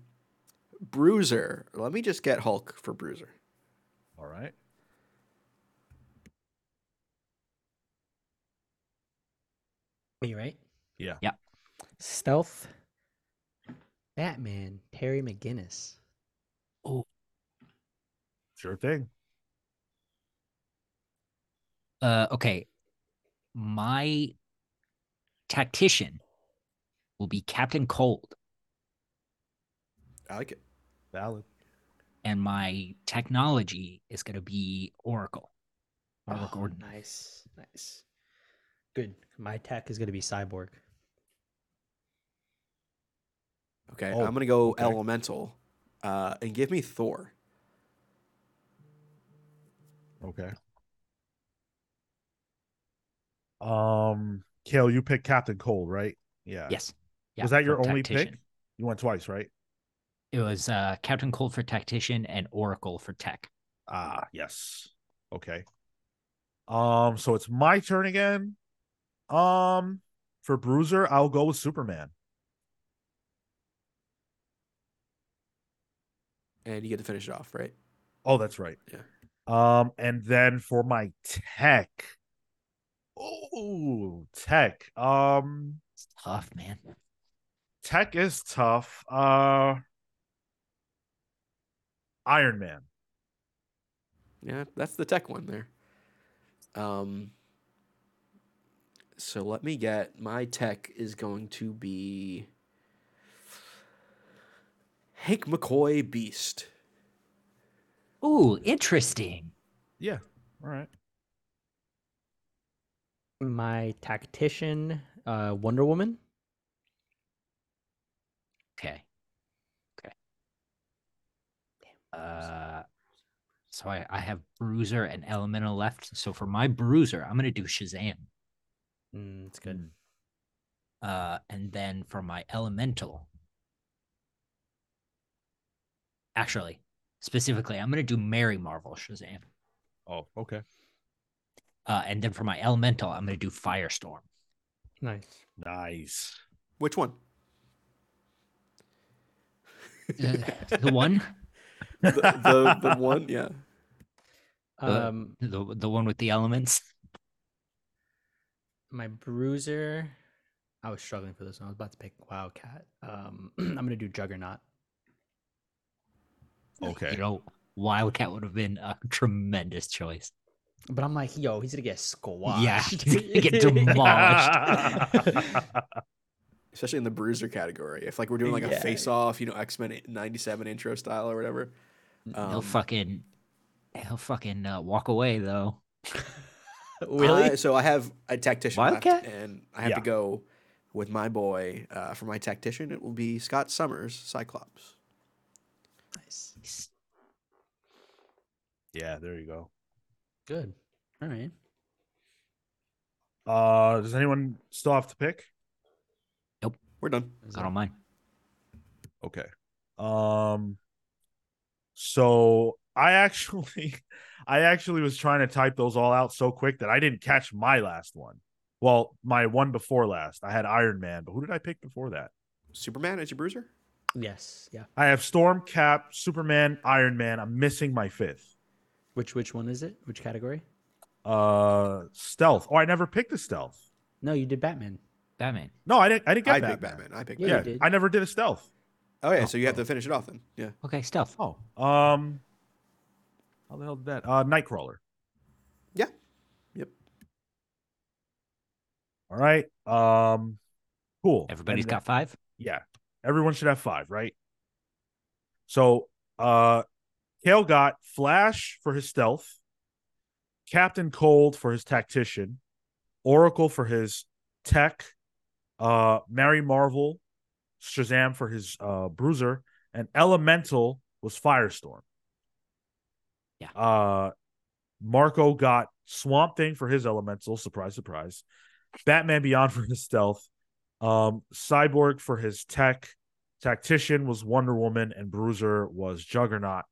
Bruiser. Let me just get Hulk for Bruiser. All right. Are you right? Yeah. Yeah. Stealth. Batman. Terry McGinnis. Oh, sure thing. Uh, okay. My tactician will be Captain Cold, I like it. Valid. and my technology is going to be Oracle. Oracle Oh, Gordon. Nice. Nice. Good. My tech is gonna be Cyborg. Okay, Oh, I'm gonna go okay. Elemental, uh, and give me Thor. Okay. Um, Cale, you picked Captain Cold, right? Yeah. Yes. Yeah, Was that your only tactician. pick? You went twice, right? It was uh, Captain Cold for tactician and Oracle for tech. Ah, yes. Okay. Um, so it's my turn again. Um, for Bruiser, I'll go with Superman. And you get to finish it off, right? Oh, that's right. Yeah. Um, and then for my tech, oh, tech. Um, It's tough, man. tech is tough. Uh, Iron Man. Yeah, that's the tech one there. Um, so let me get my tech is going to be Hank McCoy Beast. Ooh, interesting. Yeah. All right. My tactician, uh, Wonder Woman. Okay. Okay. Uh, so I, I have Bruiser and Elemental left. So for my Bruiser, I'm gonna do Shazam. Mm, it's good. Uh, and then for my Elemental, actually, specifically, I'm gonna do Mary Marvel Shazam. Oh, okay. Uh, and then for my Elemental, I'm gonna do Firestorm. Nice. Nice. Which one? Uh, [LAUGHS] the one, The, the, the one, yeah. The- Um, the the one with the elements. my bruiser. I was struggling for this one. I was about to pick Wildcat. Um, [CLEARS THROAT] I'm gonna do Juggernaut. Okay. You know, Wildcat would have been a tremendous choice. But I'm like, yo, he's gonna get squashed. Yeah, [LAUGHS] he's gonna get demolished. [LAUGHS] Especially in the bruiser category. If like we're doing like a face off, you know, X Men '97 intro style or whatever. he'll Um, fucking, he'll fucking uh, walk away though. [LAUGHS] really? I- so I have a tactician Wildcat? left, and I have Yeah. to go with my boy uh, for my tactician. It will be Scott Summers, Cyclops. nice. He's- yeah, there you go. Good. All right. Uh, does anyone still have to pick? Nope. We're done. I don't mind. Okay. Um so I actually [LAUGHS] I actually was trying to type those all out so quick that I didn't catch my last one. Well, my one before last. I had Iron Man, but who did I pick before that? Superman as your bruiser. Yes. Yeah. I have Storm, Cap, Superman, Iron Man. I'm missing my fifth. Which which one is it? Which category? Uh Stealth. Oh, I never picked a stealth. No, you did Batman. Batman. No, I didn't I didn't get I Batman. picked Batman. I picked Yeah, you Batman. did. I never did a stealth. Oh yeah, Oh, so you have to finish it off then. Yeah. Okay, stealth. Oh. Um how the hell did that? Uh Nightcrawler. Yeah. Yep. All right. Um cool. Everybody's And got five. Yeah. Everyone should have five, right? So uh Cale got Flash for his stealth, Captain Cold for his tactician, Oracle for his tech, uh Mary Marvel, Shazam for his uh bruiser, and Elemental was Firestorm. Yeah. Uh Marco got Swamp Thing for his elemental, surprise, surprise. Batman Beyond [LAUGHS] for his stealth. Um, Cyborg for his tech. Tactician was Wonder Woman, and Bruiser was Juggernaut.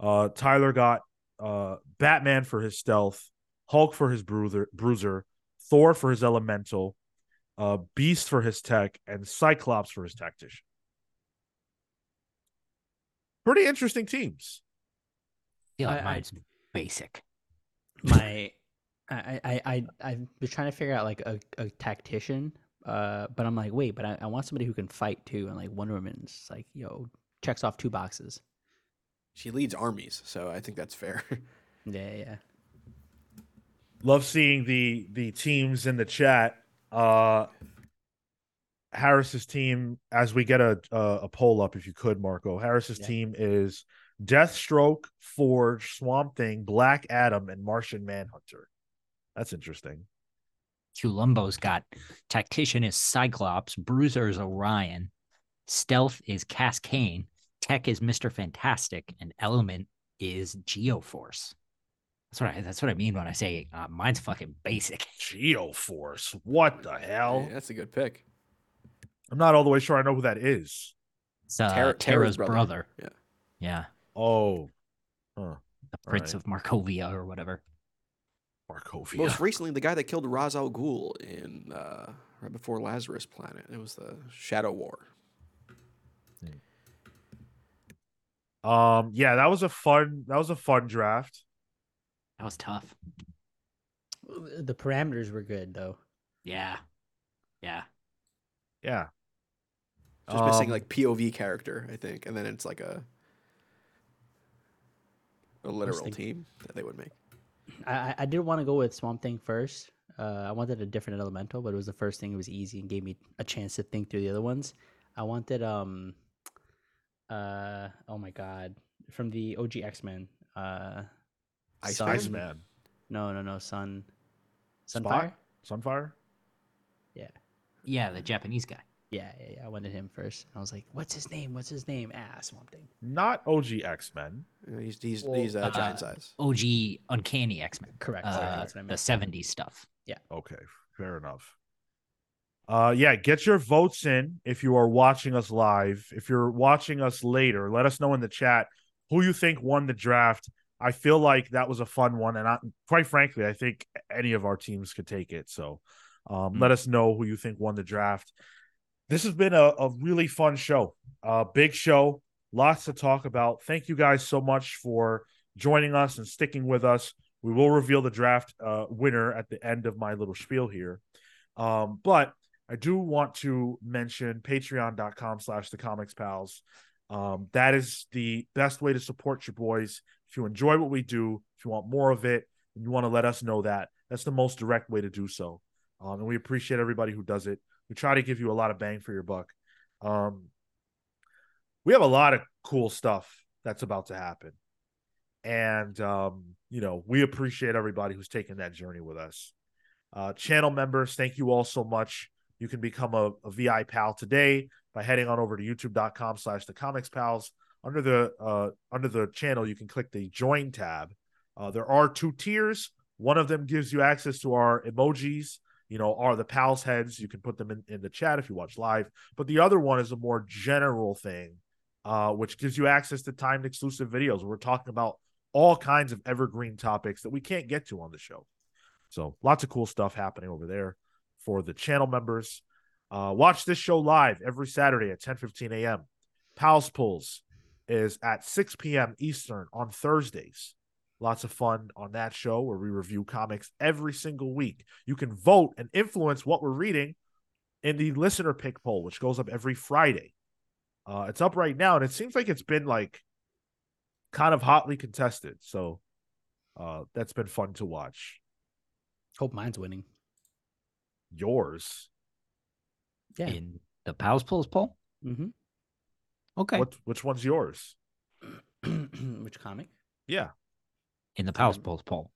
Uh, Tyler got uh Batman for his stealth, Hulk for his bruiser, bruiser, Thor for his elemental, uh, Beast for his tech, and Cyclops for his tactician. Pretty interesting teams. I feel like I- I- mine's basic. [LAUGHS] My I I I I was trying to figure out like a, a tactician. Uh, but I'm like, wait, but I, I want somebody who can fight too, and like Wonder Woman's like, yo, checks off two boxes. She leads armies, so I think that's fair. [LAUGHS] Yeah, yeah. love seeing the the teams in the chat uh harris's team as we get a a, a poll up if you could marco harris's Yeah. team is deathstroke forge swamp thing black adam and martian manhunter that's interesting Columbo's got tactician is Cyclops, Bruiser is Orion, stealth is Cass Cain, tech is Mister Fantastic, and element is Geoforce. That's what I. That's what I mean when I say uh, mine's fucking basic. [LAUGHS] geoforce what the hell Yeah, that's a good pick. i'm not all the way sure i know who that is It's uh, Terra- Terra's, Terra's brother. brother. Yeah. yeah, oh huh the Prince Alright. of Markovia or whatever. markovia Most recently, the guy that killed Ra's al Ghul in uh, right before Lazarus Planet. It was the Shadow War. Um, yeah, that was a fun that was a fun draft. That was tough. The parameters were good though. Yeah. Yeah. Yeah. Just missing Um, like POV character, I think, and then it's like a a literal thinking- team that they would make. I I- I did want to go with Swamp Thing first. Uh, I wanted a different elemental, but it was the first thing. It was easy and gave me a chance to think through the other ones. I wanted um, uh, oh my god, from the OG X Men. Uh, Iceman? Iceman. No, no, no, Sun. Spot? Sunfire. Sunfire? Yeah, Yeah, the Japanese guy. Yeah, yeah, yeah. I wanted him first. I was like, "What's his name? What's his name?" Ah, Swamp Thing. Not OG X Men. You he's he's, Well, he's uh, uh, giant size. OG Uncanny X Men. Correct. sorry, Uh, that's what I the 70s stuff. Yeah. Okay, fair enough. Uh yeah, get your votes in if you are watching us live. If you're watching us later, let us know in the chat who you think won the draft. I feel like that was a fun one, and I, quite frankly, I think any of our teams could take it. So, um, Mm. let us know who you think won the draft. This has been a, a really fun show, a big show, lots to talk about. Thank you guys so much for joining us and sticking with us. We will reveal the draft uh, winner at the end of my little spiel here. Um, but I do want to mention patreon.com slash the comics pals. Um, that is the best way to support your boys. If you enjoy what we do, if you want more of it, and you want to let us know that, that's the most direct way to do so. Um, and we appreciate everybody who does it. We try to give you a lot of bang for your buck. Um, we have a lot of cool stuff that's about to happen. And, um, you know, we appreciate everybody who's taken that journey with us. Uh, channel members, thank you all so much. You can become a, a VI pal today by heading on over to youtube.com slash the comics pals. Under the uh, under the channel, you can click the join tab. Uh, there are two tiers. One of them gives you access to our emojis, you know, are the pals heads. You can put them in, in the chat if you watch live. But the other one is a more general thing, uh, which gives you access to timed exclusive videos. We're talking about all kinds of evergreen topics that we can't get to on the show. So lots of cool stuff happening over there for the channel members. Uh, watch this show live every Saturday at 10 15 a.m. Pals Pulls is at 6 p.m. Eastern on Thursdays. Lots of fun on that show where we review comics every single week. You can vote and influence what we're reading in the listener pick poll, which goes up every Friday. Uh, it's up right now, and it seems like it's been like kind of hotly contested. So uh, that's been fun to watch. Hope mine's winning. Yours, Yeah. In the Pals Pulls poll? Mm-hmm. Okay. what? Which one's yours? [CLEARS THROAT] Which comic? Yeah. In the Pals Pulls poll.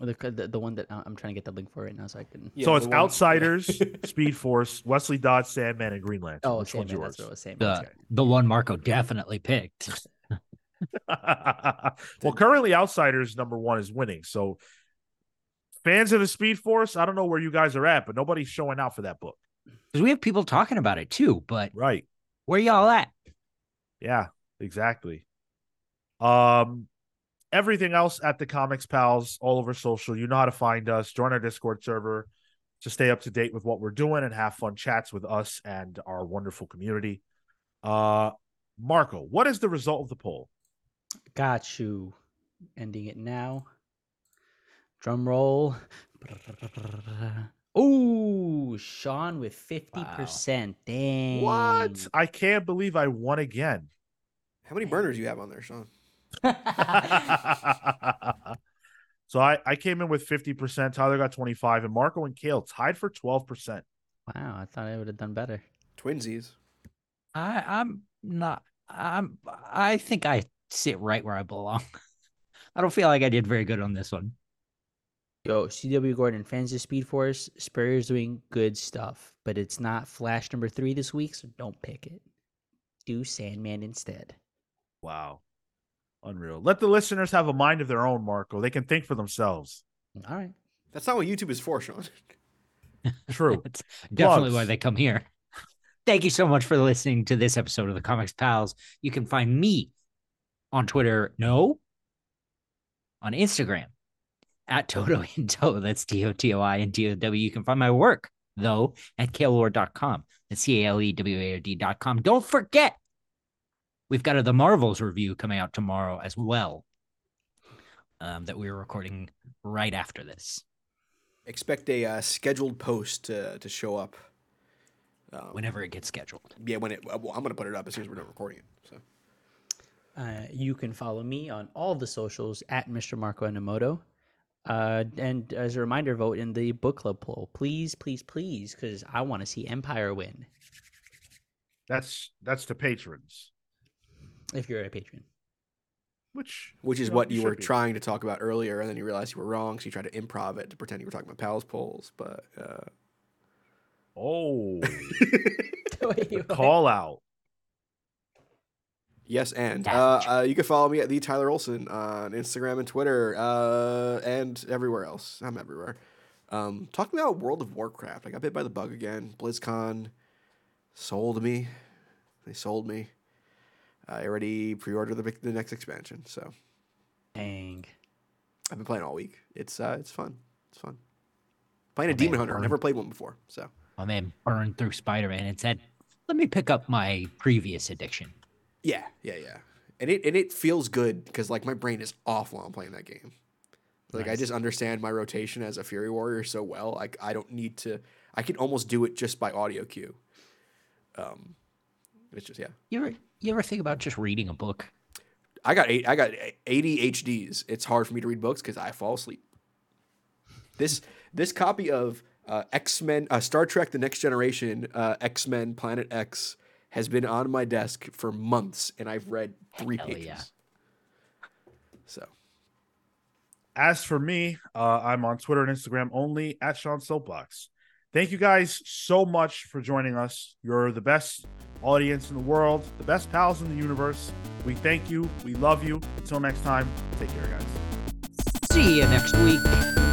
The, the the one that uh, I'm trying to get the link for right now, so I can. Yeah, so it's one- Outsiders, [LAUGHS] Speed Force, Wesley Dodge, Sandman, and Green Lantern. Oh, which same one's yours? That's what I was saying. The Okay. the one Marco definitely picked. [LAUGHS] [LAUGHS] well, currently Outsiders number one is winning. So fans of the Speed Force, I don't know where you guys are at, but nobody's showing out for that book. Because we have people talking about it too, but Right. where y'all at? Yeah, exactly. Um everything else at the Comics Pals all over social. You know how to find us. Join our Discord server to stay up to date with what we're doing and have fun chats with us and our wonderful community. Uh Marco, what is the result of the poll? Got you. Ending it now. Drum roll. [LAUGHS] Oh, Sean with 50%. Dang. What? I can't believe I won again. How many burners do you have on there, Sean? [LAUGHS] so I, I came in with 50%. Tyler got 25 and Marco and Cale tied for 12%. Wow, I thought I would have done better. Twinsies. I I'm not I'm I think I sit right where I belong. [LAUGHS] I don't feel like I did very good on this one. Yo, CW Gordon, fans of Speed Force, Spurrier's doing good stuff, but it's not Flash number three this week, so don't pick it. Do Sandman instead. Wow. Unreal. Let the listeners have a mind of their own, Marco. They can think for themselves. All right. That's not what YouTube is for, Sean. [LAUGHS] [LAUGHS] True. It's definitely why they come here. Thank you so much for listening to this episode of the Comics Pals. You can find me on Twitter, no, on Instagram at Toto Into. [LAUGHS] That's T O T O I and T O W. You can find my work, though, at caleward.com. That's C A L E W A R D.com. Don't forget, we've got a The Marvels review coming out tomorrow as well. um, that we were recording right after this. Expect a uh, scheduled post to, to show up. Um, Whenever it gets scheduled. yeah, when it. Well, I'm gonna put it up as soon as we're done recording it. So Uh, you can follow me on all the socials at Mr. Marco Animoto. Uh, and as a reminder, vote in the book club poll, please, please, please, because I want to see Empire win. That's that's to patrons, If you're a patron, which which is you know, what you, were be. trying to talk about earlier, and then you realized you were wrong, so you tried to improv it to pretend you were talking about pals polls. But uh, Oh, [LAUGHS] [LAUGHS] Wait, what? call out. Yes, and uh, uh, you can follow me at the Tyler Olson on Instagram and Twitter, uh, and everywhere else. I'm everywhere. Um, talking about World of Warcraft, I got bit by the bug again. BlizzCon sold me. They sold me. I already pre-ordered the, the next expansion, so dang. I've been playing all week. It's uh, it's fun. It's fun. Playing a Oh, Demon man, Hunter. I've never played one before, so My man burned through Spider Man and said, "Let me pick up my previous addiction." Yeah, yeah, yeah. And it and it feels good because like my brain is off while I'm playing that game. Like I just understand my rotation as a Fury Warrior so well. Like I don't need to. I can almost do it just by audio cue. Um, it's just yeah. You ever you ever think about just reading a book? I got eight. I got eighty HDs. It's hard for me to read books because I fall asleep. This this copy of uh, X Men, uh, Star Trek: The Next Generation, uh, X Men: Planet X has been on my desk for months, and I've read three Hell pages. yeah. So As for me, uh, I'm on Twitter and Instagram only at Sean Soapbox. Thank you guys so much for joining us. You're the best audience in the world, the best pals in the universe. We thank you. We love you. Until next time, take care, guys. See you next week.